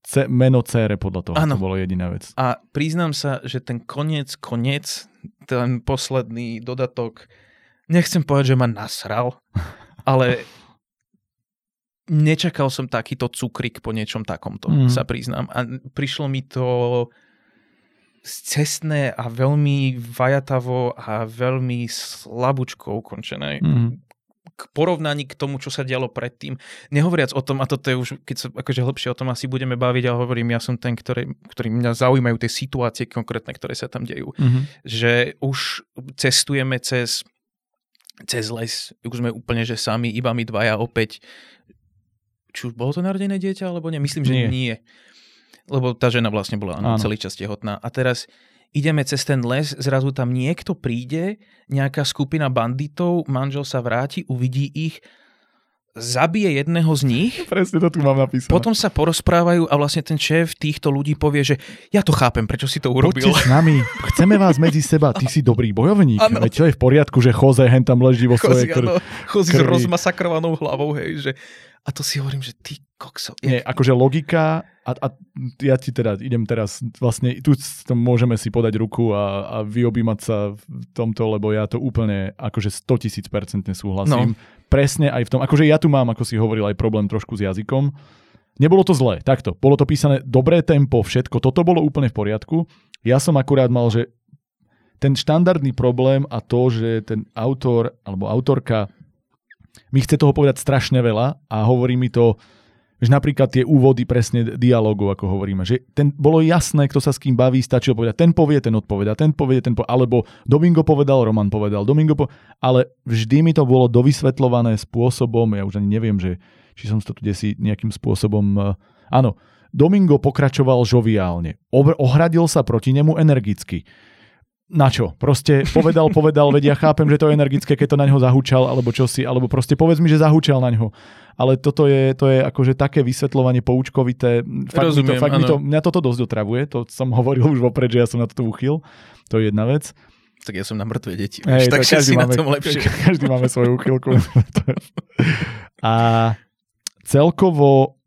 C, meno cére podľa toho. Ano. To bolo jediná vec. A priznám sa, že ten koniec, koniec, ten posledný dodatok, nechcem povedať, že ma nasral, ale nečakal som takýto cukrik po niečom takomto, mm. sa priznám. A prišlo mi to cestné a veľmi vajatavo a veľmi slabúčko ukončené. Mm k porovnaní k tomu, čo sa dialo predtým. Nehovoriac o tom, a toto je už, keď sa akože hlbšie o tom asi budeme baviť, ale hovorím, ja som ten, ktorý, ktorý mňa zaujímajú tie situácie konkrétne, ktoré sa tam dejú. Mm-hmm. Že už cestujeme cez, cez les, už sme úplne, že sami, iba my dvaja opäť. Či už bolo to narodené dieťa, alebo nie? Myslím, že nie. nie. Lebo tá žena vlastne bola áno, celý čas tehotná. A teraz ideme cez ten les, zrazu tam niekto príde, nejaká skupina banditov, manžel sa vráti, uvidí ich, zabije jedného z nich. Presne to tu mám napísané. Potom sa porozprávajú a vlastne ten šéf týchto ľudí povie, že ja to chápem, prečo si to urobil. Poďte s nami, chceme vás medzi seba, ty si dobrý bojovník. Ano. Veď to je v poriadku, že Jose hen tam leží vo svojej krvi. Jose s rozmasakrovanou hlavou, hej, že a to si hovorím, že ty kokso. Nie, akože logika, a, a ja ti teda idem teraz, vlastne tu môžeme si podať ruku a, a vyobímať sa v tomto, lebo ja to úplne akože 100 tisíc percentne súhlasím. No. Presne aj v tom, akože ja tu mám, ako si hovoril, aj problém trošku s jazykom. Nebolo to zlé, takto. Bolo to písané dobré tempo, všetko. Toto bolo úplne v poriadku. Ja som akurát mal, že ten štandardný problém a to, že ten autor alebo autorka mi chce toho povedať strašne veľa a hovorí mi to že napríklad tie úvody presne dialogov, ako hovoríme, že ten, bolo jasné, kto sa s kým baví, stačilo povedať, ten povie, ten odpoveda, ten povie, ten povie, alebo Domingo povedal, Roman povedal, Domingo po... ale vždy mi to bolo dovysvetľované spôsobom, ja už ani neviem, že či som to tu desi nejakým spôsobom, uh, áno, Domingo pokračoval žoviálne, ohradil sa proti nemu energicky na čo? Proste povedal, povedal, vedia, ja chápem, že to je energické, keď to na ňo zahúčal, alebo čo si, alebo proste povedz mi, že zahúčal na ňo. Ale toto je, to je akože také vysvetľovanie poučkovité. Fakt Rozumiem, mi to, fakt mi to, mňa toto dosť otravuje, to som hovoril už vopred, že ja som na to uchyl. To je jedna vec. Tak ja som na mŕtve deti, Hej, tak si máme, na tom lepšie. Každý máme svoju uchylku. A celkovo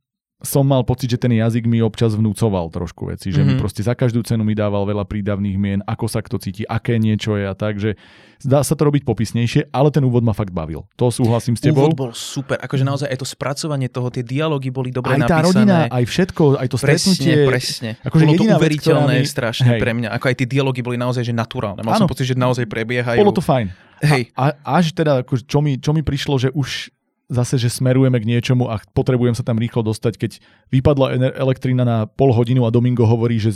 som mal pocit, že ten jazyk mi občas vnúcoval trošku veci, že mm-hmm. mi mhm. proste za každú cenu mi dával veľa prídavných mien, ako sa kto cíti, aké niečo je a tak, že dá sa to robiť popisnejšie, ale ten úvod ma fakt bavil. To súhlasím s tebou. Úvod bol super, akože naozaj aj to spracovanie toho, tie dialógy boli dobre aj napísané. Aj tá rodina, aj všetko, aj to stretnutie. Presne, presne. Akože bolo to uveriteľné mi... strašne hej. pre mňa, ako aj tie dialógy boli naozaj že naturálne. Mal ano. som pocit, že naozaj prebiehajú. Bolo to fajn. Hej. A, a, až teda, ako, čo, mi, čo mi prišlo, že už zase, že smerujeme k niečomu a potrebujem sa tam rýchlo dostať, keď vypadla elektrina na pol hodinu a Domingo hovorí, že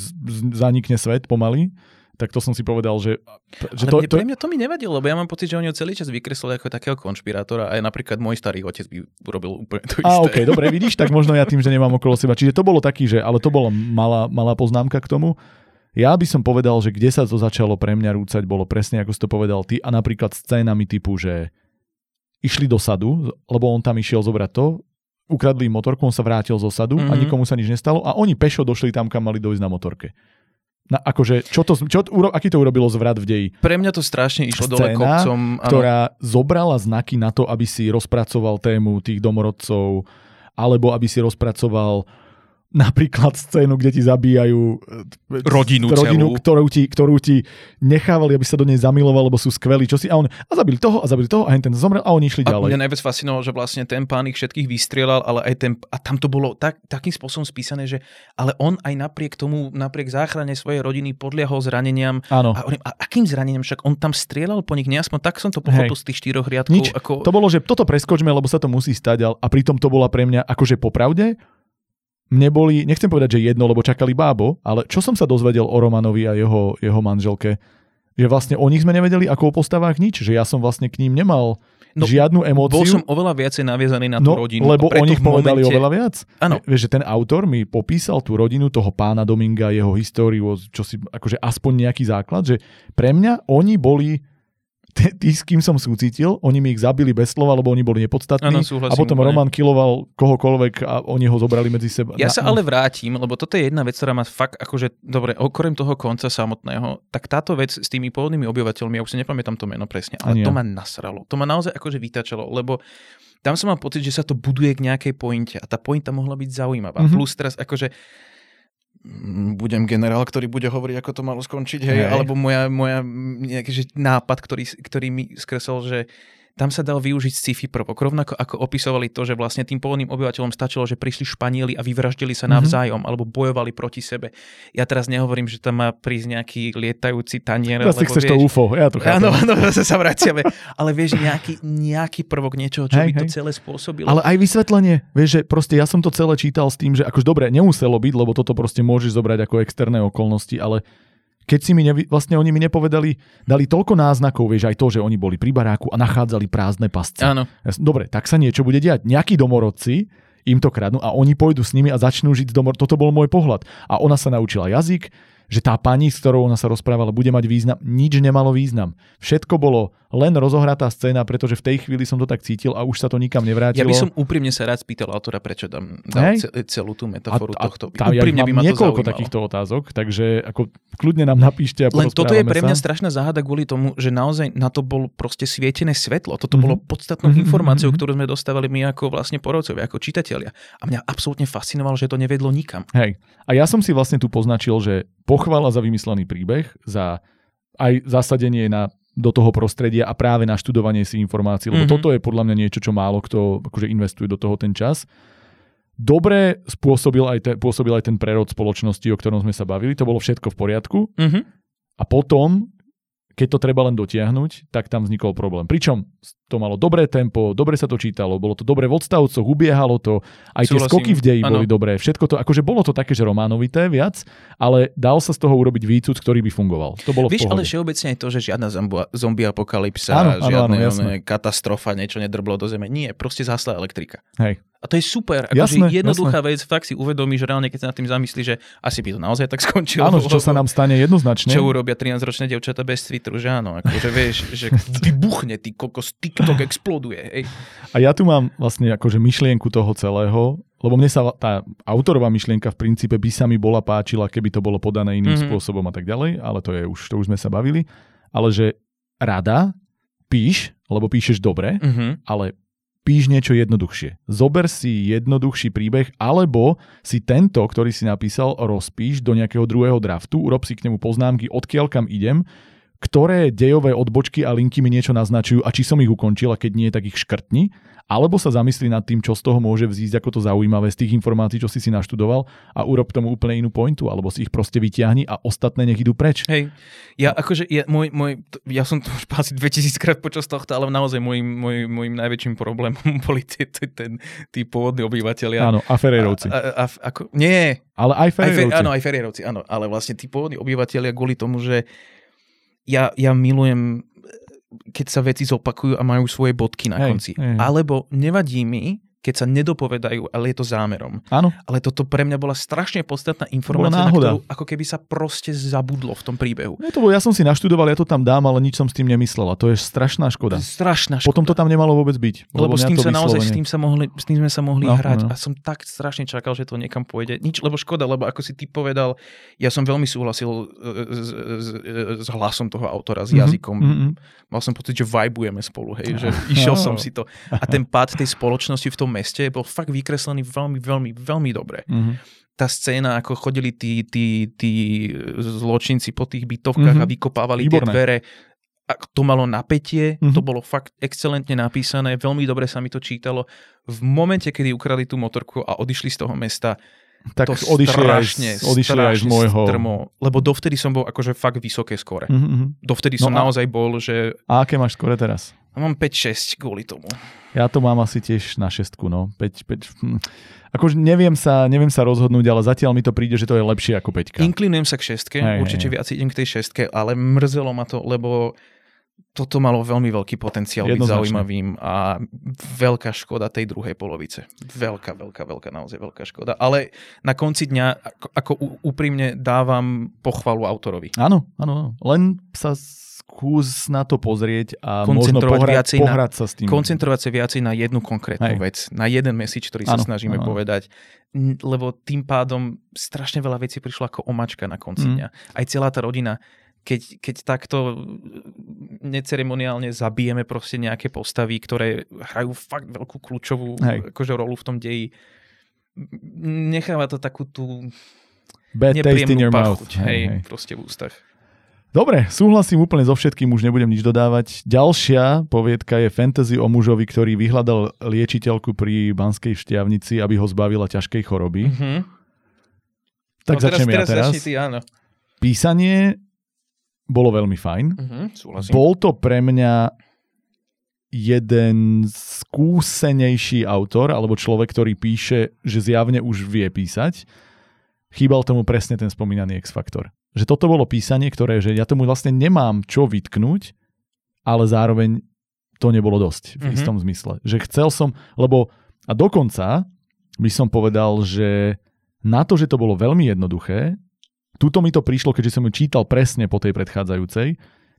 zanikne svet pomaly, tak to som si povedal, že... že Ale to, mne, to... pre mňa to mi nevadilo, lebo ja mám pocit, že oni ho celý čas vykreslili ako takého konšpirátora a aj napríklad môj starý otec by urobil úplne to isté. A ok, dobre, vidíš, tak možno ja tým, že nemám okolo seba. Čiže to bolo taký, že, ale to bola malá, malá poznámka k tomu. Ja by som povedal, že kde sa to začalo pre mňa rúcať, bolo presne ako si to povedal ty a napríklad scénami typu, že išli do sadu, lebo on tam išiel zobrať to, ukradli motorku, on sa vrátil zo sadu mm-hmm. a mhm. nikomu sa nič nestalo a oni pešo došli tam, kam mali dojsť na motorke. Na, akože, čo to, čo, uro, aký to urobilo zvrat v deji? Pre mňa to strašne išlo Scéna, dole kopcom. Ano. ktorá zobrala znaky na to, aby si rozpracoval tému tých domorodcov, alebo aby si rozpracoval napríklad scénu, kde ti zabíjajú e, rodinu, rodinu ktorú, ti, ktorú ti nechávali, aby sa do nej zamiloval, lebo sú skvelí, čo si, a on, a zabili toho, a zabili toho, a ten zomrel, a oni išli a ďalej. Mňa najviac fascinovalo, že vlastne ten pán ich všetkých vystrieľal, ale aj ten, a tam to bolo tak, takým spôsobom spísané, že ale on aj napriek tomu, napriek záchrane svojej rodiny podliehol zraneniam. Áno. A, a akým zraneniam? Však on tam strieľal po nich, neaspoň tak som to pochopil z tých štyroch riadkov. Nič. Ako... To bolo, že toto preskočme, lebo sa to musí stať, a pritom to bola pre mňa akože popravde mne boli, nechcem povedať, že jedno, lebo čakali bábo, ale čo som sa dozvedel o Romanovi a jeho, jeho manželke, že vlastne o nich sme nevedeli ako o postavách nič, že ja som vlastne k ním nemal no, žiadnu emóciu. Bol som oveľa viacej naviazaný na tú no, rodinu. Lebo o nich povedali momente... oveľa viac. Áno. Vieš, že ten autor mi popísal tú rodinu toho pána Dominga, jeho históriu, čo si, akože aspoň nejaký základ, že pre mňa oni boli tí, s kým som súcitil, oni mi ich zabili bez slova, lebo oni boli nepodstatní. Ano, a potom úplne. Roman kiloval kohokoľvek a oni ho zobrali medzi seba. Ja na, sa ale vrátim, lebo toto je jedna vec, ktorá ma fakt akože, dobre, okrem toho konca samotného, tak táto vec s tými pôvodnými obyvateľmi, ja už si nepamätám to meno presne, ale to ma nasralo. To ma naozaj akože vytačalo, lebo tam som mal pocit, že sa to buduje k nejakej pointe a tá pointa mohla byť zaujímavá. Mm-hmm. Plus teraz akože budem generál, ktorý bude hovoriť, ako to malo skončiť, hej, hej. alebo moja, moja nejaký že nápad, ktorý, ktorý mi skresol, že tam sa dal využiť sci-fi prvok. Rovnako ako opisovali to, že vlastne tým pôvodným obyvateľom stačilo, že prišli Španieli a vyvraždili sa mhm. navzájom mm-hmm. alebo bojovali proti sebe. Ja teraz nehovorím, že tam má prísť nejaký lietajúci tanier. Teraz chceš vieš, to UFO, ja to chápem. Áno, áno, zase sa vraciame. Ale vieš, nejaký, nejaký prvok niečoho, čo hej, by hej. to celé spôsobilo. Ale aj vysvetlenie, vieš, že proste ja som to celé čítal s tým, že akož dobre, nemuselo byť, lebo toto proste môžeš zobrať ako externé okolnosti, ale keď si mi nevi, vlastne oni mi nepovedali, dali toľko náznakov, vieš, aj to, že oni boli pri baráku a nachádzali prázdne pasce. Áno. Dobre, tak sa niečo bude diať. Nejakí domorodci im to kradnú a oni pôjdu s nimi a začnú žiť domor. Toto bol môj pohľad. A ona sa naučila jazyk, že tá pani, s ktorou ona sa rozprávala, bude mať význam. Nič nemalo význam. Všetko bolo len rozohratá scéna, pretože v tej chvíli som to tak cítil a už sa to nikam nevrátilo. Ja by som úprimne sa rád spýtal autora, prečo tam hey? celú tú metaforu a, a tohto. Tá, úprimne ja by ma niekoľko to takýchto otázok, takže ako kľudne nám napíšte a Len toto je pre mňa sa. strašná záhada kvôli tomu, že naozaj na to bolo proste svietené svetlo. Toto mm-hmm. bolo podstatnou mm-hmm. informáciou, mhm. ktorú sme dostávali my ako vlastne porodcovia, ako čitatelia. A mňa absolútne fascinovalo, že to nevedlo nikam. Hej. A ja som si vlastne tu poznačil, že pochvala za vymyslený príbeh, za aj zasadenie na, do toho prostredia a práve na študovanie si informácií, lebo mm-hmm. toto je podľa mňa niečo, čo málo kto akože investuje do toho ten čas. Dobre spôsobil aj, te, pôsobil aj ten prerod spoločnosti, o ktorom sme sa bavili, to bolo všetko v poriadku. Mm-hmm. A potom, keď to treba len dotiahnuť, tak tam vznikol problém. Pričom to malo dobré tempo, dobre sa to čítalo, bolo to dobre v odstavcoch, ubiehalo to, aj tie Súhlasím. skoky v deji Áno. boli dobré, všetko to, akože bolo to také, že románovité viac, ale dal sa z toho urobiť výcud, ktorý by fungoval. To bolo Vieš, v ale všeobecne je to, že žiadna zombie, apokalypsa, Áno, áno, žiadne áno, jasné. one, katastrofa, niečo nedrblo do zeme. Nie, proste zhasla elektrika. Hej. A to je super. Akože Jasné, jednoduchá vec, fakt si uvedomíš reálne, keď sa nad tým zamyslí, že asi by to naozaj tak skončilo. Áno, čo sa nám stane jednoznačne. Čo urobia 13-ročné devčata bez Twitteru, že áno, akože vieš, že vybuchne, ty kokos, TikTok exploduje, hej. A ja tu mám vlastne akože myšlienku toho celého, lebo mne sa tá autorová myšlienka v princípe by sa mi bola páčila, keby to bolo podané iným Mhm. mm-hmm. spôsobom a tak ďalej, ale to je už, to už sme sa bavili. Ale že rada, píš, lebo píšeš dobre, Uh-huh. ale píš niečo jednoduchšie. Zober si jednoduchší príbeh, alebo si tento, ktorý si napísal, rozpíš do nejakého druhého draftu, urob si k nemu poznámky, odkiaľ kam idem, ktoré dejové odbočky a linky mi niečo naznačujú a či som ich ukončil a keď nie, tak ich škrtni. Alebo sa zamyslí nad tým, čo z toho môže vzísť ako to zaujímavé z tých informácií, čo si si naštudoval a urob tomu úplne inú pointu, alebo si ich proste vyťahni a ostatné nech idú preč. Hej, ja akože, ja, môj, môj, ja som to už asi 2000 krát počas tohto, ale naozaj môj, môjim najväčším problémom boli tie, tie, ten, tí pôvodní obyvateľia. Áno, a Ferrerovci. A, a, a, ako, nie, Ale aj aj fer, Ferrerovci. áno, aj Ferierovci, áno, ale vlastne tí pôvodní obyvateľia kvôli tomu, že ja, ja milujem, keď sa veci zopakujú a majú svoje bodky na Hej, konci. hej. Alebo nevadí mi, keď sa nedopovedajú, ale je to zámerom. Áno, Ale toto pre mňa bola strašne podstatná informácia, na ktorú ako keby sa proste zabudlo v tom príbehu. Ja, to, bolo- ja som si naštudoval, ja to tam dám, ale nič som s tým nemyslel a to je strašná škoda. strašná škoda. Potom to tam nemalo vôbec byť. lebo s mňa tým sa naozaj, s vyslovene- tým, sa mohli, s tým sme sa mohli No, hrať no. a som tak strašne čakal, že to niekam pôjde. Nič, lebo škoda, lebo ako si ty povedal, ja som veľmi súhlasil e, s, s, s hlasom toho autora, s Mhm, jazykom. mhm. Mal som pocit, že vibujeme spolu, hej, že išiel som si to. A ten pád tej spoločnosti v tom meste bol fakt vykreslený veľmi, veľmi, veľmi dobre. Mhm. Tá scéna, ako chodili tí, tí, tí zločinci po tých bytovkách Mhm. a vykopávali Výborné. tie dvere, a to malo napätie, Mhm. to bolo fakt excelentne napísané, veľmi dobre sa mi to čítalo. V momente, kedy ukradli tú motorku a odišli z toho mesta, Tak to odišli aj, strašne, z, odišli aj z strašne môjho... strmo, lebo dovtedy som bol akože fakt vysoké skore. Mhm, mhm. Dovtedy No som a- naozaj bol, že A aké máš skore teraz? Mám 5-6 kvôli tomu. Ja to mám asi tiež na šestku, no. 5, 5, hm. Akože neviem sa, neviem sa rozhodnúť, ale zatiaľ mi to príde, že to je lepšie ako peťka. Inklinujem sa k šestke, Hej, určite hej. viac idem k tej šestke, ale mrzelo ma to, lebo toto malo veľmi veľký potenciál byť zaujímavým a veľká škoda tej druhej polovice. Veľká, veľká, veľká, naozaj veľká škoda. Ale na konci dňa, ako, ako úprimne dávam pochvalu autorovi. Áno, áno. Len sa skús na to pozrieť a možno pohrať, na- pohrať sa s tým. Koncentrovať sa viacej na jednu konkrétnu Hej. vec, na jeden message, ktorý sa Áno, snažíme áno. povedať, lebo tým pádom strašne veľa vecí prišlo ako omačka na konci Mm. dňa. Aj celá tá rodina, keď, keď takto neceremoniálne zabijeme proste nejaké postavy, ktoré hrajú fakt veľkú kľúčovú Hej. akože rolu v tom deji, necháva to takú tú Bad taste in your mouth. pachuť, hej, proste v ústach. Dobre, súhlasím úplne so všetkým, už nebudem nič dodávať. Ďalšia poviedka je fantasy o mužovi, ktorý vyhľadal liečiteľku pri Banskej šťavnici, aby ho zbavila ťažkej choroby. Mhm. Tak No teraz, začnem ja teraz. teraz. Začni ty, áno. Písanie bolo veľmi fajn. Mhm, súhlasím. Bol to pre mňa jeden skúsenejší autor, alebo človek, ktorý píše, že zjavne už vie písať. Chýbal tomu presne ten spomínaný X-faktor. Že toto bolo písanie, ktoré, že ja tomu vlastne nemám čo vytknúť, ale zároveň to nebolo dosť v Mhm. istom zmysle. Že chcel som, lebo a dokonca by som povedal, že na to, že to bolo veľmi jednoduché, tuto mi to prišlo, keďže som ju čítal presne po tej predchádzajúcej,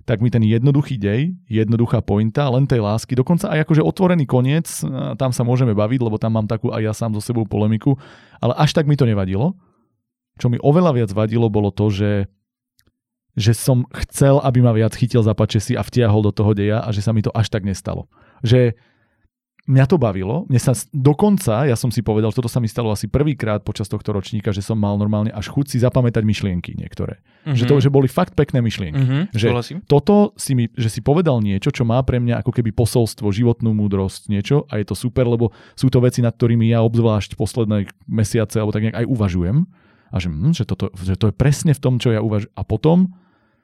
tak mi ten jednoduchý dej, jednoduchá pointa, len tej lásky, dokonca aj akože otvorený koniec, a tam sa môžeme baviť, lebo tam mám takú aj ja sám so sebou polemiku, ale až tak mi to nevadilo. Čo mi oveľa viac vadilo, bolo to, že že som chcel, aby ma viac chytil za pačesy a vtiahol do toho deja a že sa mi to až tak nestalo. Že mňa to bavilo, mne sa dokonca, ja som si povedal, toto sa mi stalo asi prvýkrát počas tohto ročníka, že som mal normálne až chuť si zapamätať myšlienky niektoré. Mhm. Že to, že boli fakt pekné myšlienky. Mhm, že- súhlasím. Toto si mi, že si povedal niečo, čo má pre mňa ako keby posolstvo, životnú múdrosť, niečo a je to super, lebo sú to veci, nad ktorými ja obzvlášť posledné mesiace alebo tak nejak aj uvažujem a že, hm, že, toto, že to je presne v tom, čo ja uvažujem. A potom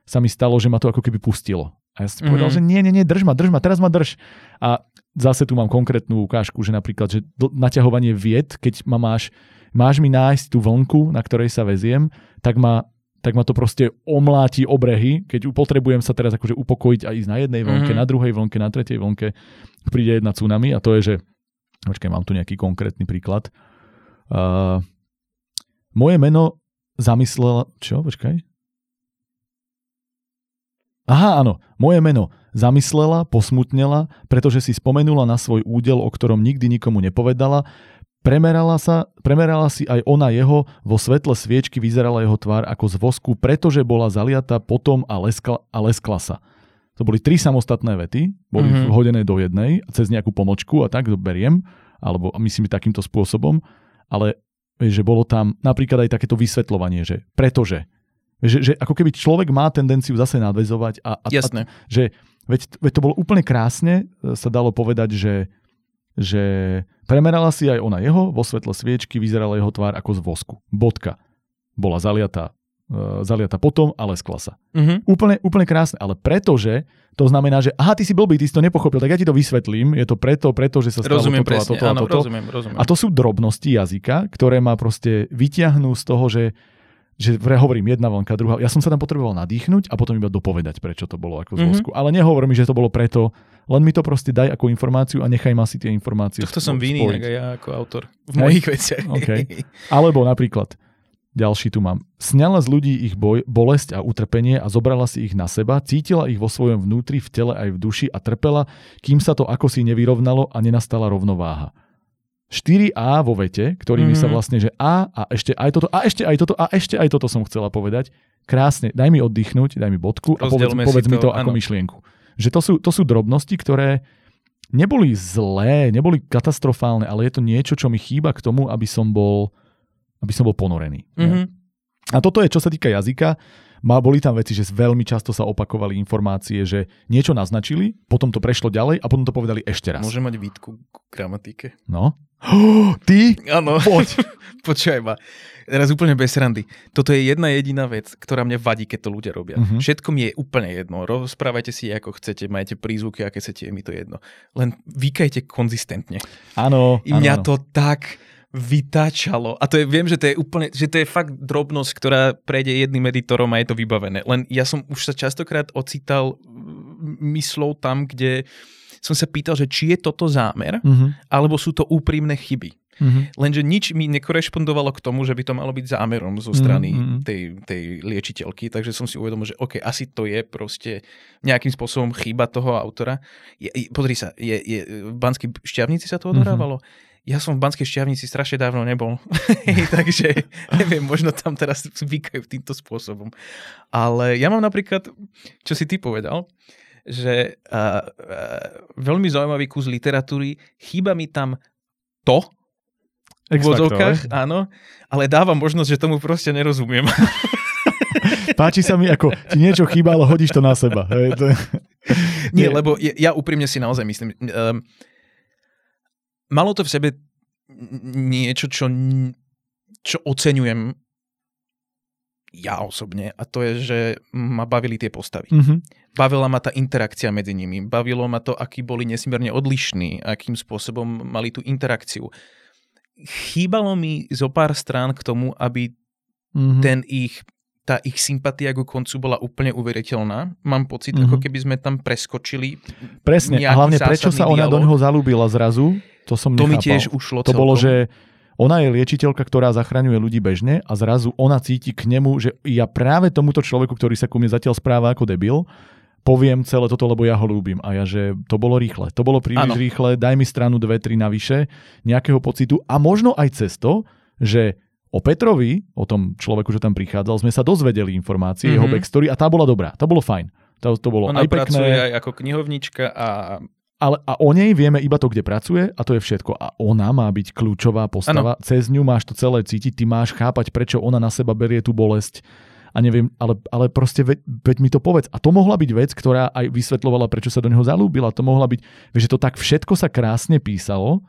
sa mi stalo, že ma to ako keby pustilo. A ja som si povedal, Mhm. že nie, nie, nie, drž ma, drž ma, teraz ma drž. A zase tu mám konkrétnu ukážku, že napríklad, že naťahovanie vied, keď ma máš, máš mi nájsť tú vlnku, na ktorej sa veziem, tak ma tak ma to proste omláti obrehy, keď potrebujem sa teraz akože upokojiť a ísť na jednej vlnke, Mhm. na druhej vlnke, na tretej vlnke, príde jedna tsunami a to je, že počkaj, mám tu nejaký konkrétny príklad. Uh, moje meno zamyslela... Čo? Počkaj. Aha, áno. Moje meno zamyslela, posmutnela, pretože si spomenula na svoj údel, o ktorom nikdy nikomu nepovedala. Premerala, sa, premerala si aj ona jeho, vo svetle sviečky vyzerala jeho tvár ako z vosku, pretože bola zaliata potom a, leskla, a leskla sa. To boli tri samostatné vety, boli Mhm. mm-hmm. hodené do jednej, cez nejakú pomočku a tak to beriem, alebo myslím takýmto spôsobom, ale že bolo tam napríklad aj takéto vysvetľovanie, že pretože. Že, že ako keby človek má tendenciu zase nadvezovať a, a, a Jasné. že veď, veď to bolo úplne krásne, e, sa dalo povedať, že, že premerala si aj ona jeho, vo svetle sviečky vyzerala jeho tvár ako z vosku. Bodka. Bola zaliatá, uh, zaliatá potom, ale skla sa. Mhm. Úplne, úplne krásne, ale pretože to znamená, že aha, ty si blbý, ty si to nepochopil, tak ja ti to vysvetlím, je to preto, preto, že sa stalo Rozumiem toto a presne, toto a áno, toto. rozumiem, rozumiem. A to sú drobnosti jazyka, ktoré ma proste vyťahnú z toho, že že vre hovorím jedna vlnka, druhá. Ja som sa tam potreboval nadýchnuť a potom iba dopovedať, prečo to bolo ako z Mhm. vosku. Ale nehovor mi, že to bolo preto, len mi to proste daj ako informáciu a nechaj ma si tie informácie Tohto spo- som vinný, ja ako autor. V Hej? mojich veciach. OK. Alebo napríklad, ďalší tu mám. Sňala z ľudí ich boj, bolesť a utrpenie a zobrala si ich na seba, cítila ich vo svojom vnútri, v tele aj v duši a trpela, kým sa to ako si nevyrovnalo a nenastala rovnováha. 4A vo vete, ktorými mm-hmm. sa Mhm. vlastne, že A a ešte aj toto, a ešte aj toto, a ešte aj toto som chcela povedať. Krásne, daj mi oddychnúť, daj mi bodku a povedz, povedz mi to to, ako áno. myšlienku. Že to sú, to sú drobnosti, ktoré neboli zlé, neboli katastrofálne, ale je to niečo, čo mi chýba k tomu, aby som bol, aby som bol ponorený. Mhm. A toto je, čo sa týka jazyka, má, boli tam veci, že veľmi často sa opakovali informácie, že niečo naznačili, potom to prešlo ďalej a potom to povedali ešte raz. Môžem mať výtku k gramatike? No. Ty? Áno. Poď. Počúvaj ma. Teraz úplne bez randy. Toto je jedna jediná vec, ktorá mňa vadí, keď to ľudia robia. Mhm. Všetko mi je úplne jedno. Rozprávajte si, ako chcete, majte prízvuky, aké chcete, je mi to jedno. Len vykajte konzistentne. Áno. Mňa áno. to tak vytáčalo. A to je, viem, že to je úplne, že to je fakt drobnosť, ktorá prejde jedným editorom a je to vybavené. Len ja som už sa častokrát ocital mm, myslou tam, kde som sa pýtal, že či je toto zámer, Mhm. alebo sú to úprimné chyby. Mhm. Lenže nič mi nekorešpondovalo k tomu, že by to malo byť zámerom zo strany Mhm. tej, tej liečiteľky, takže som si uvedomil, že OK, asi to je proste nejakým spôsobom chyba toho autora. Je, je, pozri sa, je, je, v Banskej šťavnici sa to Mhm. odohrávalo? Ja som v Banskej šťavnici strašne dávno nebol, takže neviem, možno tam teraz zvykajú týmto spôsobom. Ale ja mám napríklad, čo si ty povedal, že uh, uh, veľmi zaujímavý kus literatúry, chýba mi tam to, v hej? áno, ale dávam možnosť, že tomu proste nerozumiem. Páči sa mi, ako ti niečo chýba, ale hodíš to na seba. Hej, to. Nie, lebo ja, ja úprimne si naozaj myslím, um, malo to v sebe niečo, čo, čo oceňujem ja osobne a to je, že ma bavili tie postavy. Mhm. Bavila ma tá interakcia medzi nimi, bavilo ma to, akí boli nesmierne odlišní, akým spôsobom mali tú interakciu. Chýbalo mi zo pár strán k tomu, aby Mhm. ten ich, tá ich sympatia ku koncu bola úplne uveriteľná. Mám pocit, Mhm. ako keby sme tam preskočili. Presne, a hlavne prečo sa ona do dialog. neho zalúbila zrazu, to som To mi nechápal. tiež ušlo To celkom. bolo, že ona je liečiteľka, ktorá zachraňuje ľudí bežne a zrazu ona cíti k nemu, že ja práve tomuto človeku, ktorý sa ku mne zatiaľ správa ako debil, poviem celé toto, lebo ja ho ľúbim. A ja, že to bolo rýchle. To bolo príliš Áno. rýchle, daj mi stranu dve, tri navyše, nejakého pocitu a možno aj cez to, že o Petrovi, o tom človeku, čo tam prichádzal, sme sa dozvedeli informácie, mm-hmm. jeho Mhm. backstory a tá bola dobrá. To bolo fajn. To, to bolo Ona aj pracuje pekné. aj ako knihovnička a Ale a o nej vieme iba to, kde pracuje a to je všetko. A ona má byť kľúčová postava. Ano. Cez ňu máš to celé cítiť, ty máš chápať, prečo ona na seba berie tú bolesť. A neviem, ale, ale proste veď, veď mi to povedz. A to mohla byť vec, ktorá aj vysvetľovala, prečo sa do neho zalúbila. To mohla byť, že to tak všetko sa krásne písalo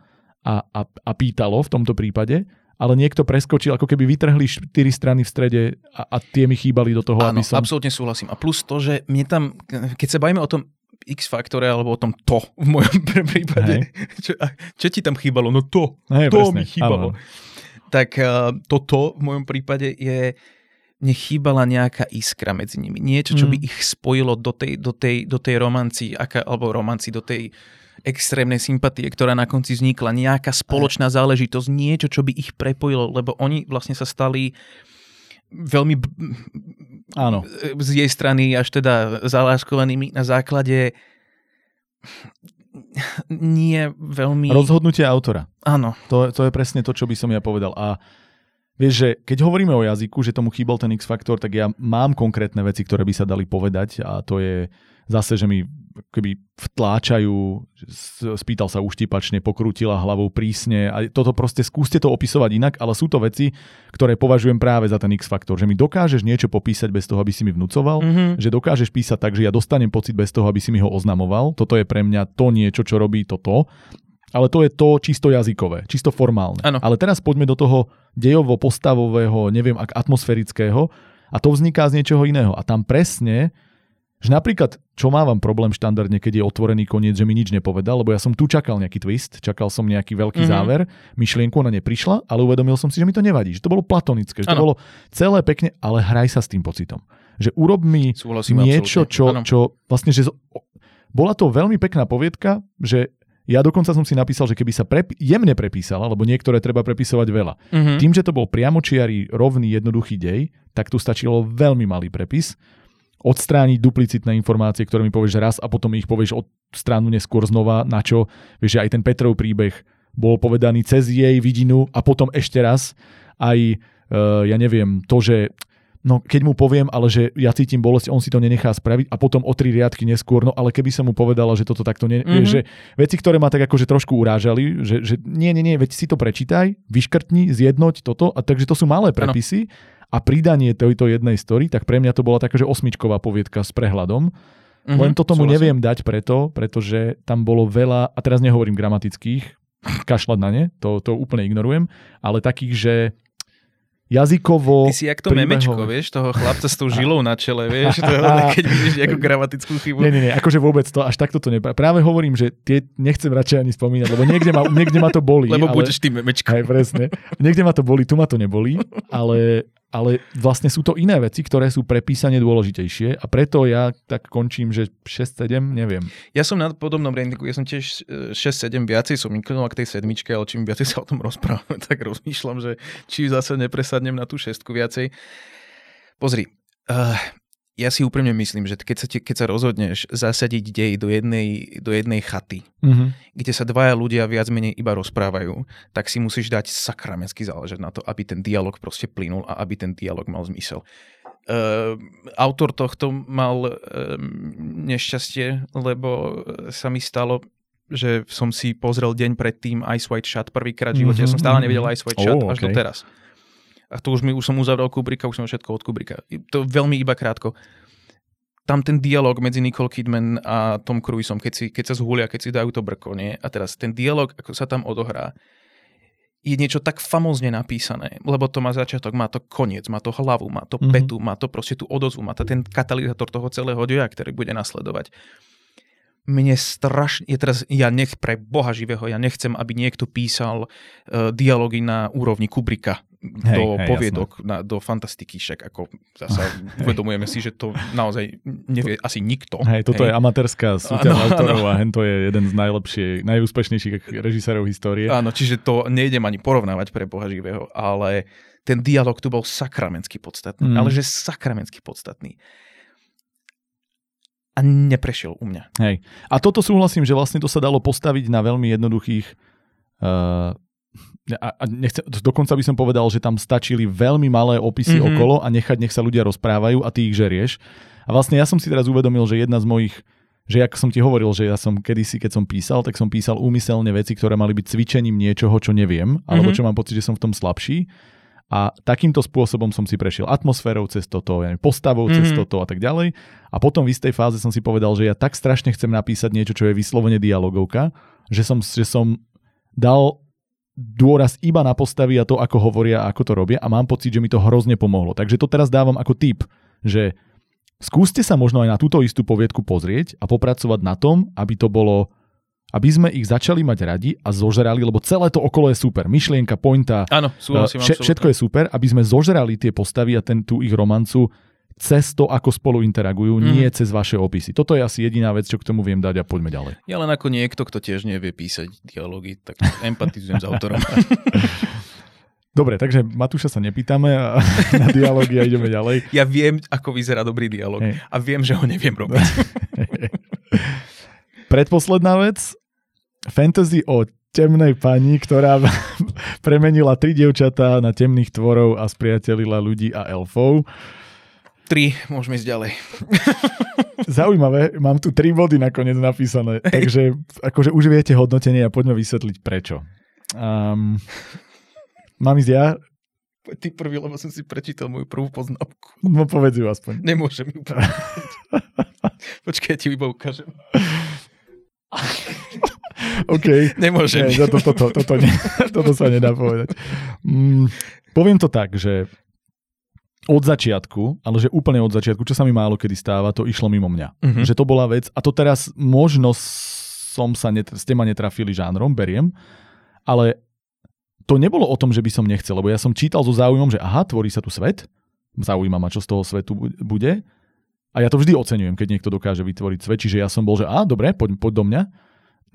a, a, a pýtalo v tomto prípade ale niekto preskočil, ako keby vytrhli štyri strany v strede a, a tie mi chýbali do toho, Áno, aby som... absolútne súhlasím. A plus to, že mne tam, keď sa bavíme o tom X-faktore alebo o tom to v mojom prípade, čo, čo ti tam chýbalo? No to, Hej, to presne, mi chýbalo. áno. Tak uh, toto v mojom prípade je mne chýbala nejaká iskra medzi nimi. Niečo, čo by Mm. ich spojilo do tej, do tej, do tej romanci, aká, alebo romanci, do tej extrémnej sympatie, ktorá na konci vznikla. Nejaká spoločná záležitosť, niečo, čo by ich prepojilo, lebo oni vlastne sa stali veľmi Áno. z jej strany až teda zaláskovanými na základe nie veľmi... Rozhodnutie autora. Áno, To, to je presne to, čo by som ja povedal. A vieš, že keď hovoríme o jazyku, že tomu chýbal ten X-faktor, tak ja mám konkrétne veci, ktoré by sa dali povedať a to je zase, že mi keby vtláčajú, spýtal sa uštipačne, pokrútila hlavou prísne a toto proste skúste to opisovať inak, ale sú to veci, ktoré považujem práve za ten X-faktor, že mi dokážeš niečo popísať bez toho, aby si mi vnúcoval, mm-hmm. že dokážeš písať tak, že ja dostanem pocit bez toho, aby si mi ho oznamoval. Toto je pre mňa to niečo, čo robí toto. Ale to je to čisto jazykové, čisto formálne. Áno. Ale teraz poďme do toho dejovo-postavového, neviem, ak atmosférického a to vzniká z niečoho iného. A tam presne, že napríklad, čo mávam problém štandardne, keď je otvorený koniec, že mi nič nepovedal, lebo ja som tu čakal nejaký twist, čakal som nejaký veľký Mhm. záver, myšlienku ona neprišla, ale uvedomil som si, že mi to nevadí, že to bolo platonické, že to Áno. bolo celé pekne, ale hraj sa s tým pocitom. Že urob mi Súhlasím niečo, čo, čo vlastne, že bola to veľmi pekná poviedka, že ja dokonca som si napísal, že keby sa prep- jemne prepísala, lebo niektoré treba prepisovať veľa. Mhm. Tým, že to bol priamočiarý, rovný, jednoduchý dej, tak tu stačilo veľmi malý prepis, odstrániť duplicitné informácie, ktoré mi povieš raz a potom ich povieš od stranu neskôr znova, na čo, vieš, že aj ten Petrov príbeh bol povedaný cez jej vidinu a potom ešte raz aj, uh, ja neviem, to, že no keď mu poviem, ale že ja cítim bolesť, on si to nenechá spraviť a potom o tri riadky neskôr, no ale keby som mu povedala, že toto takto nie, Mhm. mm-hmm. že veci, ktoré ma tak akože trošku urážali, že, že nie, nie, nie, veď si to prečítaj, vyškrtni, zjednoť toto, a takže to sú malé prepisy a pridanie tejto jednej story, tak pre mňa to bola taká, že osmičková poviedka s prehľadom, Mhm. len to tomu Súhlasím. neviem dať preto, pretože tam bolo veľa, a teraz nehovorím gramatických, kašľať na ne, to, to úplne ignorujem, ale takých, že jazykovo... Ty si jak to memečko, príbehové. vieš, toho chlapca s tou žilou na čele, vieš, to keď vidíš nejakú gramatickú chybu. Nie, nie, nie, akože vôbec to, až takto to nepra... Práve hovorím, že tie nechcem radšej ani spomínať, lebo niekde ma, niekde ma to bolí. Lebo ale... budeš tým memečkom. Aj presne. Niekde ma to boli, tu ma to nebolí, ale, ale vlastne sú to iné veci, ktoré sú pre písanie dôležitejšie a preto ja tak končím, že 6-7, neviem. Ja som na podobnom ratingu, ja som tiež e, 6-7 viacej som inklinoval k tej sedmičke, ale čím viacej sa o tom rozprávame, tak rozmýšľam, že či zase nepresadnem na tú šestku viacej. Pozri, uh, ja si úprimne myslím, že keď sa, ti, keď sa rozhodneš zasadiť dej do jednej, do jednej chaty, Mhm. kde sa dvaja ľudia viac menej iba rozprávajú, tak si musíš dať sakramentsky záležať na to, aby ten dialog proste plynul a aby ten dialog mal zmysel. Uh, autor tohto mal uh, nešťastie, lebo sa mi stalo, že som si pozrel deň predtým Ice White Shot prvýkrát v živote. Ja som stále Mhm, nevedel mhm. Ice White Shot Oh, až okay. doteraz. A to už, mi, už som uzavrel Kubricka, už som všetko od Kubricka. To veľmi iba krátko. Tam ten dialog medzi Nicole Kidman a Tom Cruiseom, keď, si, keď sa zhulia, keď si dajú to brko, nie? A teraz ten dialog, ako sa tam odohrá, je niečo tak famózne napísané, lebo to má začiatok, má to koniec, má to hlavu, má to Mhm. petu, má to proste tú odozvu, má to ten katalizátor toho celého deja, ktorý bude nasledovať. Mne strašne, je teraz, ja nech pre Boha živého, ja nechcem, aby niekto písal uh, dialógy na úrovni Kubrika Hej, do hej, poviedok, na, do fantastiky, však ako zasa uvedomujeme si, že to naozaj nevie asi nikto. Hej, toto je amatérska súťaž Áno, autorov áno. a hen to je jeden z najlepšie, najúspešnejších režisérov histórie. Áno, čiže to nejdem ani porovnávať pre Boha živého, ale ten dialog tu bol sakramensky podstatný, Mm. ale že sakramensky podstatný. A neprešiel u mňa. Hej. A toto súhlasím, že vlastne to sa dalo postaviť na veľmi jednoduchých uh, a, nechce, dokonca by som povedal, že tam stačili veľmi malé opisy Mhm. mm-hmm. okolo a nechať, nech sa ľudia rozprávajú a ty ich žerieš. A vlastne ja som si teraz uvedomil, že jedna z mojich, že ako som ti hovoril, že ja som kedysi, keď som písal, tak som písal úmyselne veci, ktoré mali byť cvičením niečoho, čo neviem, alebo Mhm. čo mám pocit, že som v tom slabší. A takýmto spôsobom som si prešiel atmosférou cez toto, ja neviem, postavou cez Mhm. toto a tak ďalej. A potom v istej fáze som si povedal, že ja tak strašne chcem napísať niečo, čo je vyslovene dialogovka, že som, že som dal dôraz iba na postavy a to, ako hovoria a ako to robia a mám pocit, že mi to hrozne pomohlo. Takže to teraz dávam ako tip, že skúste sa možno aj na túto istú poviedku pozrieť a popracovať na tom, aby to bolo aby sme ich začali mať radi a zožrali, lebo celé to okolo je super. Myšlienka, pointa, Áno, súhlasím, vše, všetko je super, aby sme zožrali tie postavy a ten, tú ich romancu cez to, ako spolu interagujú, mm. nie cez vaše opisy. Toto je asi jediná vec, čo k tomu viem dať a poďme ďalej. Ja len ako niekto, kto tiež nevie písať dialógy, tak empatizujem s autorom. Dobre, takže Matúša sa nepýtame a na dialógy a ideme ďalej. Ja viem, ako vyzerá dobrý dialog hey. a viem, že ho neviem robiť. Predposledná vec, fantasy o temnej pani, ktorá premenila tri dievčatá na temných tvorov a spriatelila ľudí a elfov. Tri, môžeme ísť ďalej. Zaujímavé, mám tu tri body nakoniec napísané, takže akože už viete hodnotenie a poďme vysvetliť prečo. Um, mám ísť ja? Ty prvý, lebo som si prečítal moju prvú poznámku. No povedz ju aspoň. Nemôžem ju Počkaj, ja ti iba ukážem. OK. Nemôžem. Nie, toto, toto, toto, nie, toto sa nedá povedať. Mm, poviem to tak, že od začiatku, ale že úplne od začiatku, čo sa mi málo kedy stáva, to išlo mimo mňa. Uh-huh. Že to bola vec, a to teraz možno som sa, net, ste ma netrafili žánrom, beriem, ale to nebolo o tom, že by som nechcel, lebo ja som čítal so záujmom, že aha, tvorí sa tu svet, zaujíma ma, čo z toho svetu bude. A ja to vždy oceňujem, keď niekto dokáže vytvoriť svet, čiže ja som bol, že a dobre, poď, poď do mňa.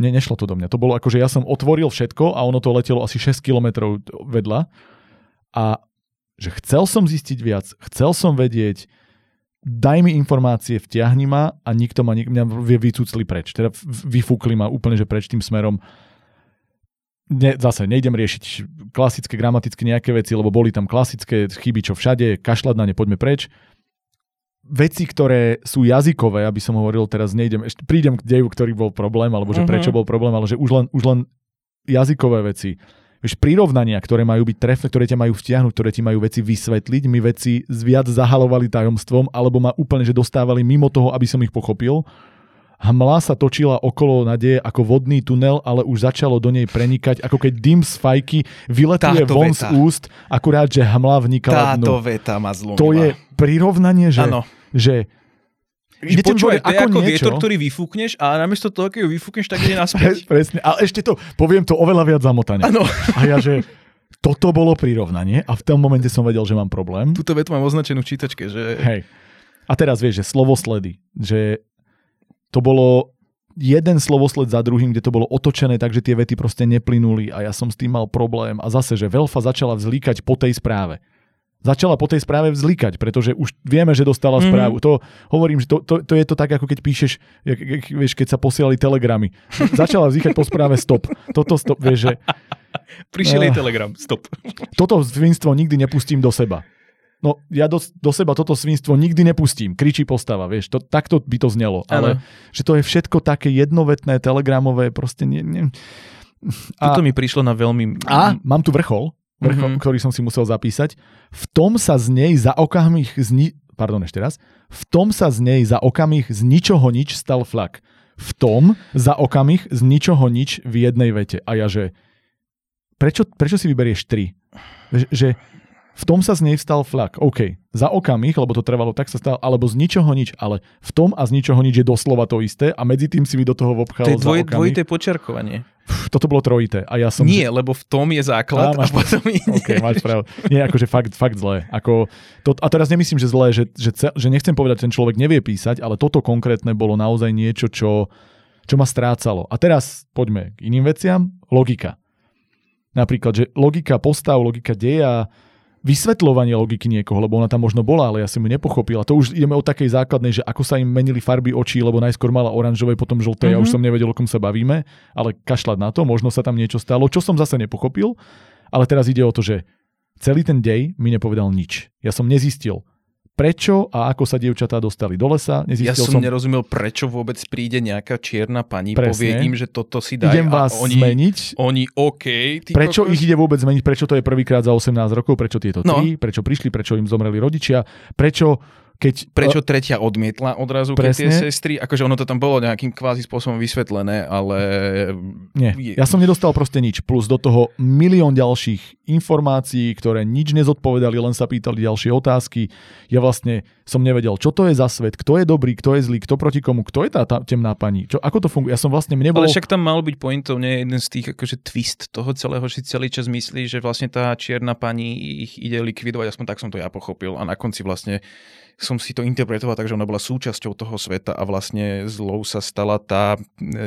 Ne, nešlo to do mňa. To bolo ako, že ja som otvoril všetko a ono to letelo asi 6 kilometrov vedľa. A že chcel som zistiť viac, chcel som vedieť, daj mi informácie, vtiahni ma a nikto ma, mňa vycúcli preč. Teda vyfúkli ma úplne, že preč tým smerom. Ne, zase nejdem riešiť klasické, gramatické nejaké veci, lebo boli tam klasické chyby, čo všade, kašľať na ne, poďme preč. Veci, ktoré sú jazykové, aby som hovoril, teraz nejdem, ešte prídem k deju, ktorý bol problém, alebo že uh-huh. prečo bol problém, ale že už len, už len jazykové veci vieš, prirovnania, ktoré majú byť trefné, ktoré ťa majú vtiahnuť, ktoré ti majú veci vysvetliť, mi veci viac zahalovali tajomstvom, alebo ma úplne, že dostávali mimo toho, aby som ich pochopil. Hmla sa točila okolo nadeje ako vodný tunel, ale už začalo do nej prenikať, ako keď dym z fajky vyletuje Táto von veta. z úst, akurát, že hmla vnikala Táto dnu. veta ma zlomila. To je prirovnanie, že, že Ide Počúvaj, to je ako niečo. vietor, ktorý vyfúkneš a namiesto toho, keď ho vyfúkneš, tak ide naspäť. Presne, ale ešte to, poviem to oveľa viac zamotane. Ano. A ja, že toto bolo prirovnanie a v tom momente som vedel, že mám problém. Tuto vetu mám označenú v čítačke, že... Hej. A teraz vieš, že slovosledy, že to bolo jeden slovosled za druhým, kde to bolo otočené tak, že tie vety proste neplynuli a ja som s tým mal problém. A zase, že Velfa začala vzlíkať po tej správe začala po tej správe vzlikať, pretože už vieme, že dostala mm. správu. To hovorím, že to, to, to je to tak, ako keď píšeš, vieš, keď sa posielali telegramy. Začala vznikať po správe stop. Toto stop, vieš, že... Prišiel jej uh, telegram, stop. Toto svinstvo nikdy nepustím do seba. No, ja do, do seba toto svinstvo nikdy nepustím. Kričí postava, vieš, to, takto by to znelo. Ale ano. že to je všetko také jednovetné, telegramové, proste nie... nie. A, Toto mi prišlo na veľmi... A mám tu vrchol, mm-hmm. ktorý som si musel zapísať. V tom sa z nej za okamih zni... Pardon, ešte raz. V tom sa z nej za okamih z ničoho nič stal flak. V tom za okamih z ničoho nič v jednej vete. A ja že... Prečo, prečo si vyberieš tri? Že, že v tom sa z nej vstal flak. OK, za okamih, lebo to trvalo, tak sa stal, alebo z ničoho nič, ale v tom a z ničoho nič je doslova to isté a medzi tým si mi do toho vopchal To je dvoj, dvojité počerkovanie toto bolo trojité. A ja som... Nie, lebo v tom je základ a, máš, a potom ide. OK, máš pravdu. Nie, akože fakt, fakt zlé. Ako, to, a teraz nemyslím, že zlé, že, že, že nechcem povedať, že ten človek nevie písať, ale toto konkrétne bolo naozaj niečo, čo, čo ma strácalo. A teraz poďme k iným veciam. Logika. Napríklad, že logika postav, logika deja, vysvetľovanie logiky niekoho, lebo ona tam možno bola, ale ja som ju nepochopil. A to už ideme od takej základnej, že ako sa im menili farby očí, lebo najskôr mala oranžové, potom žlté, mm-hmm. ja už mhm. som nevedel, o kom sa bavíme, ale kašľať na to, možno sa tam niečo stalo, čo som zase nepochopil, ale teraz ide o to, že celý ten dej mi nepovedal nič. Ja som nezistil, prečo a ako sa dievčatá dostali do lesa. Nezistil ja som, som nerozumel, prečo vôbec príde nejaká čierna pani, Presne. povie im, že toto si daj. Idem vás oni, zmeniť. Oni, OK. prečo kokos? ich ide vôbec zmeniť? Prečo to je prvýkrát za 18 rokov? Prečo tieto no. tri? Prečo prišli? Prečo im zomreli rodičia? Prečo keď... Prečo tretia odmietla odrazu, keď tie sestry, akože ono to tam bolo nejakým kvázi spôsobom vysvetlené, ale... Nie, ja som nedostal proste nič, plus do toho milión ďalších informácií, ktoré nič nezodpovedali, len sa pýtali ďalšie otázky. Ja vlastne som nevedel, čo to je za svet, kto je dobrý, kto je zlý, kto proti komu, kto je tá, tá temná pani, čo, ako to funguje. Ja som vlastne nebol... Ale však tam mal byť pointov, nie jeden z tých akože twist toho celého, že celý čas myslí, že vlastne tá čierna pani ich ide likvidovať, aspoň tak som to ja pochopil. A na konci vlastne som si to interpretoval tak, že ona bola súčasťou toho sveta a vlastne zlou sa stala tá,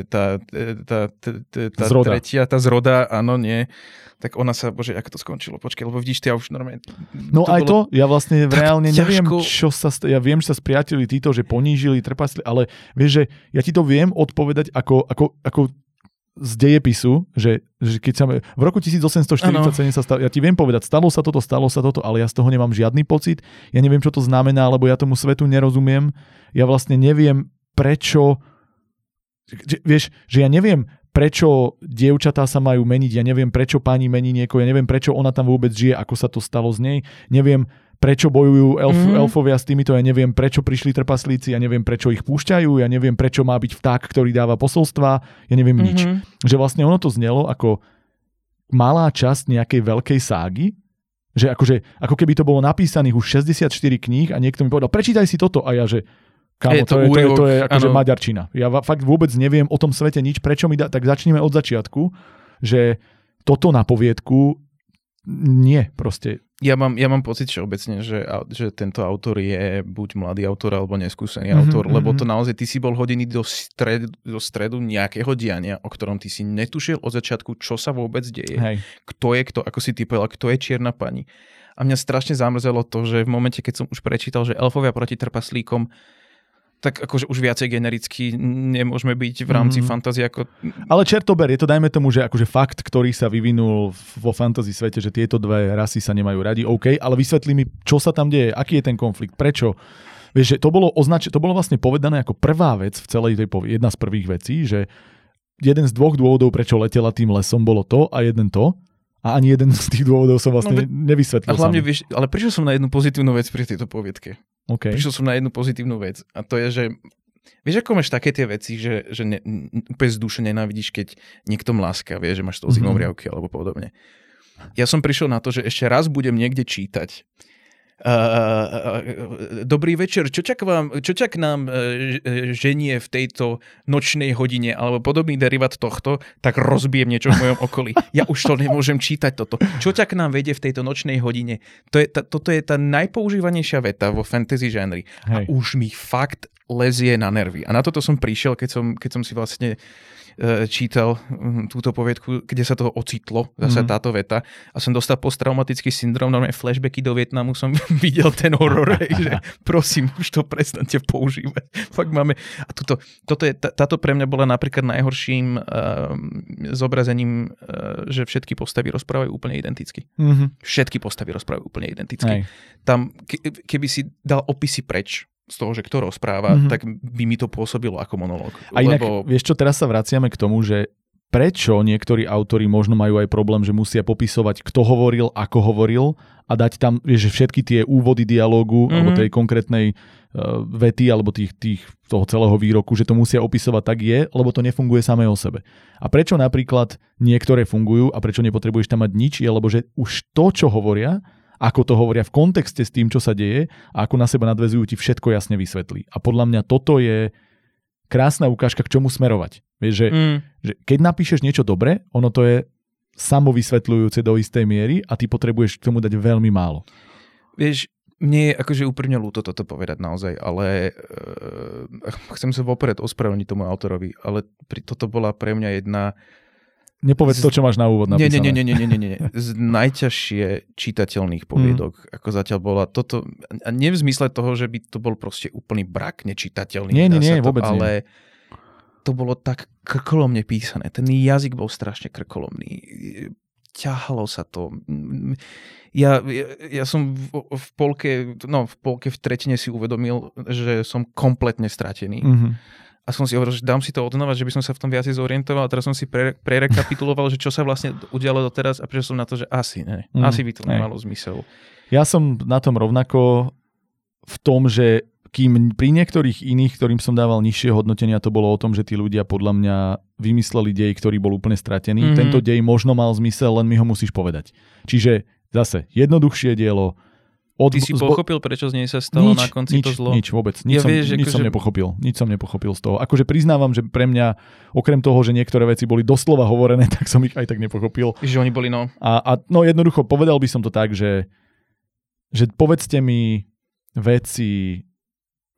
tá, tá, tá, tá zroda. tretia, tá zroda, áno, nie. Tak ona sa, bože, ako to skončilo, počkaj, lebo vidíš, ty ja už normálne... No to aj bolo... to, ja vlastne reálne ťažko... neviem, čo sa, ja viem, že sa spriatili títo, že ponížili, trpasli, ale vieš, že ja ti to viem odpovedať ako, ako, ako z dejepisu, že, že keď sa... V roku 1847 ano. sa stalo, ja ti viem povedať, stalo sa toto, stalo sa toto, ale ja z toho nemám žiadny pocit, ja neviem, čo to znamená, lebo ja tomu svetu nerozumiem, ja vlastne neviem, prečo... Že, vieš, že ja neviem, prečo dievčatá sa majú meniť, ja neviem, prečo pani mení niekoho, ja neviem, prečo ona tam vôbec žije, ako sa to stalo z nej, neviem, prečo bojujú elf, mm. elfovia s týmito, ja neviem, prečo prišli trpaslíci, ja neviem, prečo ich púšťajú, ja neviem, prečo má byť vták, ktorý dáva posolstva, ja neviem mm-hmm. nič. Mhm. Že vlastne ono to znelo ako malá časť nejakej veľkej ságy, že akože, ako keby to bolo napísaných už 64 kníh a niekto mi povedal, prečítaj si toto a ja, že Kámo, je to, to, je, to, je, to je akože ano. maďarčina. Ja fakt vôbec neviem o tom svete nič, prečo mi dá, tak začneme od začiatku, že toto na poviedku nie, proste ja mám, ja mám pocit všeobecne, že, že tento autor je buď mladý autor alebo neskúsený mm-hmm, autor, lebo mhm. to naozaj ty si bol hodený do, stred, do stredu nejakého diania, o ktorom ty si netušil od začiatku, čo sa vôbec deje. Hej. Kto je kto, ako si ty povedal, kto je čierna pani. A mňa strašne zamrzelo to, že v momente, keď som už prečítal, že elfovia proti trpaslíkom tak akože už viacej genericky nemôžeme byť v rámci mm. fantázie ako... Ale Čertober, je to dajme tomu, že akože fakt, ktorý sa vyvinul vo fantasy svete, že tieto dve rasy sa nemajú radi, OK, ale vysvetlí mi, čo sa tam deje, aký je ten konflikt, prečo. Vieš, že to bolo, označ- to bolo vlastne povedané ako prvá vec v celej tej, povie- jedna z prvých vecí, že jeden z dvoch dôvodov, prečo letela tým lesom, bolo to a jeden to. A ani jeden z tých dôvodov som vlastne no, nevysvetlil. A hlavne, vieš, ale prišiel som na jednu pozitívnu vec pri tejto poviedke. Okay. Prišiel som na jednu pozitívnu vec a to je, že Vieš, ako máš také tie veci, že, že ne, úplne z duše nenávidíš, keď niekto mláska, vieš, že máš to zimom mm-hmm. alebo podobne. Ja som prišiel na to, že ešte raz budem niekde čítať dobrý večer, čo čak, vám, čo čak nám uh, ženie v tejto nočnej hodine alebo podobný derivát tohto, tak rozbijem niečo v mojom okolí. Ja už to nemôžem čítať toto. Čo čak nám vedie v tejto nočnej hodine? To je ta, toto je tá najpoužívanejšia veta vo fantasy žánri. A už mi fakt lezie na nervy. A na toto som prišiel, keď som, keď som si vlastne E, čítal hm, túto poviedku, kde sa to ocitlo, zase mm. táto veta a som dostal posttraumatický syndrom, normálne flashbacky do Vietnamu som videl ten horor, že prosím, už to prestante používať. Fakt máme, a tuto, toto je, táto pre mňa bola napríklad najhorším uh, zobrazením, uh, že všetky postavy rozprávajú úplne identicky. Mm-hmm. Všetky postavy rozprávajú úplne identicky. Aj. Tam, ke, keby si dal opisy preč, z toho, že kto rozpráva, mm-hmm. tak by mi to pôsobilo ako monológ. A inak, lebo... vieš čo, teraz sa vraciame k tomu, že prečo niektorí autory možno majú aj problém, že musia popisovať, kto hovoril, ako hovoril a dať tam, vieš, všetky tie úvody dialógu mm-hmm. alebo tej konkrétnej uh, vety alebo tých, tých, toho celého výroku, že to musia opisovať tak je, lebo to nefunguje samé o sebe. A prečo napríklad niektoré fungujú a prečo nepotrebuješ tam mať nič, je lebo že už to, čo hovoria, ako to hovoria v kontexte s tým, čo sa deje a ako na seba nadvezujú, ti všetko jasne vysvetlí. A podľa mňa toto je krásna ukážka, k čomu smerovať. Vieš, že, mm. že keď napíšeš niečo dobre, ono to je samovysvetľujúce do istej miery a ty potrebuješ k tomu dať veľmi málo. Vieš, mne je akože úplne ľúto toto povedať naozaj, ale uh, chcem sa vopred ospravedlniť tomu autorovi, ale pri, toto bola pre mňa jedna Nepovedz to, čo máš na úvod napísané. Nie, nie, nie, nie, nie, nie, nie. Z najťažšie čitateľných poviedok, mm. ako zatiaľ bola toto, a nie v zmysle toho, že by to bol proste úplný brak nečitateľný. Nie, nie, nie, to, vôbec ale nie. to bolo tak krkolomne písané. Ten jazyk bol strašne krkolomný. Ťahalo sa to. Ja, ja, ja som v, v polke, no v polke v tretine si uvedomil, že som kompletne stratený. Mm-hmm a som si hovoril, že dám si to odnova, že by som sa v tom viacej zorientoval a teraz som si pre, prerekapituloval, že čo sa vlastne udialo doteraz a prišiel som na to, že asi ne. Mm, asi by to nemalo zmysel. Ja som na tom rovnako v tom, že kým pri niektorých iných, ktorým som dával nižšie hodnotenia, to bolo o tom, že tí ľudia podľa mňa vymysleli dej, ktorý bol úplne stratený. Mm-hmm. Tento dej možno mal zmysel, len mi ho musíš povedať. Čiže zase jednoduchšie dielo, od, Ty si pochopil, prečo z nej sa stalo nič, na konci nič, to zlo? Nič, vôbec. Nič, ja som, vieš, nič akože... som nepochopil. Nič som nepochopil z toho. Akože priznávam, že pre mňa, okrem toho, že niektoré veci boli doslova hovorené, tak som ich aj tak nepochopil. Že oni boli no. A, a no jednoducho, povedal by som to tak, že, že povedzte mi veci,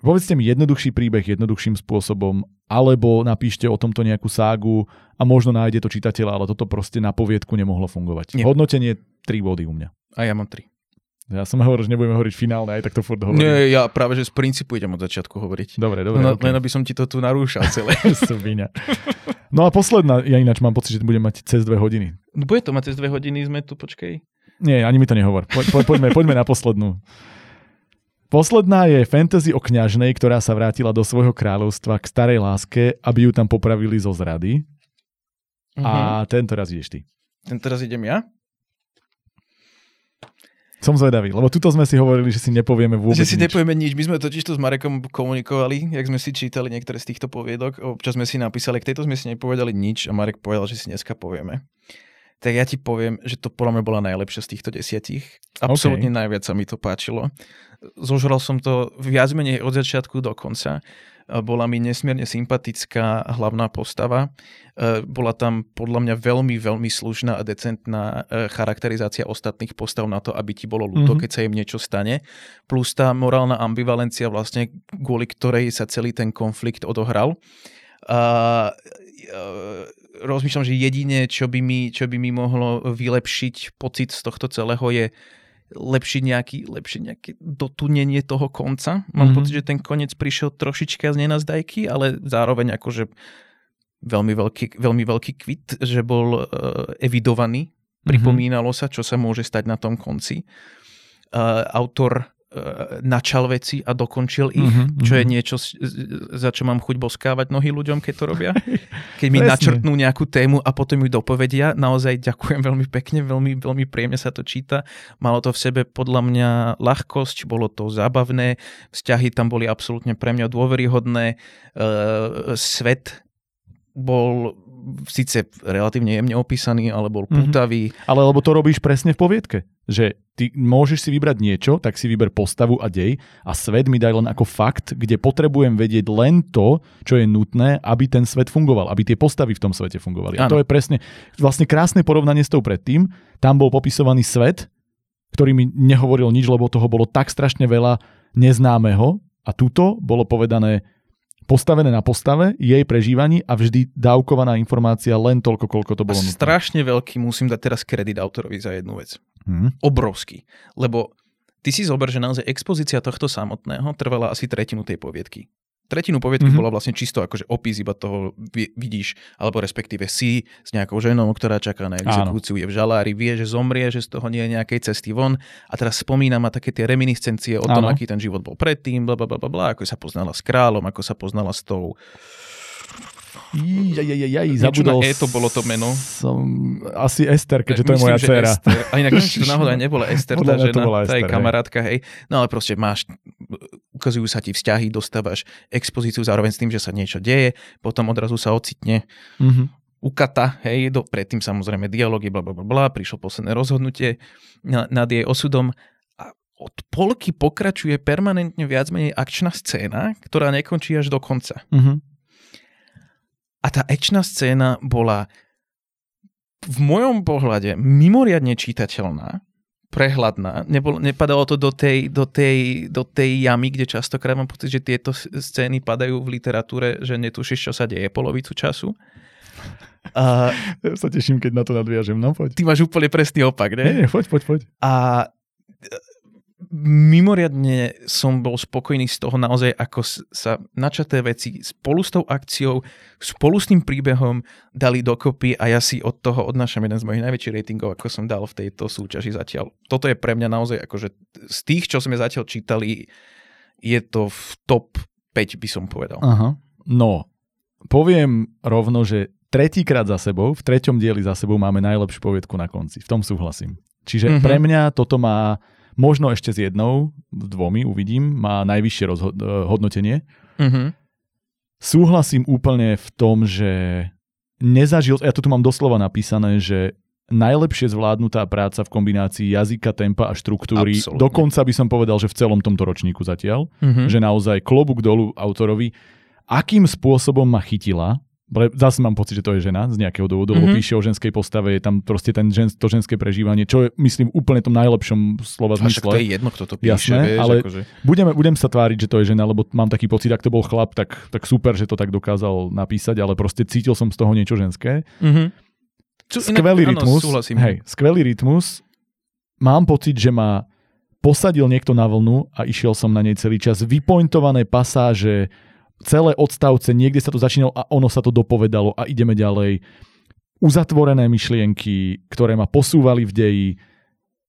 povedzte mi jednoduchší príbeh jednoduchším spôsobom, alebo napíšte o tomto nejakú ságu a možno nájde to čitateľa, ale toto proste na poviedku nemohlo fungovať. Nie. Hodnotenie 3 body u mňa. A ja mám 3. Ja som hovoril, že nebudeme hovoriť finálne, aj tak to furt hovorím. Nie, ja práve, že z princípu idem od začiatku hovoriť. Dobre, dobre. No, okay. Len aby som ti to tu narúšal celé. no a posledná, ja ináč mám pocit, že budem mať cez dve hodiny. No bude to mať cez dve hodiny, sme tu, počkej. Nie, ani mi to nehovor. Po, po, poďme, poďme na poslednú. Posledná je fantasy o kňažnej, ktorá sa vrátila do svojho kráľovstva k starej láske, aby ju tam popravili zo zrady. Uh-huh. A mhm. tento raz ideš ty. Tento raz idem ja? Som zvedavý, lebo tuto sme si hovorili, že si nepovieme vôbec Že si nič. nepovieme nič. My sme totiž to s Marekom komunikovali, jak sme si čítali niektoré z týchto poviedok. Občas sme si napísali, k tejto sme si nepovedali nič a Marek povedal, že si dneska povieme. Tak ja ti poviem, že to podľa mňa bola najlepšia z týchto desiatich. Absolútne okay. najviac sa mi to páčilo. Zožral som to viac menej od začiatku do konca bola mi nesmierne sympatická hlavná postava. E, bola tam podľa mňa veľmi, veľmi slušná a decentná e, charakterizácia ostatných postav na to, aby ti bolo ľúto, mm-hmm. keď sa im niečo stane. Plus tá morálna ambivalencia vlastne, kvôli ktorej sa celý ten konflikt odohral. A, e, rozmýšľam, že jedine, čo by, mi, čo by mi mohlo vylepšiť pocit z tohto celého je lepšie nejaký, lepšie nejaké dotunenie toho konca. Mám mm-hmm. pocit, že ten koniec prišiel trošička z nenazdajky, ale zároveň akože veľmi veľký, veľmi veľký kvit, že bol uh, evidovaný. Mhm. Pripomínalo mm-hmm. sa, čo sa môže stať na tom konci. Uh, autor načal veci a dokončil ich, mm-hmm, čo je mhm. niečo, za čo mám chuť boskávať nohy ľuďom, keď to robia. Keď mi načrtnú nejakú tému a potom ju dopovedia, naozaj ďakujem veľmi pekne, veľmi, veľmi príjemne sa to číta. Malo to v sebe podľa mňa ľahkosť, bolo to zábavné, vzťahy tam boli absolútne pre mňa dôveryhodné, uh, svet bol síce relatívne jemne opísaný, ale bol pútavý. Mm-hmm. Ale lebo to robíš presne v poviedke. Že ty môžeš si vybrať niečo, tak si vyber postavu a dej a svet mi daj len ako fakt, kde potrebujem vedieť len to, čo je nutné, aby ten svet fungoval, aby tie postavy v tom svete fungovali. Ano. A to je presne vlastne krásne porovnanie s tou predtým. Tam bol popisovaný svet, ktorý mi nehovoril nič, lebo toho bolo tak strašne veľa neznámeho a tuto bolo povedané postavené na postave, jej prežívaní a vždy dávkovaná informácia len toľko, koľko to bolo. A strašne veľký, musím dať teraz kredit autorovi za jednu vec. Hmm. Obrovský. Lebo ty si zober, že naozaj expozícia tohto samotného trvala asi tretinu tej poviedky tretinu poviedky mm-hmm. bola vlastne čisto akože opis iba toho vidíš, alebo respektíve si s nejakou ženou, ktorá čaká na exekúciu, Áno. je v žalári, vie, že zomrie, že z toho nie je nejakej cesty von a teraz spomína ma také tie reminiscencie o tom, Áno. aký ten život bol predtým, bla, bla, bla, bla, ako sa poznala s kráľom, ako sa poznala s tou Jaj, jaj, jaj, zabudol e to bolo to meno. Som asi Ester, keďže to je moja dcera. A inak to náhodou nebola Ester, tá žena, tá je kamarátka, hej. No ale proste máš, ukazujú sa ti vzťahy, dostávaš expozíciu zároveň s tým, že sa niečo deje, potom odrazu sa ocitne mm-hmm. u kata, hej, do, predtým samozrejme dialógy, bla, bla, bla, bla, prišlo posledné rozhodnutie nad jej osudom a od polky pokračuje permanentne viac menej akčná scéna, ktorá nekončí až do konca. Mm-hmm. A tá akčná scéna bola v mojom pohľade mimoriadne čitateľná, prehľadná. Nebolo, nepadalo to do tej, do, tej, do tej jamy, kde častokrát mám pocit, že tieto scény padajú v literatúre, že netušíš, čo sa deje polovicu času. A, ja sa teším, keď na to nadviažem. No poď. Ty máš úplne presný opak, ne? Nie, nie, poď, poď, poď. A mimoriadne som bol spokojný z toho naozaj, ako sa načaté veci spolu s tou akciou, spolu s tým príbehom dali dokopy a ja si od toho odnášam jeden z mojich najväčších ratingov, ako som dal v tejto súťaži zatiaľ. Toto je pre mňa naozaj akože z tých, čo sme zatiaľ čítali, je to v top 5 by som povedal. Aha. No, poviem rovno, že tretíkrát za sebou, v treťom dieli za sebou máme najlepšiu poviedku na konci. V tom súhlasím. Čiže mm-hmm. pre mňa toto má možno ešte s jednou, dvomi, uvidím, má najvyššie rozho- hodnotenie. Uh-huh. Súhlasím úplne v tom, že nezažil, ja to tu mám doslova napísané, že najlepšie zvládnutá práca v kombinácii jazyka, tempa a štruktúry. Absolutne. Dokonca by som povedal, že v celom tomto ročníku zatiaľ. Uh-huh. Že naozaj klobúk dolu autorovi. Akým spôsobom ma chytila, zase mám pocit, že to je žena z nejakého dôvodu, mm-hmm. lebo Mhm. píše o ženskej postave, je tam proste ten žen, to ženské prežívanie, čo je, myslím, úplne tom najlepšom slova však to zmysle. je jedno, kto to píše, Jasné, vieš, ale- akože. Budeme, budem sa tváriť, že to je žena, lebo mám taký pocit, ak to bol chlap, tak, tak super, že to tak dokázal napísať, ale proste cítil som z toho niečo ženské. Uh-huh. Čo, skvelý inak, rytmus. Áno, súhlasím. Hej, skvelý rytmus. Mám pocit, že ma posadil niekto na vlnu a išiel som na nej celý čas. Vypointované pasáže, celé odstavce, niekde sa to začínalo a ono sa to dopovedalo a ideme ďalej. Uzatvorené myšlienky, ktoré ma posúvali v deji.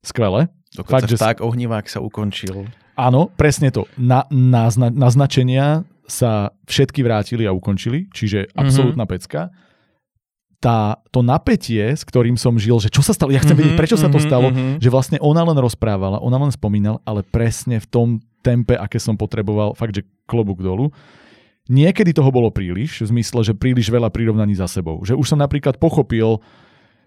Skvelé. Dokonca Fakt, že- vták ohnivák sa ukončil. Áno, presne to. Na, nazna, naznačenia sa všetky vrátili a ukončili, čiže absolútna pecka. Tá, to napätie, s ktorým som žil, že čo sa stalo, ja chcem vedieť, prečo sa to stalo, mhm. že vlastne ona len rozprávala, ona len spomínala, ale presne v tom tempe, aké som potreboval, fakt, že klobúk dolu. Niekedy toho bolo príliš, v zmysle, že príliš veľa prirovnaní za sebou. Že už som napríklad pochopil,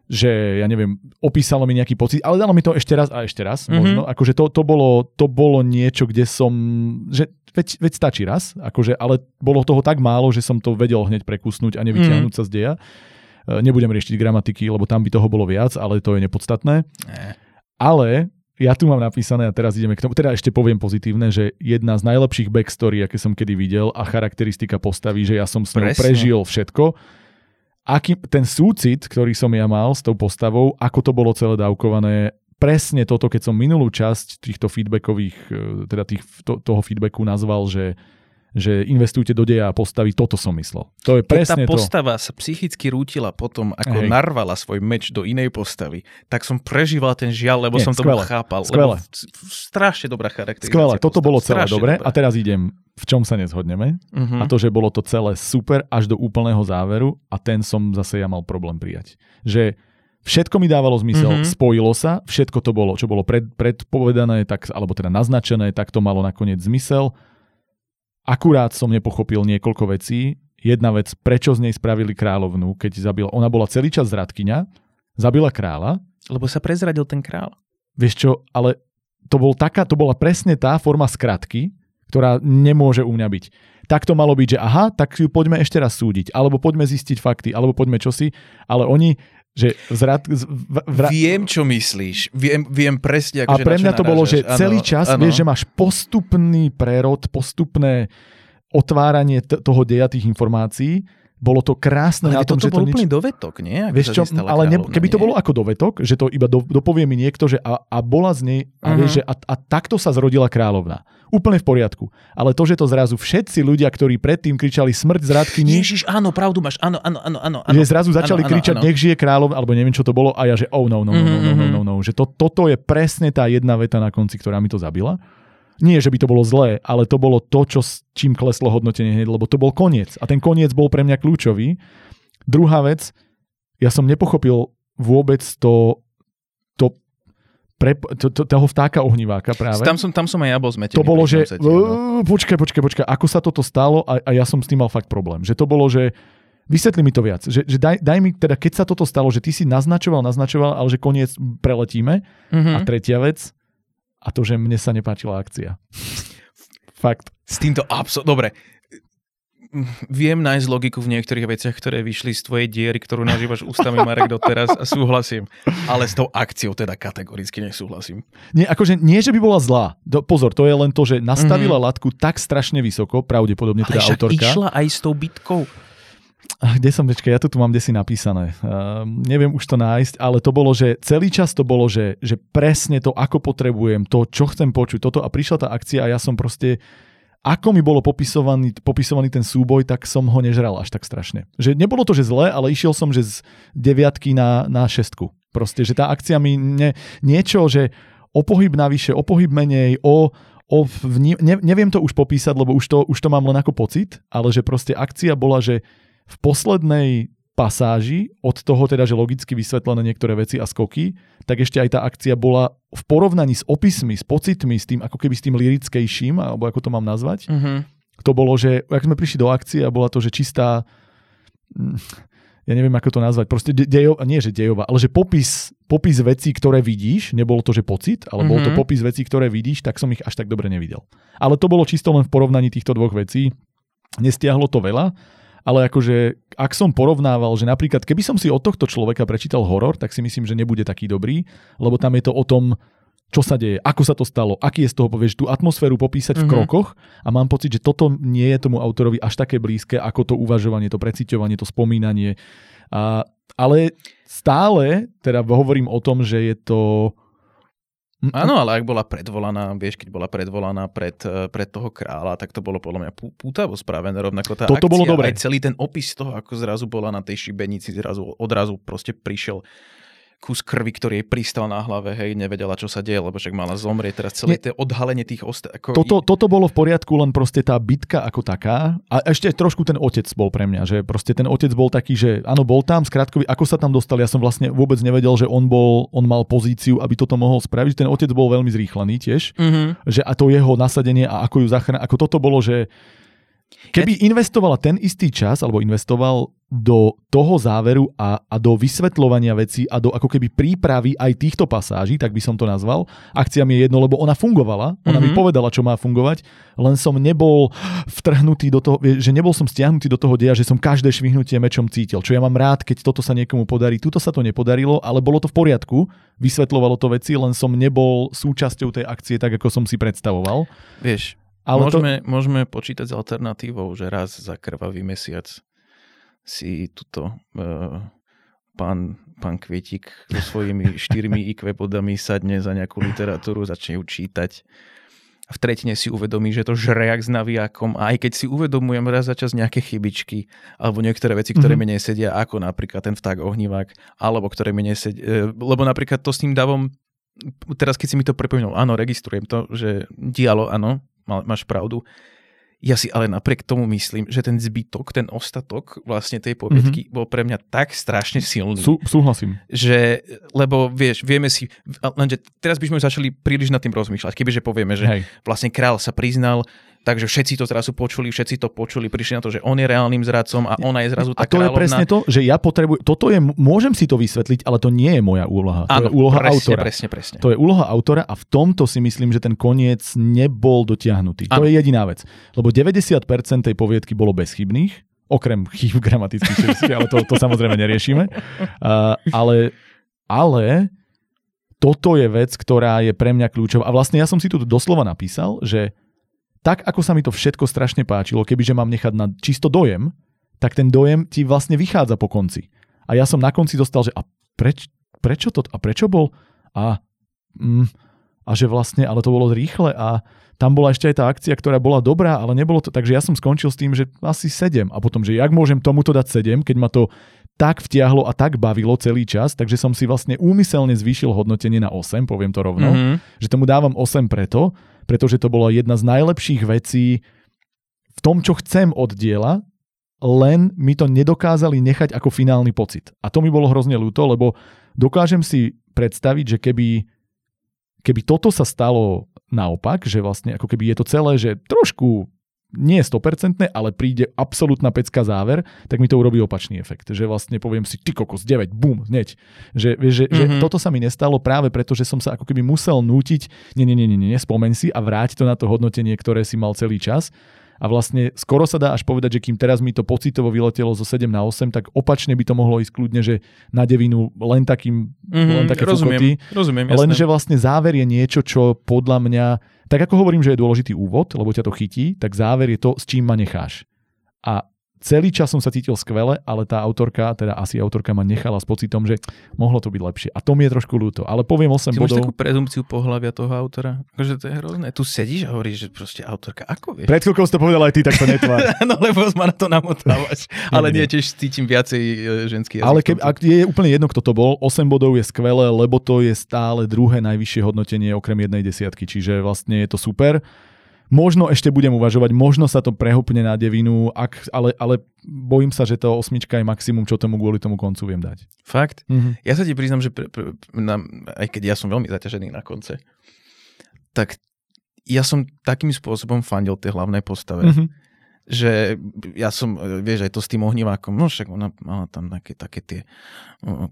že ja neviem, opísalo mi nejaký pocit, ale dalo mi to ešte raz a ešte raz, Mhm. mm-hmm. možno. Akože to, to, bolo, to bolo niečo, kde som, že veď, veď stačí raz, akože, ale bolo toho tak málo, že som to vedel hneď prekusnúť a nevytiahnuť mm. sa z deja. E, Nebudem riešiť gramatiky, lebo tam by toho bolo viac, ale to je nepodstatné. Ne. Ale ja tu mám napísané a teraz ideme k tomu, teda ešte poviem pozitívne, že jedna z najlepších backstory, aké som kedy videl a charakteristika postavy, že ja som s ňou Presne. prežil všetko. Aký, ten súcit, ktorý som ja mal s tou postavou, ako to bolo celé dávkované, presne toto, keď som minulú časť týchto feedbackových, e, teda tých, to, toho feedbacku nazval, že že investujte do deja a postavy, toto som myslel. To je Keď tá presne to. postava sa psychicky rútila potom, ako Hej. narvala svoj meč do inej postavy, tak som prežíval ten žiaľ, lebo Nie, som tomu chápal. skvelé. Lebo strašne dobrá charakterizácia. Skvelé, toto postav, bolo celé dobre dobrá. a teraz idem, v čom sa nezhodneme. Mhm. A to, že bolo to celé super až do úplného záveru a ten som zase ja mal problém prijať. Že všetko mi dávalo zmysel, Mhm. mm-hmm. spojilo sa, všetko to bolo, čo bolo pred, predpovedané, tak, alebo teda naznačené, tak to malo nakoniec zmysel. Akurát som nepochopil niekoľko vecí. Jedna vec, prečo z nej spravili kráľovnú, keď zabila, ona bola celý čas zradkyňa, zabila kráľa, Lebo sa prezradil ten král. vieš čo, ale to, bol taká, to bola presne tá forma skratky, ktorá nemôže u mňa byť. Tak to malo byť, že aha, tak ju poďme ešte raz súdiť, alebo poďme zistiť fakty, alebo poďme čosi, ale oni, že zrad, z, v, vra, Viem, čo myslíš. Viem, viem presne, a akože pre mňa to bolo, že narážaš. celý čas, áno. vieš, že máš postupný prerod, postupné otváranie t- toho deja tých informácií, bolo to krásne Ale na tom, toto že to bol nič... úplný dovetok, nie? Ako Vieš čo, ale ne, keby to nie? bolo ako dovetok, že to iba do, dopovie mi niekto, že a, a bola z nej, a, Mhm. vieš, že a, a takto sa zrodila kráľovna. Úplne v poriadku. Ale to, že to zrazu všetci ľudia, ktorí predtým kričali smrť zradky, nie, Ježiš, áno, pravdu máš, áno, áno, áno, áno. že zrazu začali áno, áno, kričať, áno. nech žije kráľov, alebo neviem, čo to bolo, a ja, že oh no, no, no, no, no, no, Mhm, no, no, že to, toto je presne tá jedna veta na konci, ktorá mi to zabila. Nie, že by to bolo zlé, ale to bolo to, čo s čím kleslo hodnotenie hneď, lebo to bol koniec. A ten koniec bol pre mňa kľúčový. Druhá vec, ja som nepochopil vôbec to, to, pre, to, to toho vtáka ohniváka práve. Tam som, tam som aj ja bol zmetený. To bolo, že áno. uh, počkaj, počkaj, počkaj, ako sa toto stalo a, a ja som s tým mal fakt problém. Že to bolo, že vysvetli mi to viac. Že, že daj, daj mi, teda keď sa toto stalo, že ty si naznačoval, naznačoval, ale že koniec preletíme. Mhm. A tretia vec, a to, že mne sa nepáčila akcia. Fakt. S týmto absol... Dobre. Viem nájsť logiku v niektorých veciach, ktoré vyšli z tvojej diery, ktorú nazývaš ústami Marek doteraz a súhlasím. Ale s tou akciou teda kategoricky nesúhlasím. Nie, akože nie, že by bola zlá. Do, pozor, to je len to, že nastavila mm-hmm. latku tak strašne vysoko, pravdepodobne Ale teda však autorka. išla aj s tou bitkou. Kde som, počkaj, ja to tu mám desi napísané. Uh, neviem už to nájsť, ale to bolo, že celý čas to bolo, že, že presne to, ako potrebujem, to, čo chcem počuť, toto a prišla tá akcia a ja som proste, ako mi bolo popisovaný, popisovaný ten súboj, tak som ho nežral až tak strašne. Že nebolo to, že zle, ale išiel som, že z deviatky na, na šestku. Proste, že tá akcia mi ne, niečo, že o pohyb navyše, o pohyb menej, o, o vní, ne, neviem to už popísať, lebo už to, už to mám len ako pocit, ale že proste akcia bola, že v poslednej pasáži, od toho teda, že logicky vysvetlené niektoré veci a skoky, tak ešte aj tá akcia bola v porovnaní s opismi, s pocitmi, s tým ako keby s tým lirickejším, alebo ako to mám nazvať. Mm-hmm. To bolo, že ak sme prišli do akcie a bola to, že čistá mm, ja neviem, ako to nazvať, proste de- nie že dejová, ale že popis, popis vecí, ktoré vidíš, nebolo to, že pocit, ale mm-hmm. bol to popis vecí, ktoré vidíš, tak som ich až tak dobre nevidel. Ale to bolo čisto len v porovnaní týchto dvoch vecí. Nestiahlo to veľa, ale akože ak som porovnával, že napríklad keby som si od tohto človeka prečítal horor, tak si myslím, že nebude taký dobrý, lebo tam je to o tom, čo sa deje, ako sa to stalo, aký je z toho, povieš, tú atmosféru popísať mm-hmm. v mhm. krokoch a mám pocit, že toto nie je tomu autorovi až také blízke, ako to uvažovanie, to preciťovanie, to spomínanie. A, ale stále, teda hovorím o tom, že je to Áno, ale ak bola predvolaná, vieš, keď bola predvolaná pred, eh, pred toho kráľa, tak to bolo podľa mňa pútavo spravené, rovnako tá Toto akcia, bolo dobré. aj celý ten opis toho, ako zrazu bola na tej šibenici, zrazu, odrazu proste prišiel kus krvi, ktorý jej pristal na hlave, hej, nevedela, čo sa deje, lebo však mala zomrieť. Teraz celé tie odhalenie tých osta- ako... toto, toto bolo v poriadku, len proste tá bitka ako taká. A ešte trošku ten otec bol pre mňa, že proste ten otec bol taký, že áno, bol tam, skrátkovi, ako sa tam dostal, ja som vlastne vôbec nevedel, že on bol, on mal pozíciu, aby toto mohol spraviť. Ten otec bol veľmi zrýchlený tiež, mm-hmm. že a to jeho nasadenie a ako ju zachránil, ako toto bolo, že Keby investovala ten istý čas, alebo investoval do toho záveru a, a do vysvetľovania vecí a do ako keby prípravy aj týchto pasáží, tak by som to nazval. Akcia mi je jedno, lebo ona fungovala, ona mm-hmm. mi mhm. povedala, čo má fungovať, len som nebol vtrhnutý do toho, že nebol som stiahnutý do toho deja, že som každé švihnutie mečom cítil. Čo ja mám rád, keď toto sa niekomu podarí. Tuto sa to nepodarilo, ale bolo to v poriadku, vysvetľovalo to veci, len som nebol súčasťou tej akcie tak, ako som si predstavoval. Vieš, ale môžeme, to... môžeme počítať s alternatívou, že raz za krvavý mesiac si tuto uh, pán, pán Kvietik so svojimi štyrmi IQ bodami sadne za nejakú literatúru, začne ju čítať. V tretine si uvedomí, že to žrejak s navijakom a aj keď si uvedomujem raz za čas nejaké chybičky alebo niektoré veci, ktoré mm-hmm. mi nesedia, ako napríklad ten vták ohnivák, alebo ktoré mi nesedia, lebo napríklad to s tým davom teraz keď si mi to pripomínal, áno, registrujem to, že dialo, áno, máš pravdu. Ja si ale napriek tomu myslím, že ten zbytok, ten ostatok vlastne tej poviedky mm-hmm. bol pre mňa tak strašne silný. Sú, súhlasím. Že, lebo vieš, vieme si, lenže teraz by sme začali príliš nad tým rozmýšľať, kebyže povieme, že Hej. vlastne král sa priznal, takže všetci to zrazu počuli, všetci to počuli, prišli na to, že on je reálnym zradcom a ona je zrazu tá A to kráľovna. je presne to, že ja potrebujem, toto je, môžem si to vysvetliť, ale to nie je moja úloha. Áno, to je úloha presne, autora. presne, presne. To je úloha autora a v tomto si myslím, že ten koniec nebol dotiahnutý. Ano. To je jediná vec. Lebo 90% tej poviedky bolo bezchybných, okrem chýb gramatických, ale to, to samozrejme neriešime. Uh, ale, ale toto je vec, ktorá je pre mňa kľúčová. A vlastne ja som si tu doslova napísal, že tak ako sa mi to všetko strašne páčilo, kebyže mám nechať na čisto dojem, tak ten dojem ti vlastne vychádza po konci. A ja som na konci dostal, že a preč, prečo to, a prečo bol? A, mm, a že vlastne, ale to bolo rýchle a tam bola ešte aj tá akcia, ktorá bola dobrá, ale nebolo to, takže ja som skončil s tým, že asi 7 a potom, že jak môžem tomuto dať 7, keď ma to tak vtiahlo a tak bavilo celý čas, takže som si vlastne úmyselne zvýšil hodnotenie na 8, poviem to rovno, mm-hmm. že tomu dávam 8 preto, pretože to bola jedna z najlepších vecí v tom, čo chcem od diela, len mi to nedokázali nechať ako finálny pocit. A to mi bolo hrozne ľúto, lebo dokážem si predstaviť, že keby, keby toto sa stalo naopak, že vlastne ako keby je to celé, že trošku nie 100%, ale príde absolútna pecka záver, tak mi to urobí opačný efekt. Že vlastne poviem si, ty kokos, 9, bum, hneď. Že, že, mm-hmm. že mhm. toto sa mi nestalo práve preto, že som sa ako keby musel nútiť, nie, nie, nie, nie, nie, spomeň si a vráť to na to hodnotenie, ktoré si mal celý čas. A vlastne skoro sa dá až povedať, že kým teraz mi to pocitovo vyletelo zo 7 na 8, tak opačne by to mohlo ísť kľudne, že na devinu len takým, mm-hmm, len také rozumiem, fukoty. Rozumiem, jasné. Lenže vlastne záver je niečo, čo podľa mňa tak ako hovorím, že je dôležitý úvod, lebo ťa to chytí, tak záver je to, s čím ma necháš. A celý čas som sa cítil skvele, ale tá autorka, teda asi autorka ma nechala s pocitom, že mohlo to byť lepšie. A to mi je trošku ľúto. Ale poviem 8 Ty bodov. máš takú prezumciu pohľavia toho autora? Akože to je hrozné. Tu sedíš a hovoríš, že proste autorka, ako vieš? Pred chvíľkou si to povedal aj ty, tak to netvár. no lebo ma na to namotávaš. ale nie, tiež cítim viacej e, ženský jazyk. Ale keb, ak je úplne jedno, kto to bol, 8 bodov je skvelé, lebo to je stále druhé najvyššie hodnotenie okrem jednej desiatky. Čiže vlastne je to super. Možno ešte budem uvažovať, možno sa to prehopne na devinu, ak, ale, ale bojím sa, že to osmička je maximum, čo tomu kvôli tomu koncu viem dať. Fakt? Mhm. Ja sa ti priznam, že pre, pre, na, aj keď ja som veľmi zaťažený na konce, tak ja som takým spôsobom fandil tej hlavnej postave, Mhm. Že ja som, e, vieš, aj to s tým ohnivákom, no však ona mala tam také, také tie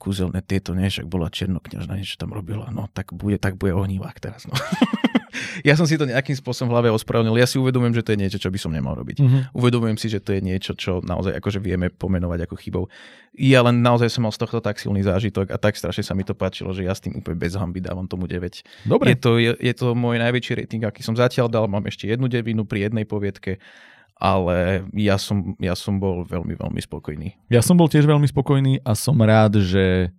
kúzelné tieto, nie, však bola černokňažná, niečo tam robila, no tak bude, tak bude ohnívák teraz, no. ja som si to nejakým spôsobom v hlave ospravedlnil, ja si uvedomujem, že to je niečo, čo by som nemal robiť. Mhm. Uvedomujem si, že to je niečo, čo naozaj akože vieme pomenovať ako chybou. Ja len naozaj som mal z tohto tak silný zážitok a tak strašne sa mi to páčilo, že ja s tým úplne bez hamby dávam tomu 9. Dobre. Je to, je, je to môj najväčší rating, aký som zatiaľ dal. Mám ešte jednu devinu pri jednej poviedke, ale ja som, ja som bol veľmi, veľmi spokojný. Ja som bol tiež veľmi spokojný a som rád, že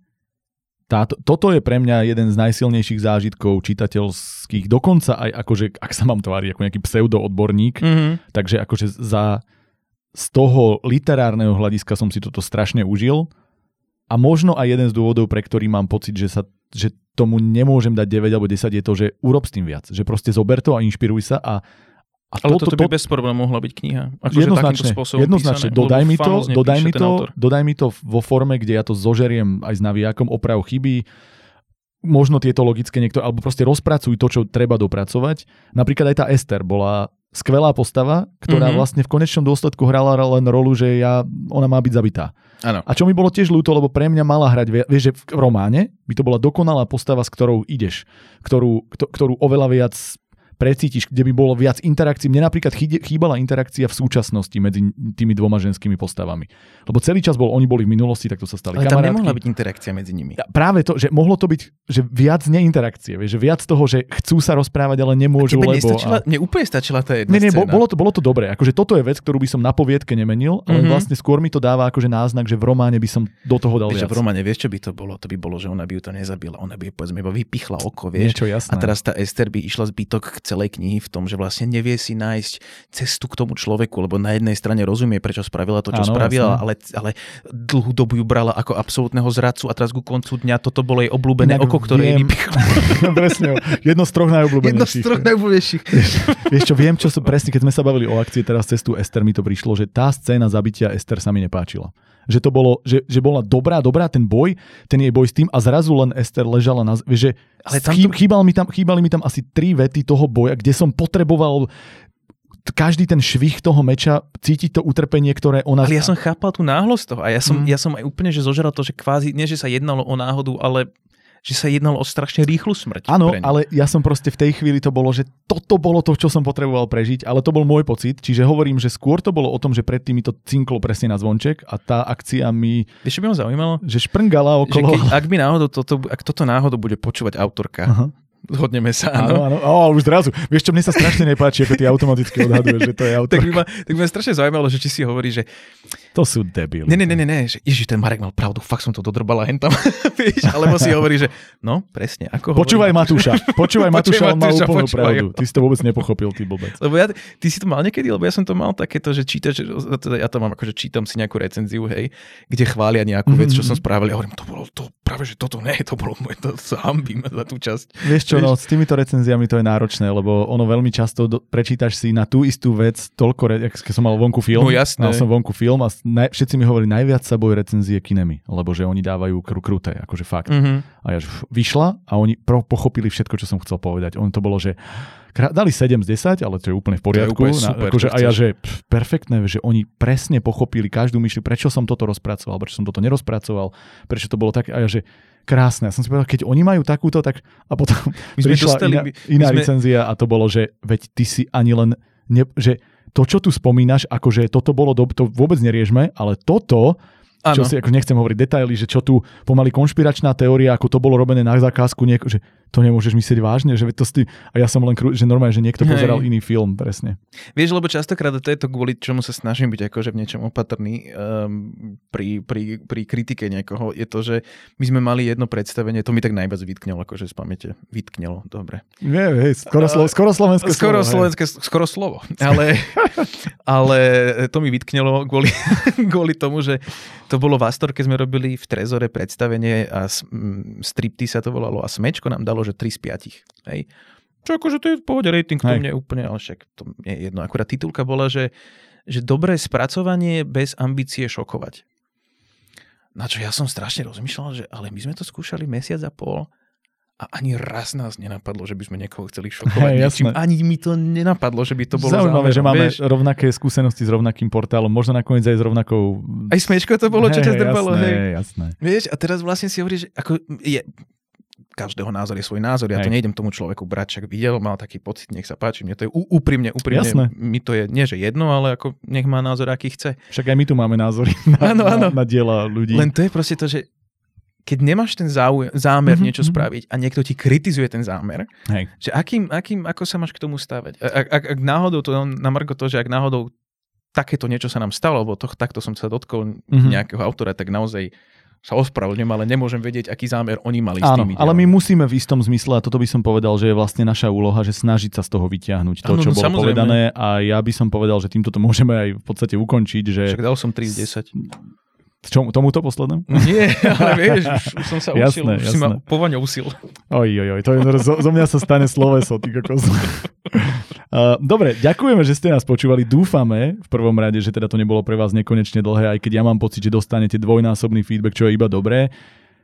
táto, toto je pre mňa jeden z najsilnejších zážitkov čitateľských, dokonca aj akože, ak sa mám tváriť ako nejaký pseudoodborník, Mm-hmm. takže akože za, z toho literárneho hľadiska som si toto strašne užil a možno aj jeden z dôvodov, pre ktorý mám pocit, že sa že tomu nemôžem dať 9 alebo 10 je to, že urob s tým viac. Že proste zober to a inšpiruj sa a a Ale toto, by bez problémom mohla byť kniha. Akože jednoznačne, jednoznačne. písané, Dodaj mi, to, dodaj, mi to, dodaj mi to vo forme, kde ja to zožeriem aj s navijakom, oprav chyby, možno tieto logické niekto, alebo proste rozpracuj to, čo treba dopracovať. Napríklad aj tá Ester bola skvelá postava, ktorá Mhm. vlastne v konečnom dôsledku hrala len rolu, že ja, ona má byť zabitá. Áno. A čo mi bolo tiež ľúto, lebo pre mňa mala hrať, vie- vieš, že v románe by to bola dokonalá postava, s ktorou ideš, ktorú, kto- ktorú oveľa viac precítiš, kde by bolo viac interakcií. Mne napríklad chýbala interakcia v súčasnosti medzi tými dvoma ženskými postavami. Lebo celý čas bol, oni boli v minulosti, tak to sa stali Ale tam kamarátky. nemohla byť interakcia medzi nimi. Práve to, že mohlo to byť, že viac neinterakcie, vieš, že viac toho, že chcú sa rozprávať, ale nemôžu, Tebe lebo... a... mne úplne stačila tá jedna nie, bo, scéna. bolo, to, bolo to dobré. Akože toto je vec, ktorú by som na poviedke nemenil, ale Mhm. mm-hmm. vlastne skôr mi to dáva akože náznak, že v románe by som do toho dal Vieš, viac. že v románe, vieš, čo by to bolo? To by bolo, že ona by ju to nezabila. Ona by jej, povedzme, iba vypichla oko, vieš. Niečo jasné. A teraz tá Ester by išla zbytok celej knihy v tom, že vlastne nevie si nájsť cestu k tomu človeku, lebo na jednej strane rozumie, prečo spravila to, čo Áno, spravila, ale, ale dlhú dobu ju brala ako absolútneho zradcu a teraz ku koncu dňa toto bolo jej obľúbené Inak oko, ktoré jej vypichlo. Presne, jedno z troch Jedno z najobľúbenejších. troch najobľúbenejších. Vieš čo, viem, čo som presne, keď sme sa bavili o akcii teraz cestu Ester, mi to prišlo, že tá scéna zabitia Ester sa mi nepáčila. Že to bolo, že, že bola dobrá, dobrá ten boj, ten jej boj s tým a zrazu len Ester ležala na... že Ale tam chýbal mi tam, chýbali mi tam asi tri vety toho boja, kde som potreboval každý ten švih toho meča, cítiť to utrpenie, ktoré ona... Ale ja som chápal tú náhlosť toho a ja som, Mm. ja som aj úplne že zožeral to, že kvázi, nie že sa jednalo o náhodu, ale že sa jednalo o strašne rýchlu smrť. Áno, ale ja som proste v tej chvíli to bolo, že toto bolo to, čo som potreboval prežiť, ale to bol môj pocit, čiže hovorím, že skôr to bolo o tom, že predtým mi to cinklo presne na zvonček a tá akcia mi, Vieš, čo by ma zaujímalo? že šprngala Že okolo. keď, ak by náhodou toto, ak toto náhodou bude počúvať autorka, Aha. zhodneme sa, Áno, áno. áno. Ó, už zrazu. Vieš čo, mne sa strašne nepáči, ako ty automaticky odhaduješ, že to je autor. Tak by, ma, tak by ma strašne zaujímalo, že či si hovorí, že To sú debili. ne, ne, ne, ne, ne že ježiš, ten Marek mal pravdu, fakt som to dodrbala hen tam, vieš, alebo si hovorí, že no, presne, ako Počúvaj hovorí. Matúša. Počúvaj Matúša, on má úplnú počúvaj pravdu. Ty si to vôbec nepochopil, ty blbec. Lebo ja, ty si to mal niekedy, lebo ja som to mal takéto, že čítaš, teda ja to mám ako, že čítam si nejakú recenziu, hej, kde chvália nejakú vec, čo som Mhm. spravil, ja hovorím, to bolo to, práve že toto ne, to bolo moje, to sa hambím za tú časť. Vieš čo, no, s týmito recenziami to je náročné, lebo ono veľmi často do, prečítaš si na tú istú vec toľko, re, keď som mal vonku film, No jasné. mal som vonku film a naj, všetci mi hovorili, najviac sa bojí recenzie kinemi, lebo že oni dávajú kru, kruté, akože fakt. Mhm. A ja vyšla a oni pro, pochopili všetko, čo som chcel povedať. On to bolo, že krá- dali 7 z 10, ale to je úplne v poriadku. úplne super, akože, čo a ja, že pf, perfektné, že oni presne pochopili každú myšlienku, prečo som toto rozpracoval, prečo som toto nerozpracoval, prečo to bolo tak. A ja, že krásne. Ja som si povedal, keď oni majú takúto, tak... A potom My prišla dostali- iná, my- my iná sme- recenzia a to bolo, že veď ty si ani len... Ne, že to, čo tu spomínaš, akože toto bolo, do, to vôbec neriežme, ale toto, čo Áno. si, ako nechcem hovoriť detaily, že čo tu pomaly konšpiračná teória, ako to bolo robené na zakázku, nieko, že to nemôžeš myslieť vážne, že to sti... a ja som len, krú, že normálne, že niekto Hej. pozeral iný film, presne. Vieš, lebo častokrát to je to kvôli čomu sa snažím byť akože v niečom opatrný um, pri, pri, pri kritike niekoho, je to, že my sme mali jedno predstavenie, to mi tak najviac vytknelo, akože z pamäte. Vytknelo, dobre. Nie, hej, skoro, slo, skoro slovenské Skoro slovo, hej. slovenské, skoro slovo. Ale, ale to mi vytknelo kvôli, kvôli tomu, že to bolo v Astorke, sme robili v Trezore predstavenie a stripty sa to volalo a Smečko nám dalo, že 3 z 5. Hej. čo akože to je v pohode rating, to mne úplne, ale však to mne je jedno. Akurát titulka bola, že, že dobré spracovanie bez ambície šokovať. Na čo ja som strašne rozmýšľal, že ale my sme to skúšali mesiac a pol a ani raz nás nenapadlo, že by sme niekoho chceli šokovať. Niečím. jasné. Ani mi to nenapadlo, že by to bolo Zaujímavé, že máme vieš. rovnaké skúsenosti s rovnakým portálom, možno nakoniec aj s rovnakou... Aj smieško to bolo, čo ťa zdrbalo, jasné, hej. jasné. Vieš, a teraz vlastne si hovoríš, že ako je, každého názor je svoj názor, ja to Hej. nejdem tomu človeku brať, však videl, mal taký pocit, nech sa páči, mne to je úprimne, úprimne, Jasné. mi to je, nie že jedno, ale ako nech má názor, aký chce. Však aj my tu máme názory na, Áno, áno. na, na diela ľudí. Len to je proste to, že keď nemáš ten záujem, zámer Mhm, niečo mhm. spraviť a niekto ti kritizuje ten zámer, Hej. že akým, akým, ako sa máš k tomu stavať? Ak, ak, ak náhodou, to na Margo to, že ak náhodou takéto niečo sa nám stalo, lebo to, takto som sa dotkol Mhm. nejakého autora, tak naozaj sa ospravedlňujem, ale nemôžem vedieť, aký zámer oni mali s Áno, tými ale my musíme v istom zmysle, a toto by som povedal, že je vlastne naša úloha, že snažiť sa z toho vyťahnuť to, Áno, čo no bolo samozrejme. povedané a ja by som povedal, že týmto to môžeme aj v podstate ukončiť, že Však dal som 3 z 10. čom, tomuto poslednému? Nie, ale vieš, už, už som sa usil, Jasné, už si ma jasné. povaňousil. Oj, oj, oj, to je, zo, zo mňa sa stane sloveso, ty kokos. Uh, dobre, ďakujeme, že ste nás počúvali. Dúfame v prvom rade, že teda to nebolo pre vás nekonečne dlhé, aj keď ja mám pocit, že dostanete dvojnásobný feedback, čo je iba dobré.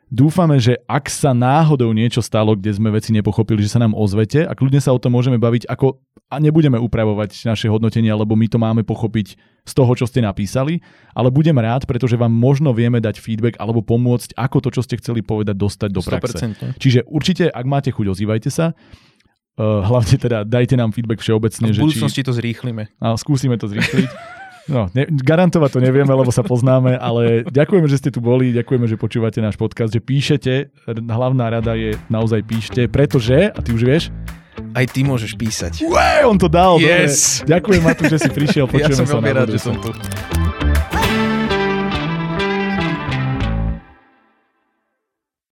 Dúfame, že ak sa náhodou niečo stalo, kde sme veci nepochopili, že sa nám ozvete a kľudne sa o tom môžeme baviť, ako a nebudeme upravovať naše hodnotenie, lebo my to máme pochopiť z toho, čo ste napísali, ale budem rád, pretože vám možno vieme dať feedback alebo pomôcť, ako to, čo ste chceli povedať, dostať do praxe. 100%. Čiže určite, ak máte chuť, ozývajte sa. Uh, hlavne teda dajte nám feedback všeobecne, V že či... budúcnosti to zrýchlime. A skúsime to zrýchliť. No, ne, garantovať to nevieme, lebo sa poznáme, ale ďakujeme, že ste tu boli, ďakujeme, že počúvate náš podcast, že píšete. Hlavná rada je naozaj píšte, pretože, a ty už vieš, Aj ty môžeš písať. Ué, on to dal. Yes. Dobre. Ďakujem, Matúš, že si prišiel. Ja Počujeme som sa veľmi rád, že som tu.